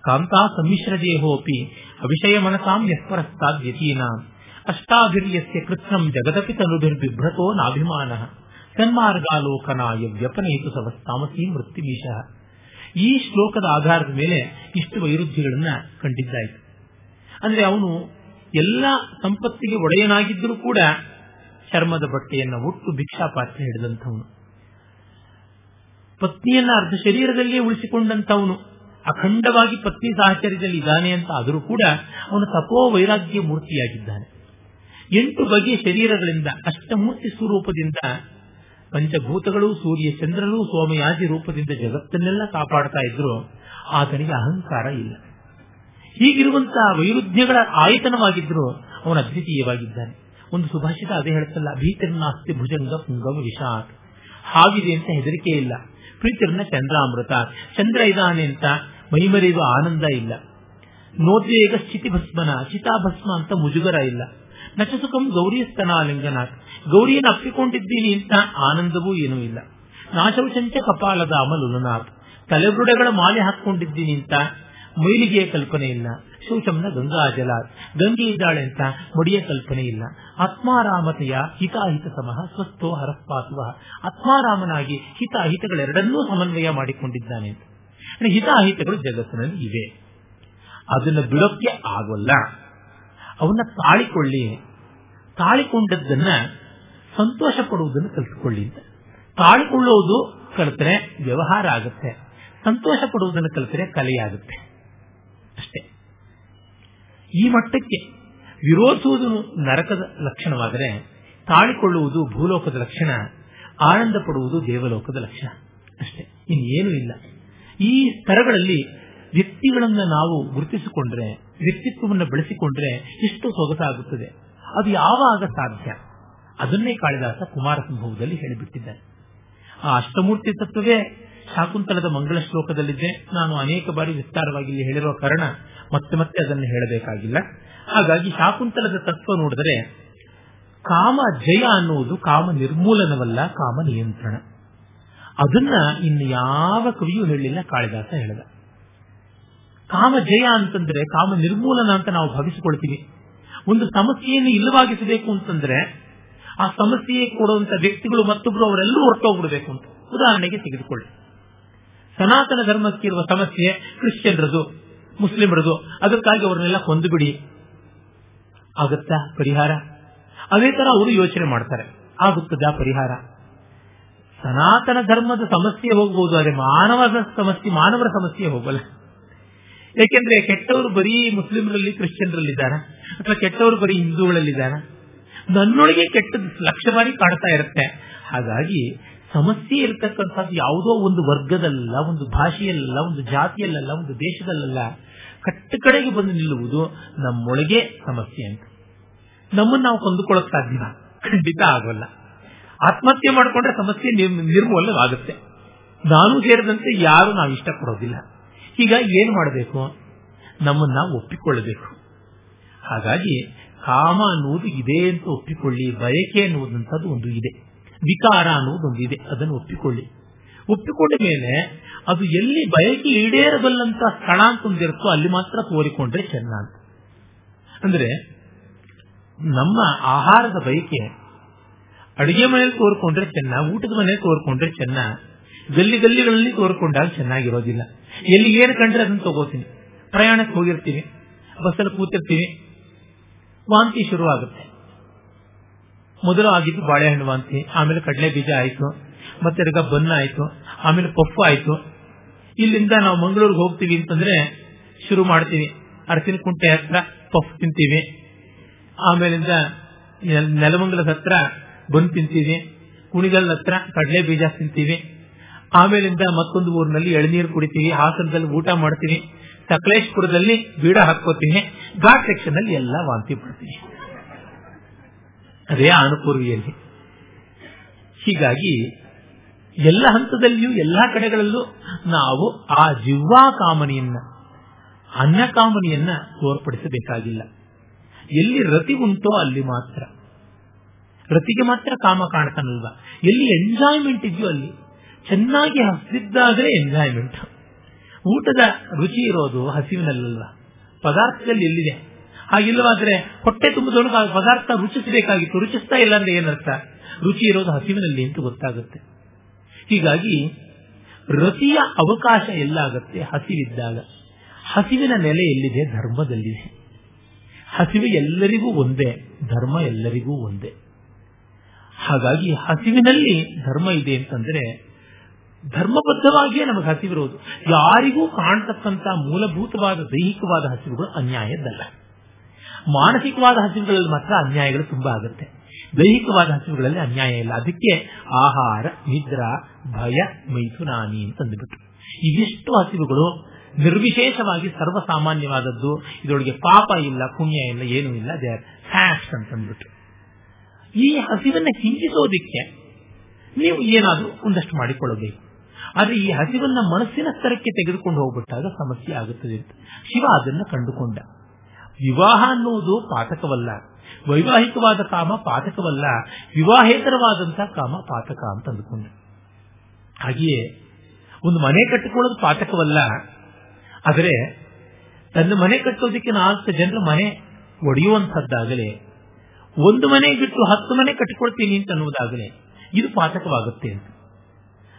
ಕಾಂತಾ ಸಮ್ಮಿಶ್ರ ದೇಹೋಪಿ, ಅವಿಷಯ ಮನಸಾಂ ಯಸ್ಪರಸ್ತಾದ್ಯತೀನಾಂ ಅಷ್ಟಾಭಿರ್ಯಸ್ಯ ಕೃತ್ನಂ ಜಗದಪಿ ತನುಭಿರ್ಬಿಭ್ರತೋ ನಾಭಿಮಾನ. ಸನ್ಮಾರ್ಗಾಲೋಕನಾಯ ವ್ಯಪನಯಿತು ಸವಸ್ತಾಮಸಿ ಮೃತ್ಯುಮೀಶ. ಈ ಶ್ಲೋಕದ ಆಧಾರದ ಮೇಲೆ ಇಷ್ಟು ವೈರುಧ್ಯಗಳನ್ನ ಕಂಡಿದ್ದಾಯಿತು. ಅಂದ್ರೆ ಅವನು ಎಲ್ಲ ಸಂಪತ್ತಿಗೆ ಒಡೆಯನಾಗಿದ್ದರೂ ಕೂಡ ಚರ್ಮದ ಬಟ್ಟೆಯನ್ನು ಒಟ್ಟು ಭಿಕ್ಷಾಪಾತ್ರ ಹಿಡಿದಂಥವನು. ಪತ್ನಿಯನ್ನ ಅರ್ಧ ಶರೀರದಲ್ಲಿಯೇ ಉಳಿಸಿಕೊಂಡಂತವನು ಅಖಂಡವಾಗಿ ಪತ್ನಿ ಸಾಹಚರ್ಯದಲ್ಲಿ ಇದ್ದಾನೆ ಅಂತ ಆದರೂ ಕೂಡ ಅವನು ತಪೋ ವೈರಾಗ್ಯ ಮೂರ್ತಿಯಾಗಿದ್ದಾನೆ. ಎಂಟು ಬಗೆಯ ಶರೀರಗಳಿಂದ, ಅಷ್ಟಮೂರ್ತಿ ಸ್ವರೂಪದಿಂದ, ಪಂಚಭೂತಗಳು, ಸೂರ್ಯ ಚಂದ್ರರು, ಸೋಮಯಾಜಿ ರೂಪದಿಂದ ಜಗತ್ತನ್ನೆಲ್ಲ ಕಾಪಾಡ್ತಾ ಇದ್ರು. ಆತನಿಗೆ ಅಹಂಕಾರ ಇಲ್ಲ. ಹೀಗಿರುವಂತಹ ವೈರುಧ್ಯಗಳ ಆಯತನವಾಗಿದ್ರು. ಅವನ ಅದ್ವಿತೀಯವಾಗಿದ್ದಾನೆ. ಒಂದು ಸುಭಾಷಿತ ಅದೇ ಹೇಳ್ತಲ್ಲ ಭೀತರನ್ನಾಸ್ತಿ ಭುಜಂಗ ಪುಂಗಂ ವಿಷಾತ್. ಹಾಗಿದೆ ಅಂತ ಹೆದರಿಕೆ ಇಲ್ಲ. ಪ್ರೀತಿರ್ನ ಚಂದ್ರಾಮೃತ. ಚಂದ್ರ ಇದಾನೆ ಅಂತ ಮೈಮರೆಯುವ ಆನಂದ ಇಲ್ಲ. ನೋದ್ವೇಗ ಸ್ಥಿತಿ ಭಸ್ಮನ ಚಿತಾಭಸ್ಮ ಅಂತ ಮುಜುಗರ ಇಲ್ಲ. ನಚಸುಖಂ ಗೌರಿ ಸ್ತನಾಲಿಂಗನಾಥ್ ಗೌರಿಯನ್ನು ಅಪ್ಪಿಕೊಂಡಿದ್ದೀನಿ ಅಂತ ಆನಂದವೂ ಏನೂ ಇಲ್ಲ. ನಾಶವಶಂಚ ಕಪಾಲದ ಅಮಲುಲನಾಥ್ ತಲೆಬುರುಡೆಗಳ ಮಾಲೆ ಹಾಕೊಂಡಿದ್ದೀನಿ ಅಂತ ಮೈಲಿಗೆಯ ಕಲ್ಪನೆ ಇಲ್ಲ. ಶೌಚಂನ ಗಂಗಾಜಲ ಗಂಗೆ ಇದ್ದಾಳೆ ಅಂತ ಮಡಿಯ ಕಲ್ಪನೆ ಇಲ್ಲ. ಆತ್ಮಾರಾಮತೆಯ ಹಿತಾಹಿತ ಸಮಹ ಸ್ವಸ್ಥೋ ಹರಸ್ಪಾಸುವ ಆತ್ಮಾರಾಮನಾಗಿ ಹಿತಾಹಿತಗಳೆರಡನ್ನೂ ಸಮನ್ವಯ ಮಾಡಿಕೊಂಡಿದ್ದಾನೆ ಹಿತಾಹಿತಗಳು ಜಗತ್ತಿನಲ್ಲಿ ಇವೆ. ಅದನ್ನು ಬಿಡೋಕ್ಕೆ ಆಗೋಲ್ಲ. ಅವನ್ನ ತಾಳಿಕೊಳ್ಳಿ. ತಾಳಿಕೊಂಡದ್ದನ್ನ ಸಂತೋಷ ಪಡುವುದನ್ನು ಕಲಿತುಕೊಳ್ಳಿ ಅಂತ. ತಾಳಿಕೊಳ್ಳುವುದು ಕಲಿತರೆ ವ್ಯವಹಾರ ಆಗುತ್ತೆ. ಸಂತೋಷ ಪಡುವುದನ್ನು ಕಲಿತರೆ ಕಲೆಯಾಗುತ್ತೆ. ಅಷ್ಟೇ. ಈ ಮಟ್ಟಕ್ಕೆ ವಿರೋಧಿಸುವುದು ನರಕದ ಲಕ್ಷಣವಾದರೆ ತಾಳಿಕೊಳ್ಳುವುದು ಭೂಲೋಕದ ಲಕ್ಷಣ, ಆನಂದ ಪಡುವುದು ದೇವಲೋಕದ ಲಕ್ಷಣ. ಅಷ್ಟೇ. ಇನ್ನೇನು ಇಲ್ಲ. ಈ ಸ್ತರಗಳಲ್ಲಿ ವ್ಯಕ್ತಿಗಳನ್ನು ನಾವು ಗುರುತಿಸಿಕೊಂಡ್ರೆ ವ್ಯಕ್ತಿತ್ವವನ್ನು ಬೆಳೆಸಿಕೊಂಡ್ರೆ ಎಷ್ಟು ಸೊಗಸಾಗುತ್ತದೆ. ಅದು ಯಾವಾಗ ಸಾಧ್ಯ? ಅದನ್ನೇ ಕಾಳಿದಾಸ ಕುಮಾರ ಸಂಭವದಲ್ಲಿ ಆ ಅಷ್ಟಮೂರ್ತಿ ತತ್ವವೇ ಶಾಕುಂತಲದ ಮಂಗಳ ಶ್ಲೋಕದಲ್ಲಿದೆ. ನಾನು ಅನೇಕ ಬಾರಿ ವಿಸ್ತಾರವಾಗಿ ಇಲ್ಲಿ ಹೇಳಿರುವ ಕಾರಣ ಮತ್ತೆ ಮತ್ತೆ ಅದನ್ನು ಹೇಳಬೇಕಾಗಿಲ್ಲ. ಹಾಗಾಗಿ ಶಾಕುಂತಲದ ತತ್ವ ನೋಡಿದರೆ ಕಾಮ ಜಯ ಅನ್ನುವುದು ಕಾಮ ನಿರ್ಮೂಲನವಲ್ಲ, ಕಾಮ ನಿಯಂತ್ರಣ. ಅದನ್ನ ಇನ್ನು ಯಾವ ಕವಿಯೂ ಹೇಳಿಲ್ಲ, ಕಾಳಿದಾಸ ಹೇಳಿದ. ಕಾಮ ಜಯ ಅಂತಂದ್ರೆ ಕಾಮ ನಿರ್ಮೂಲನ ಅಂತ ನಾವು ಭಾವಿಸಿಕೊಳ್ತೀವಿ. ಒಂದು ಸಮಸ್ಯೆಯನ್ನು ಇಲ್ಲವಾಗಿಸಬೇಕು ಅಂತಂದ್ರೆ ಆ ಸಮಸ್ಯೆ ಕೊಡುವಂತ ವ್ಯಕ್ತಿಗಳು ಮತ್ತೊಬ್ರು ಅವರೆಲ್ಲರೂ ಹೊರಟೋಗ್ಬಿಡ್ಬೇಕು ಅಂತ. ಉದಾಹರಣೆಗೆ ತೆಗೆದುಕೊಳ್ಳಿ. ಸನಾತನ ಧರ್ಮಕ್ಕೆ ಇರುವ ಸಮಸ್ಯೆ ಕ್ರಿಶ್ಚಿಯನ್ರದು, ಮುಸ್ಲಿಮರದು, ಅದಕ್ಕಾಗಿ ಅವರನ್ನೆಲ್ಲ ಕೊಂದು ಬಿಡಿ ಆಗುತ್ತಾ ಪರಿಹಾರ? ಅದೇ ತರ ಅವರು ಯೋಚನೆ ಮಾಡ್ತಾರೆ. ಆಗುತ್ತದ ಪರಿಹಾರ? ಸನಾತನ ಧರ್ಮದ ಸಮಸ್ಯೆ ಹೋಗಬಹುದು ಆದರೆ ಮಾನವದ ಸಮಸ್ಯೆ, ಮಾನವರ ಸಮಸ್ಯೆ ಹೋಗಲ್ಲ. ಯಾಕೆಂದ್ರೆ ಕೆಟ್ಟವರು ಬರೀ ಮುಸ್ಲಿಮರಲ್ಲಿ, ಕ್ರಿಶ್ಚಿಯನ್ರಲ್ಲಿದ್ದಾರ. ಅಥವಾ ಕೆಟ್ಟವರು ಬರೀ ಹಿಂದೂಗಳಲ್ಲಿದ್ದಾರ. ನನ್ನೊಳಗೆ ಕೆಟ್ಟದ್ದು ಲಕ್ಷ ಬಾರಿ ಕಾಡ್ತಾ ಇರುತ್ತೆ. ಹಾಗಾಗಿ ಸಮಸ್ಯೆ ಇರತಕ್ಕಂಥದ್ದು ಯಾವುದೋ ಒಂದು ವರ್ಗದಲ್ಲ, ಒಂದು ಭಾಷೆಯಲ್ಲ, ಒಂದು ಜಾತಿಯಲ್ಲ ಒಂದು ದೇಶದಲ್ಲ ಕಟ್ಟ ಕಡೆಗೆ ಬಂದು ನಿಲ್ಲುವುದು ನಮ್ಮೊಳಗೆ ಸಮಸ್ಯೆ ಅಂತ. ನಮ್ಮನ್ನು ನಾವು ಕೊಂದುಕೊಳ್ಳಕ್ ಸಾಧ್ಯ ಖಂಡಿತ ಆಗೋಲ್ಲ. ಆತ್ಮಹತ್ಯೆ ಮಾಡಿಕೊಂಡ್ರೆ ಸಮಸ್ಯೆ ನಿರ್ಮೂಲವಾಗುತ್ತೆ ನಾನು ಸೇರಿದಂತೆ ಯಾರು ನಾವು ಇಷ್ಟಪಡೋದಿಲ್ಲ ಹೀಗಾಗಿ ಏನು ಮಾಡಬೇಕು? ನಮ್ಮನ್ನ ಒಪ್ಪಿಕೊಳ್ಳಬೇಕು. ಹಾಗಾಗಿ ಕಾಮ ಅನ್ನುವುದು ಇದೆ ಅಂತ ಒಪ್ಪಿಕೊಳ್ಳಿ, ಬಯಕೆ ಅನ್ನುವುದಂಥದ್ದು ಒಂದು ಇದೆ. ವಿಕಾರ ಅನ್ನುವುದೊಂದು ಇದೆ, ಅದನ್ನು ಒಪ್ಪಿಕೊಳ್ಳಿ. ಒಪ್ಪಿಕೊಂಡ ಮೇಲೆ ಅದು ಎಲ್ಲಿ ಬಯಕೆ ಈಡೇರಬಲ್ಲಂತ ಸ್ಥಳ ಅಂತ ಒಂದಿರುತ್ತೋ ಅಲ್ಲಿ ಮಾತ್ರ ತೋರಿಕೊಂಡ್ರೆ ಚೆನ್ನ ಅಂತ ಅಂದ್ರೆ ನಮ್ಮ ಆಹಾರದ ಬಯಕೆ ಅಡುಗೆ ಮನೆಯಲ್ಲಿ ತೋರ್ಕೊಂಡ್ರೆ ಚೆನ್ನ ಊಟದ ಮನೆಯಲ್ಲಿ ತೋರ್ಕೊಂಡ್ರೆ ಚೆನ್ನ ಗಲ್ಲಿ ಗಲ್ಲಿಗಳಲ್ಲಿ ತೋರ್ಕೊಂಡಾಗ ಚೆನ್ನಾಗಿರೋದಿಲ್ಲ. ಎಲ್ಲಿ ಏನು ಕಂಡ್ರೆ ಅದನ್ನ ತಗೋತೀನಿ. ಪ್ರಯಾಣಕ್ಕೆ ಹೋಗಿರ್ತೀವಿ ಬಸ್ಸಲ್ಲಿ ಕೂತಿರ್ತೀವಿ ವಾಂತಿ ಶುರುವಾಗುತ್ತೆ. ಮೊದಲು ಆಗಿದ್ದು ಬಾಳೆಹಣ್ಣು ವಾಂತಿ, ಆಮೇಲೆ ಕಡಲೆ ಬೀಜ ಆಯಿತು, ಮತ್ತೆ ರಗ ಬನ್ನ ಆಯ್ತು, ಆಮೇಲೆ ಪಪ್ಪು ಆಯ್ತು. ಇಲ್ಲಿಂದ ನಾವು ಮಂಗಳೂರಿಗೆ ಹೋಗ್ತೀವಿ ಅಂತಂದ್ರೆ ಶುರು ಮಾಡ್ತೀವಿ. ಅರಸಿನ ಕುಂಟೆ ಹತ್ರ ಪಫ್ ತಿಂತೀವಿ. ಆಮೇಲಿಂದ ನೆಲಮಂಗಲದ ಹತ್ರ ಬನ್ ತಿಂತೀವಿ. ಕುಣಿಗಲ್ ಹತ್ರ ಕಡಲೆ ಬೀಜ ತಿಂತೀವಿ. ಆಮೇಲಿಂದ ಮತ್ತೊಂದು ಊರಿನಲ್ಲಿ ಎಳನೀರು ಕುಡಿತೀವಿ ಹಾಸನದಲ್ಲಿ ಊಟ ಮಾಡ್ತೀನಿ, ಸಕಲೇಶ್ಪುರದಲ್ಲಿ ಬೀಡ ಹಾಕೋತೀನಿ ಘಾಟ್ ಸೆಕ್ಷನ್ ಅಲ್ಲಿ ಎಲ್ಲ ವಾಂತಿ ಪಡ್ತೀನಿ. ಅದೇ ಅನುಪೂರ್ವಿಯಲ್ಲಿ ಹೀಗಾಗಿ ಎಲ್ಲ ಹಂತದಲ್ಲಿಯೂ ಎಲ್ಲ ಕಡೆಗಳಲ್ಲೂ ನಾವು ಆ ಜಿವ್ವಾ ಕಾಮನೆಯನ್ನ, ಅನ್ನ ಕಾಮನೆಯನ್ನ ತೋರ್ಪಡಿಸಬೇಕಾಗಿಲ್ಲ. ಎಲ್ಲಿ ರತಿ ಉಂಟೋ ಅಲ್ಲಿ ಮಾತ್ರ. ರತಿಗೆ ಮಾತ್ರ ಕಾಮ ಕಾಣ್ತಾನಲ್ವಾ? ಎಲ್ಲಿ ಎಂಜಾಯ್ಮೆಂಟ್ ಇದೆಯೋ ಅಲ್ಲಿ. ಚೆನ್ನಾಗಿ ಹಸಿದ್ದಾದ್ರೆ ಎಂಜಾಯ್ಮೆಂಟ್ ಊಟದ ರುಚಿ ಇರೋದು ಹಸಿವಿನಲ್ಲಲ್ಲ. ಪದಾರ್ಥದಲ್ಲಿ ಎಲ್ಲಿದೆ? ಹಾಗಿಲ್ಲವಾದ್ರೆ ಹೊಟ್ಟೆ ತುಂಬಿದವನಿಗೆ ಆ ಪದಾರ್ಥ ರುಚಿಸಬೇಕಾಗಿತ್ತು. ರುಚಿಸ್ತಾ ಇಲ್ಲ ಅಂದ್ರೆ ಏನರ್ಥ? ರುಚಿ ಇರೋದು ಹಸಿವಿನಲ್ಲಿ ಅಂತ ಗೊತ್ತಾಗುತ್ತೆ. ಹೀಗಾಗಿ ರುಚಿಯ ಅವಕಾಶ ಎಲ್ಲಾಗತ್ತೆ ಹಸಿವಿದ್ದಾಗ. ಹಸಿವಿನ ನೆಲೆ ಎಲ್ಲಿದೆ? ಧರ್ಮದಲ್ಲಿದೆ. ಹಸಿವಿ ಎಲ್ಲರಿಗೂ ಒಂದೇ, ಧರ್ಮ ಎಲ್ಲರಿಗೂ ಒಂದೇ. ಹಾಗಾಗಿ ಹಸಿವಿನಲ್ಲಿ ಧರ್ಮ ಇದೆ ಅಂತಂದ್ರೆ ಧರ್ಮಬದ್ಧವಾಗಿಯೇ ನಮಗೆ ಹಸಿವಿರೋದು ಯಾರಿಗೂ ಕಾಣ್ತಕ್ಕಂಥ ಮೂಲಭೂತವಾದ ದೈಹಿಕವಾದ ಹಸಿವುಗಳು ಅನ್ಯಾಯದ್ದಲ್ಲ. ಮಾನಸಿಕವಾದ ಹಸಿವುಗಳಲ್ಲಿ ಮಾತ್ರ ಅನ್ಯಾಯಗಳು ತುಂಬಾ ಆಗುತ್ತೆ. ದೈಹಿಕವಾದ ಹಸಿವುಗಳಲ್ಲಿ ಅನ್ಯಾಯ ಇಲ್ಲ. ಅದಕ್ಕೆ ಆಹಾರ, ನಿದ್ರಾ, ಭಯ ಮೈಥುನಾನಿ ಅಂತಂದ್ಬಿಟ್ಟು ಇವಿಷ್ಟು ಹಸಿವುಗಳು ನಿರ್ವಿಶೇಷವಾಗಿ ಸರ್ವಸಾಮಾನ್ಯವಾದದ್ದು. ಇದರೊಳಗೆ ಪಾಪ ಇಲ್ಲ, ಪುಣ್ಯ ಇಲ್ಲ, ಏನೂ ಇಲ್ಲ. ದೇ ಆರ್ ಅಂತ ಅಂದ್ಬಿಟ್ಟು. ಈ ಹಸಿವನ್ನ ಹಿಂಸಿಸೋದಿಕ್ಕೆ ನೀವು ಏನಾದರೂ ಒಂದಷ್ಟು ಮಾಡಿಕೊಳ್ಳಬೇಕು. ಆದ್ರೆ ಈ ಹಸಿವನ್ನ ಮನಸ್ಸಿನ ಸ್ತರಕ್ಕೆ ತೆಗೆದುಕೊಂಡು ಹೋಗ್ಬಿಟ್ಟಾಗ ಸಮಸ್ಯೆ ಆಗುತ್ತದೆ ಶಿವ ಅದನ್ನ ಕಂಡುಕೊಂಡ. ವಿವಾಹ ಅನ್ನುವುದು ಪಾತಕವಲ್ಲ. ವೈವಾಹಿಕವಾದ ಕಾಮ ಪಾತಕವಲ್ಲ. ವಿವಾಹೇತರವಾದಂತಹ ಕಾಮ ಪಾತಕ ಅಂತ ಅಂದುಕೊಂಡ. ಹಾಗೆಯೇ ಒಂದು ಮನೆ ಕಟ್ಟಿಕೊಳ್ಳೋದು ಪಾತಕವಲ್ಲ. ಆದರೆ ತನ್ನ ಮನೆ ಕಟ್ಟೋದಕ್ಕೆ ನಾಲ್ಕು ಜನರ ಮನೆ ಒಡೆಯುವಂತಹದ್ದಾಗಲೇ ಒಂದು ಮನೆ ಬಿಟ್ಟು ಹತ್ತು ಮನೆ ಕಟ್ಟಿಕೊಳ್ತೀನಿ ಅಂತ ಅನ್ನುವುದಾಗಲೇ ಇದು ಪಾತಕವಾಗುತ್ತೆ ಅಂತ.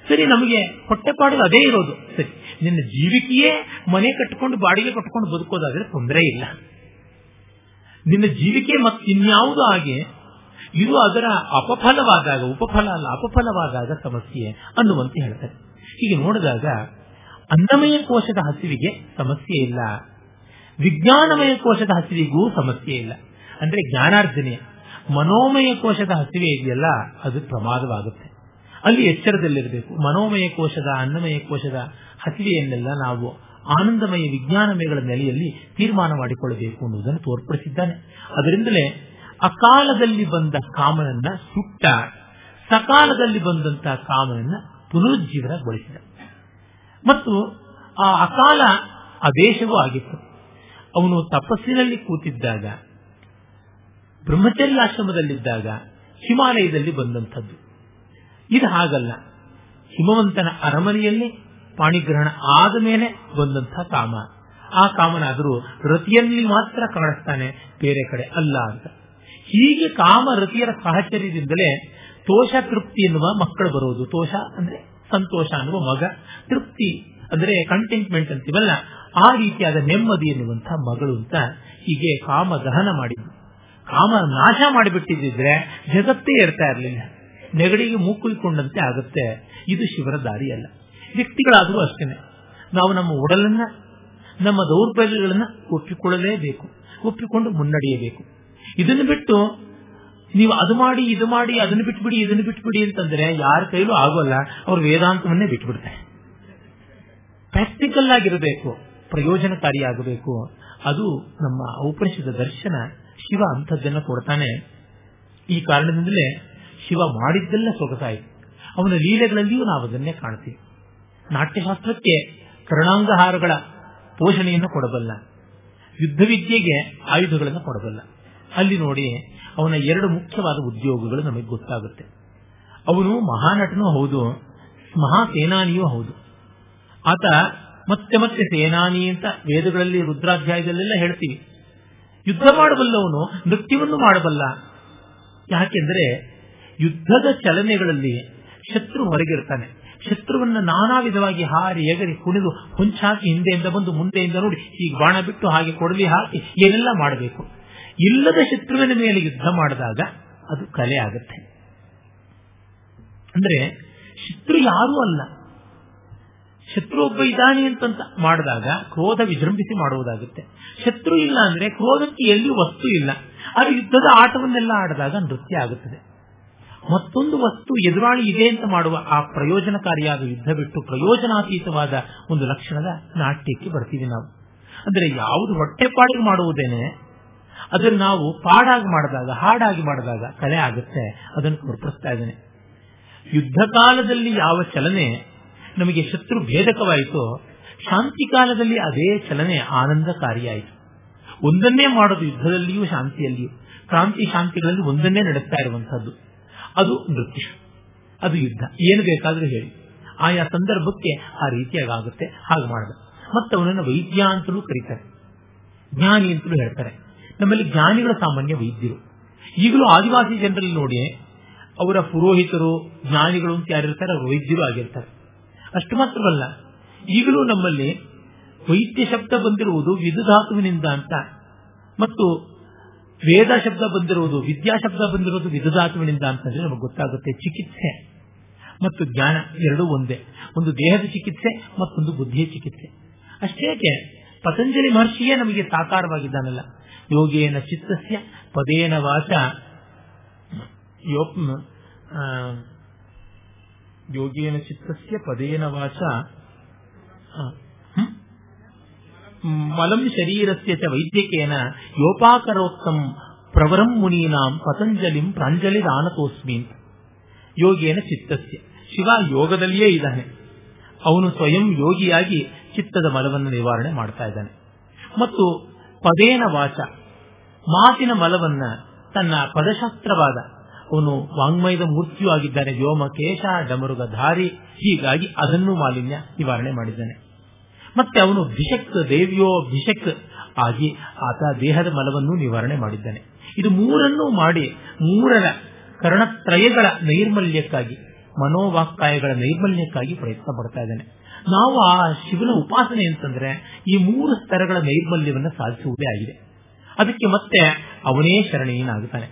ಸರಿ. ನಮಗೆ ಹೊಟ್ಟೆಪಾಡು ಅದೇ ಇರೋದು. ಸರಿ. ನಿನ್ನ ಜೀವಿಕೆಯೇ ಮನೆ ಕಟ್ಟಿಕೊಂಡು ಬಾಡಿಗೆ ಕಟ್ಟಿಕೊಂಡು ಬದುಕೋದಾದ್ರೆ ತೊಂದರೆ ಇಲ್ಲ. ನಿನ್ನ ಜೀವಿಕೆ ಮತ್ತಿನ್ಯಾವುದು ಹಾಗೆ ಇದು ಅದರ ಅಪಫಲವಾದಾಗ, ಉಪಫಲ ಅಲ್ಲ, ಅಪಫಲವಾದಾಗ ಸಮಸ್ಯೆ ಅನ್ನುವಂತೆ ಹೇಳ್ತಾರೆ. ಹೀಗೆ ನೋಡಿದಾಗ ಅನ್ನಮಯ ಕೋಶದ ಹಸಿವಿಗೆ ಸಮಸ್ಯೆ ಇಲ್ಲ. ವಿಜ್ಞಾನಮಯ ಕೋಶದ ಹಸಿವಿಗೂ ಸಮಸ್ಯೆ ಇಲ್ಲ. ಅಂದ್ರೆ ಜ್ಞಾನಾರ್ಜನೆ ಮನೋಮಯ ಕೋಶದ ಹಸಿವೆ ಇದೆಯಲ್ಲ, ಅದು ಪ್ರಮಾದವಾಗುತ್ತೆ. ಅಲ್ಲಿ ಎಚ್ಚರದಲ್ಲಿರಬೇಕು. ಮನೋಮಯ ಕೋಶದ, ಅನ್ನಮಯ ಕೋಶದ ಹಸಿವೆಯನ್ನೆಲ್ಲ ನಾವು ಆನಂದಮಯ ವಿಜ್ಞಾನಮಯಗಳ ನೆಲೆಯಲ್ಲಿ ತೀರ್ಮಾನ ಮಾಡಿಕೊಳ್ಳಬೇಕು ಅನ್ನುವುದನ್ನು ತೋರ್ಪಡಿಸಿದ್ದಾನೆ. ಅದರಿಂದಲೇ ಅಕಾಲದಲ್ಲಿ ಬಂದ ಕಾಮನನ್ನ ಸುಟ್ಟ, ಸಕಾಲದಲ್ಲಿ ಬಂದಂತಹ ಕಾಮನನ್ನ ಪುನರುಜ್ಜೀವನಗೊಳಿಸಿದ. ಮತ್ತು ಆ ಅಕಾಲ ಆದೇಶವೂ ಆಗಿತ್ತು. ಅವನು ತಪಸ್ಸಿನಲ್ಲಿ ಕೂತಿದ್ದಾಗ, ಬ್ರಹ್ಮಚರ್ಯಾಶ್ರಮದಲ್ಲಿದ್ದಾಗ ಹಿಮಾಲಯದಲ್ಲಿ ಬಂದಂಥದ್ದು. ಇದು ಹಾಗಲ್ಲ. ಹಿಮವಂತನ ಅರಮನೆಯಲ್ಲಿ ಪಾಣಿಗ್ರಹಣ ಆದ ಮೇಲೆ ಬಂದಂತಹ ಕಾಮ. ಆ ಕಾಮನಾದರೂ ರತಿಯಲ್ಲಿ ಮಾತ್ರ ಕಾಣಿಸ್ತಾನೆ, ಬೇರೆ ಕಡೆ ಅಲ್ಲ ಅಂತ. ಹೀಗೆ ಕಾಮ ರತಿಯರ ಸಾಹಚರ್ಯದಿಂದಲೇ ತೋಷ ತೃಪ್ತಿ ಎನ್ನುವ ಮಕ್ಕಳು ಬರುವುದು ತೋಷ ಅಂದ್ರೆ ಸಂತೋಷ ಅನ್ನುವ ಮಗ. ತೃಪ್ತಿ ಅಂದ್ರೆ ಕಂಟೆಂಟ್ಮೆಂಟ್ ಅಂತೀವಲ್ಲ, ಆ ರೀತಿಯಾದ ನೆಮ್ಮದಿ ಎನ್ನುವಂತಹ ಮಗಳು ಅಂತ ಹೀಗೆ ಕಾಮ ದಹನ ಮಾಡಿದ್ರು ಕಾಮ ನಾಶ ಮಾಡಿಬಿಟ್ಟಿದ್ರೆ ಜಗತ್ತೇ ಇರ್ತಾ ಇರಲಿಲ್ಲ. ನೆಗಡಿಗೆ ಮೂಕುಲ್ಕೊಂಡಂತೆ ಆಗುತ್ತೆ. ಇದು ಶಿವರ ದಾರಿಯಲ್ಲ. ವ್ಯಕ್ತಿಗಳಾದರೂ ಅಷ್ಟೇನೆ. ನಾವು ನಮ್ಮ ಉಡಲನ್ನ, ನಮ್ಮ ದೌರ್ಬಲ್ಯಗಳನ್ನ ಒಪ್ಪಿಕೊಳ್ಳಲೇಬೇಕು. ಒಪ್ಪಿಕೊಂಡು ಮುನ್ನಡೆಯಬೇಕು. ಇದನ್ನು ಬಿಟ್ಟು ನೀವು ಅದು ಮಾಡಿ, ಇದು ಮಾಡಿ, ಅದನ್ನು ಬಿಟ್ಬಿಡಿ, ಇದನ್ನು ಬಿಟ್ಬಿಡಿ ಅಂತಂದ್ರೆ ಯಾರ ಕೈಲೂ ಆಗೋಲ್ಲ. ಅವರು ವೇದಾಂತವನ್ನೇ ಬಿಟ್ಬಿಡ್ತಾರೆ. ಪ್ರಾಕ್ಟಿಕಲ್ ಆಗಿರಬೇಕು. ಪ್ರಯೋಜನಕಾರಿಯಾಗಬೇಕು ಅದು ನಮ್ಮ ಔಪನಿಷದ ದರ್ಶನ ಶಿವ ಅಂಥದ್ದನ್ನು ಕೊಡ್ತಾನೆ. ಈ ಕಾರಣದಿಂದಲೇ ಶಿವ ಮಾಡಿದ್ದೆಲ್ಲ ಸೊಗಸಾಯಿತು. ಅವನ ಲೀಲೆಗಳಲ್ಲಿಯೂ ನಾವು ಅದನ್ನೇ ಕಾಣ್ತೀವಿ. ನಾಟ್ಯಶಾಸ್ತ್ರಕ್ಕೆ ಕರ್ಣಾಂಗಹಾರಗಳ ಪೋಷಣೆಯನ್ನು ಕೊಡಬಲ್ಲ. ಯುದ್ಧ ವಿದ್ಯೆಗೆ ಆಯುಧಗಳನ್ನು ಕೊಡಬಲ್ಲ. ಅಲ್ಲಿ ನೋಡಿ ಅವನ ಎರಡು ಮುಖ್ಯವಾದ ಉದ್ಯೋಗಗಳು ನಮಗೆ ಗೊತ್ತಾಗುತ್ತೆ. ಅವನು ಮಹಾನಟನೂ ಹೌದು, ಮಹಾಸೇನಾನಿಯೂ ಹೌದು. ಆತ ಮತ್ತೆ ಮತ್ತೆ ಸೇನಾನಿ ಅಂತ ವೇದಗಳಲ್ಲಿ, ರುದ್ರಾಧ್ಯಾಯದಲ್ಲೆಲ್ಲ ಹೇಳ್ತೀವಿ. ಯುದ್ಧ ಮಾಡಬಲ್ಲವನು, ನೃತ್ಯವನ್ನು ಮಾಡಬಲ್ಲ. ಯಾಕೆಂದ್ರೆ ಯುದ್ಧದ ಚಲನೆಗಳಲ್ಲಿ ಶತ್ರು ಹೊರಗಿರ್ತಾನೆ. ಶತ್ರುವನ್ನ ನಾನಾ ವಿಧವಾಗಿ ಹಾರಿ ಎಗರಿ ಕುಣಿದು, ಹುಂಚಾಕಿ ಹಿಂದೆಯಿಂದ ಬಂದು ಮುಂದೆಯಿಂದ ನೋಡಿ ಈಗ ಬಾಣ ಬಿಟ್ಟು ಹಾಗೆ ಕೊಡಲಿ, ಹಾಕಿ, ಏನೆಲ್ಲ ಮಾಡಬೇಕು? ಇಲ್ಲದ ಶತ್ರುವಿನ ಮೇಲೆ ಯುದ್ಧ ಮಾಡಿದಾಗ ಅದು ಕಲೆ ಆಗುತ್ತೆ. ಅಂದ್ರೆ ಶತ್ರು ಯಾರೂ ಅಲ್ಲ. ಶತ್ರು ಒಬ್ಬ ಇದ್ದಾನೆ ಅಂತಂತ ಮಾಡಿದಾಗ ಕ್ರೋಧ ವಿಜೃಂಭಿಸಿ ಮಾಡುವುದಾಗುತ್ತೆ. ಶತ್ರು ಇಲ್ಲ ಅಂದ್ರೆ ಕ್ರೋಧಕ್ಕೆ ಎಲ್ಲಿ ವಸ್ತು ಇಲ್ಲ. ಅದು ಯುದ್ಧದ ಆಟವನ್ನೆಲ್ಲ ಆಡಿದಾಗ ನೃತ್ಯ ಆಗುತ್ತದೆ. ಮತ್ತೊಂದು ವಸ್ತು ಎದುರಾಳಿ ಇದೆ ಅಂತ ಮಾಡುವ ಆ ಪ್ರಯೋಜನಕಾರಿಯಾದ ಯುದ್ಧ ಬಿಟ್ಟು ಪ್ರಯೋಜನಾತೀತವಾದ ಒಂದು ಲಕ್ಷಣದ ನಾಟ್ಯಕ್ಕೆ ಬರ್ತೀವಿ ನಾವು. ಅಂದ್ರೆ ಯಾವುದು ಹೊಟ್ಟೆಪಾಡಿಗೆ ಮಾಡುವುದೇನೆ, ಅದನ್ನು ನಾವು ಪಾಡಾಗಿ ಮಾಡಿದಾಗ, ಹಾಡಾಗಿ ಮಾಡಿದಾಗ ಕಲೆ ಆಗುತ್ತೆ. ಅದನ್ನು ತೋರ್ಪಡಿಸ್ತಾ ಇದ್ದೇನೆ. ಯುದ್ಧ ಕಾಲದಲ್ಲಿ ಯಾವ ಚಲನೆ ನಮಗೆ ಶತ್ರು ಭೇದಕವಾಯಿತು, ಶಾಂತಿ ಕಾಲದಲ್ಲಿ ಅದೇ ಚಲನೆ ಆನಂದಕಾರಿಯಾಯಿತು. ಒಂದನ್ನೇ ಮಾಡೋದು ಯುದ್ಧದಲ್ಲಿಯೂ ಶಾಂತಿಯಲ್ಲಿಯೂ. ಕ್ರಾಂತಿ ಶಾಂತಿಗಳಲ್ಲಿ ಒಂದನ್ನೇ ನಡೆಸ್ತಾ ಇರುವಂತಹದ್ದು ಅದು ನೃತ್ಯ. ಅದು ಯುದ್ಧ. ಏನು ಬೇಕಾದರೂ ಹೇಳಿ. ಆಯಾ ಸಂದರ್ಭಕ್ಕೆ ಆ ರೀತಿಯಾಗಿ ಆಗುತ್ತೆ ಹಾಗೆ ಮಾಡಿದ ಮತ್ತೆ ಅವನನ್ನು ವೈದ್ಯ ಅಂತಲೂ ಕರೀತಾರೆ. ಜ್ಞಾನಿ ಅಂತಲೂ ಹೇಳ್ತಾರೆ. ನಮ್ಮಲ್ಲಿ ಜ್ಞಾನಿಗಳ ಸಾಮಾನ್ಯ ವೈದ್ಯರು. ಈಗಲೂ ಆದಿವಾಸಿ ಜನರಲ್ಲಿ ನೋಡಿ, ಅವರ ಪುರೋಹಿತರು, ಜ್ಞಾನಿಗಳು ಅಂತ ಯಾರಿರ್ತಾರೆ, ಅವರು ವೈದ್ಯರು ಆಗಿರ್ತಾರೆ. ಅಷ್ಟು ಮಾತ್ರವಲ್ಲ, ಈಗಲೂ ನಮ್ಮಲ್ಲಿ ವೈದ್ಯ ಶಬ್ದ ಬಂದಿರುವುದು ವಿಧುಧಾತುವಿನಿಂದ ಅಂತ. ಮತ್ತು ವೇದ ಶಬ್ದ ಬಂದಿರುವುದು, ವಿದ್ಯಾ ಶಬ್ದ ಬಂದಿರುವುದು ವಿಧಧಾತುವಿನಿಂದ ಅಂತಂದ್ರೆ ನಮಗೆ ಗೊತ್ತಾಗುತ್ತೆ. ಚಿಕಿತ್ಸೆ ಮತ್ತು ಜ್ಞಾನ ಎರಡೂ ಒಂದೇ. ಒಂದು ದೇಹದ ಚಿಕಿತ್ಸೆ ಮತ್ತೊಂದು ಬುದ್ಧಿಯ ಚಿಕಿತ್ಸೆ. ಅಷ್ಟೇಕೆ ಪತಂಜಲಿ ಮಹರ್ಷಿಯೇ ನಮಗೆ ಸಾಕಾರವಾಗಿದ್ದಾನಲ್ಲ. ಯೋಗೇನ ಚಿತ್ತಸ್ಯ ಪದೇನ ವಾಚ. ಯೋಗೇನ ಚಿತ್ತಸ್ಯ ಪದೇನ ವಾಚ. ಮಲಂ ಶರೀರಸ್ಯ ಚ ವೈದ್ಯಕೇನ ಯೋಪಾಕರೋತ್ತಂ ಪ್ರವರಂ ಮುನೀನಾಂ ಪತಂಜಲಿಂ ಪ್ರಾಂಜಲಿ ದಾನತೋಸ್ಮಿ ಯೋಗೇನ ಚಿತ್ತಸ್ಯ. ಶಿವ ಯೋಗದಲ್ಲಿಯೇ ಇದ್ದಾನೆ. ಅವನು ಸ್ವಯಂ ಯೋಗಿಯಾಗಿ ಚಿತ್ತದ ಮಲವನ್ನು ನಿವಾರಣೆ ಮಾಡ್ತಾ ಇದ್ದಾನೆ. ಮತ್ತು ಪದೇನ ವಾಚ. ಮಾತಿನ ಮಲವನ್ನ ತನ್ನ ಪದಶಾಸ್ತ್ರವಾದ. ಅವನು ವಾಂಗ್ಮಯದ ಮೂರ್ತಿಯೂ ಆಗಿದ್ದಾನೆ. ವ್ಯೋಮಕೇಶ ಡಮರುಗ ಧಾರಿ ಹೀಗಾಗಿ ಅದನ್ನು ಮಾಲಿನ್ಯ ನಿವಾರಣೆ ಮಾಡಿದ್ದಾನೆ. ಮತ್ತೆ ಅವನು ಭಿಷಕ್, ದೇವಿಯೋ ಭಿಷಕ್ ಆಗಿ ಆತ ದೇಹದ ಮಲವನ್ನು ನಿವಾರಣೆ ಮಾಡಿದ್ದಾನೆ. ಇದು ಮೂರನ್ನೂ ಮಾಡಿ ಮೂರರ ಕರ್ಣತ್ರಯಗಳ ನೈರ್ಮಲ್ಯಕ್ಕಾಗಿ, ಮನೋವಾಕ್ಕಾಯಗಳ ನೈರ್ಮಲ್ಯಕ್ಕಾಗಿ ಪ್ರಯತ್ನ ಪಡ್ತಾ ಇದ್ದಾನೆ. ನಾವು ಆ ಶಿವನ ಉಪಾಸನೆ ಅಂತಂದ್ರೆ ಈ ಮೂರು ಸ್ತರಗಳ ನೈರ್ಮಲ್ಯವನ್ನು ಸಾಧಿಸುವುದೇ ಆಗಿದೆ. ಅದಕ್ಕೆ ಮತ್ತೆ ಅವನೇ ಶರಣೀಯನಾಗುತ್ತಾನೆ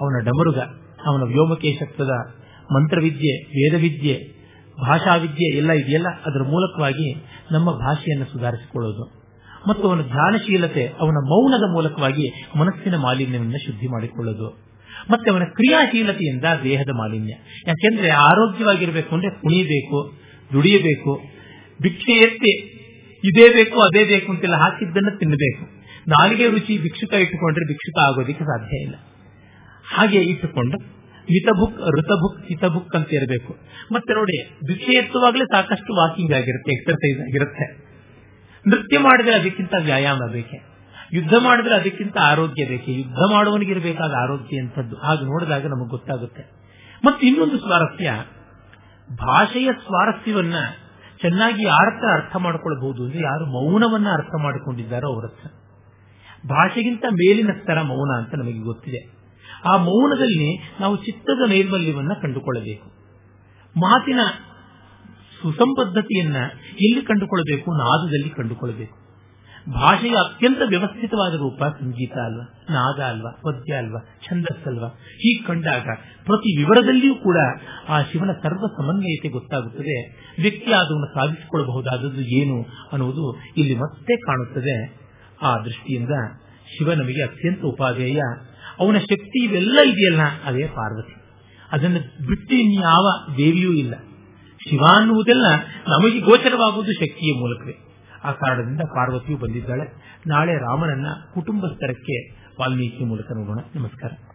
ಅವನ ಡಮರುಗ, ಅವನ ವ್ಯೋಮಕೇಶತ್ವದ ಮಂತ್ರವಿದ್ಯೆ, ವೇದವಿದ್ಯೆ ಭಾಷಾವಿದ್ಯೆ ಎಲ್ಲ ಇದೆಯಲ್ಲ? ಅದರ ಮೂಲಕವಾಗಿ ನಮ್ಮ ಭಾಷೆಯನ್ನು ಸುಧಾರಿಸಿಕೊಳ್ಳೋದು. ಮತ್ತು ಅವನ ಧ್ಯಾನಶೀಲತೆ ಅವನ ಮೌನದ ಮೂಲಕವಾಗಿ ಮನಸ್ಸಿನ ಮಾಲಿನ್ಯವನ್ನು ಶುದ್ಧಿ ಮಾಡಿಕೊಳ್ಳೋದು. ಮತ್ತೆ ಅವನ ಕ್ರಿಯಾಶೀಲತೆಯಿಂದ ದೇಹದ ಮಾಲಿನ್ಯ. ಯಾಕೆಂದ್ರೆ ಆರೋಗ್ಯವಾಗಿರಬೇಕು ಅಂದ್ರೆ ಕುಣಿಬೇಕು, ದುಡಿಯಬೇಕು, ಭಿಕ್ಷೆ ಎತ್ತಿ ಇದೇ ಬೇಕು, ಅದೇ ಬೇಕು ಅಂತೆಲ್ಲ ಹಾಕಿದ್ದನ್ನು ತಿನ್ನಬೇಕು. ನಾಲಿಗೆ ರುಚಿ ಭಿಕ್ಷುಕ ಇಟ್ಟುಕೊಂಡ್ರೆ ಭಿಕ್ಷುಕ ಆಗೋದಿಕ್ಕೆ ಸಾಧ್ಯ ಇಲ್ಲ. ಹಾಗೆ ಇಟ್ಟುಕೊಂಡು ಮಿತಬುಕ್ ಋತಭುಕ್, ಹಿತಭುಕ್ ಅಂತ ಇರಬೇಕು. ಮತ್ತೆ ನೋಡಿ ಭಿಕ್ಷೆ ಎತ್ತುವಾಗಲೇ ಸಾಕಷ್ಟು ವಾಕಿಂಗ್ ಆಗಿರುತ್ತೆ ಎಕ್ಸರ್ಸೈಸ್ ಆಗಿರುತ್ತೆ. ನೃತ್ಯ ಮಾಡಿದ್ರೆ ಅದಕ್ಕಿಂತ ವ್ಯಾಯಾಮ ಬೇಕೆ? ಯುದ್ಧ ಮಾಡಿದ್ರೆ ಅದಕ್ಕಿಂತ ಆರೋಗ್ಯ ಬೇಕೆ? ಯುದ್ಧ ಮಾಡುವನಿಗಿರಬೇಕಾದ ಆರೋಗ್ಯ ಅಂತದ್ದು ಹಾಗೆ ನೋಡಿದಾಗ ನಮಗೆ ಗೊತ್ತಾಗುತ್ತೆ. ಮತ್ತೆ ಇನ್ನೊಂದು ಸ್ವಾರಸ್ಯ, ಭಾಷೆಯ ಸ್ವಾರಸ್ಯವನ್ನ ಚೆನ್ನಾಗಿ ಯಾರತ್ರ ಅರ್ಥ ಮಾಡಿಕೊಳ್ಳಬಹುದು ಅಂದ್ರೆ ಯಾರು ಮೌನವನ್ನ ಅರ್ಥ ಮಾಡಿಕೊಂಡಿದ್ದಾರೋ ಅವರತ್ರ ಭಾಷೆಗಿಂತ ಮೇಲಿನ ಸ್ತರ ಮೌನ ಅಂತ ನಮಗೆ ಗೊತ್ತಿದೆ. ಆ ಮೌನದಲ್ಲಿ ನಾವು ಚಿತ್ತದ ನೈರ್ಮಲ್ಯವನ್ನ ಕಂಡುಕೊಳ್ಳಬೇಕು. ಮಾತಿನ ಸುಸಂಬದ್ಧತೆಯನ್ನ ಎಲ್ಲಿ ಕಂಡುಕೊಳ್ಳಬೇಕು? ನಾದದಲ್ಲಿ ಕಂಡುಕೊಳ್ಳಬೇಕು. ಭಾಷೆಯ ಅತ್ಯಂತ ವ್ಯವಸ್ಥಿತವಾದ ರೂಪ ಸಂಗೀತ ಅಲ್ವಾ, ನಾದ ಅಲ್ವಾ, ಪದ್ಯ ಅಲ್ವಾ ಛಂದಸ್ಸಲ್ವಾ ಹೀಗೆ ಕಂಡಾಗ ಪ್ರತಿ ವಿವರದಲ್ಲಿಯೂ ಕೂಡ ಆ ಶಿವನ ಸರ್ವ ಸಮನ್ವಯತೆ ಗೊತ್ತಾಗುತ್ತದೆ. ವ್ಯಕ್ತಿ ಅದನ್ನು ಸಾಧಿಸಿಕೊಳ್ಳಬಹುದಾದದ್ದು ಏನು ಅನ್ನುವುದು ಇಲ್ಲಿ ಮತ್ತೆ ಕಾಣುತ್ತದೆ. ಆ ದೃಷ್ಟಿಯಿಂದ ಶಿವ ನಮಗೆ ಅತ್ಯಂತ ಉಪಾದೇಯ ಅವನ ಶಕ್ತಿ ಇವೆಲ್ಲ ಇದೆಯಲ್ಲ? ಅದೇ ಪಾರ್ವತಿ. ಅದನ್ನು ಬಿಟ್ಟು ಇನ್ಯಾವ ದೇವಿಯೂ ಇಲ್ಲ. ಶಿವ ಅನ್ನುವುದೆಲ್ಲ ನಮಗೆ ಗೋಚರವಾಗುವುದು ಶಕ್ತಿಯ ಮೂಲಕವೇ. ಆ ಕಾರಣದಿಂದ ಪಾರ್ವತಿಯು ಬಂದಿದ್ದಾಳೆ. ನಾಳೆ ರಾಮನನ್ನ ಕುಟುಂಬ ಸ್ತರಕ್ಕೆ ವಾಲ್ಮೀಕಿ ಮೂಲಕ ನೋಡೋಣ. ನಮಸ್ಕಾರ.